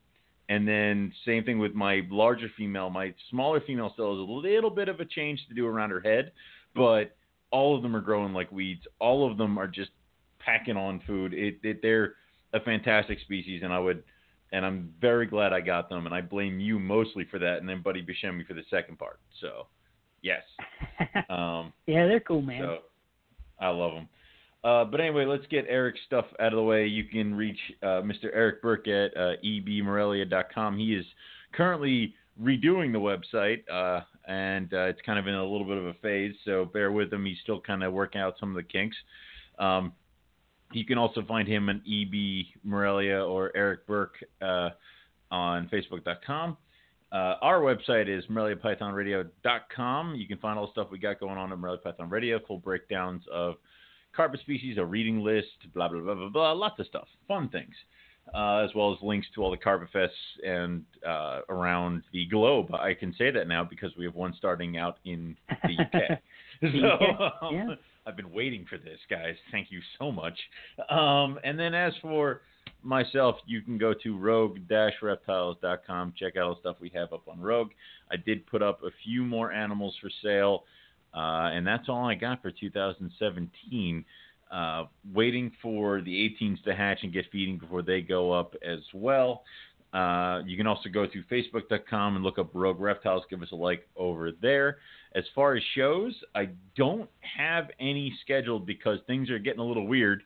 and then same thing with my larger female. My smaller female still has a little bit of a change to do around her head, but all of them are growing like weeds. All of them are just packing on food. It, it they're a fantastic species, and I would. And I'm very glad I got them, and I blame you mostly for that, and then Buddy Buscemi for the second part. So, yes. Um, yeah, they're cool, man. so I love them. Uh, but anyway, let's get Eric's stuff out of the way. You can reach uh, Mr. Eric Burke at uh, ebmorelia.com. He is currently redoing the website, uh, and uh, it's kind of in a little bit of a phase, so bear with him. He's still kind of working out some of the kinks. Um, you can also find him on EB Morelia or Eric Burke uh, on Facebook.com. Uh, our website is MoreliaPythonRadio.com. You can find all the stuff we got going on at Morelia Python Radio, full breakdowns of carpet species, a reading list, blah, blah, blah, blah, blah, lots of stuff, fun things, uh, as well as links to all the carpet fests and uh, around the globe. I can say that now because we have one starting out in the UK. So, um, yeah. I've been waiting for this, guys. Thank you so much. Um, and then as for myself, you can go to rogue-reptiles.com. Check out all the stuff we have up on Rogue. I did put up a few more animals for sale, uh, and that's all I got for 2017. Uh, waiting for the 18s to hatch and get feeding before they go up as well. Uh, you can also go to facebook.com and look up Rogue Reptiles. Give us a like over there. As far as shows, I don't have any scheduled because things are getting a little weird.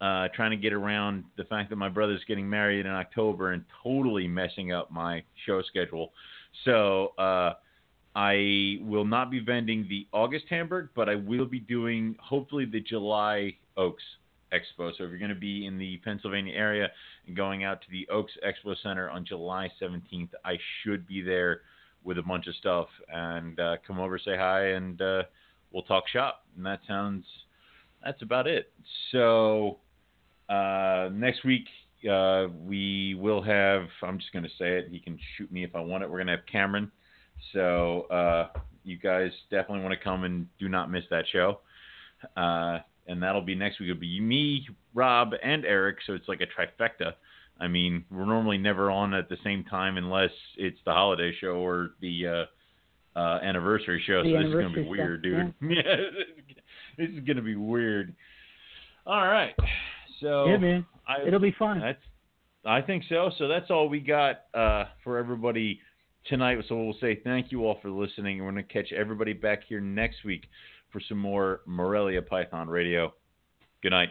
Uh, trying to get around the fact that my brother's getting married in October and totally messing up my show schedule. So uh, I will not be vending the August Hamburg, but I will be doing hopefully the July Oaks Expo. So if you're going to be in the Pennsylvania area and going out to the Oaks Expo Center on July 17th, I should be there with a bunch of stuff and uh, come over, say hi, and uh, we'll talk shop. And that sounds, that's about it. So uh, next week uh, we will have. I'm just going to say it. He can shoot me if I want it. We're going to have Cameron. So uh, you guys definitely want to come and do not miss that show. Uh, and that'll be next week. It'll be me, Rob, and Eric. So it's like a trifecta. I mean, we're normally never on at the same time unless it's the holiday show or the uh, uh, anniversary show. The so this is gonna be weird, stuff, dude. Yeah, this is gonna be weird. All right. So yeah, man. I, It'll be fun. that's I think so. So that's all we got uh, for everybody tonight. So we'll say thank you all for listening. We're going to catch everybody back here next week for some more Morelia Python Radio. Good night.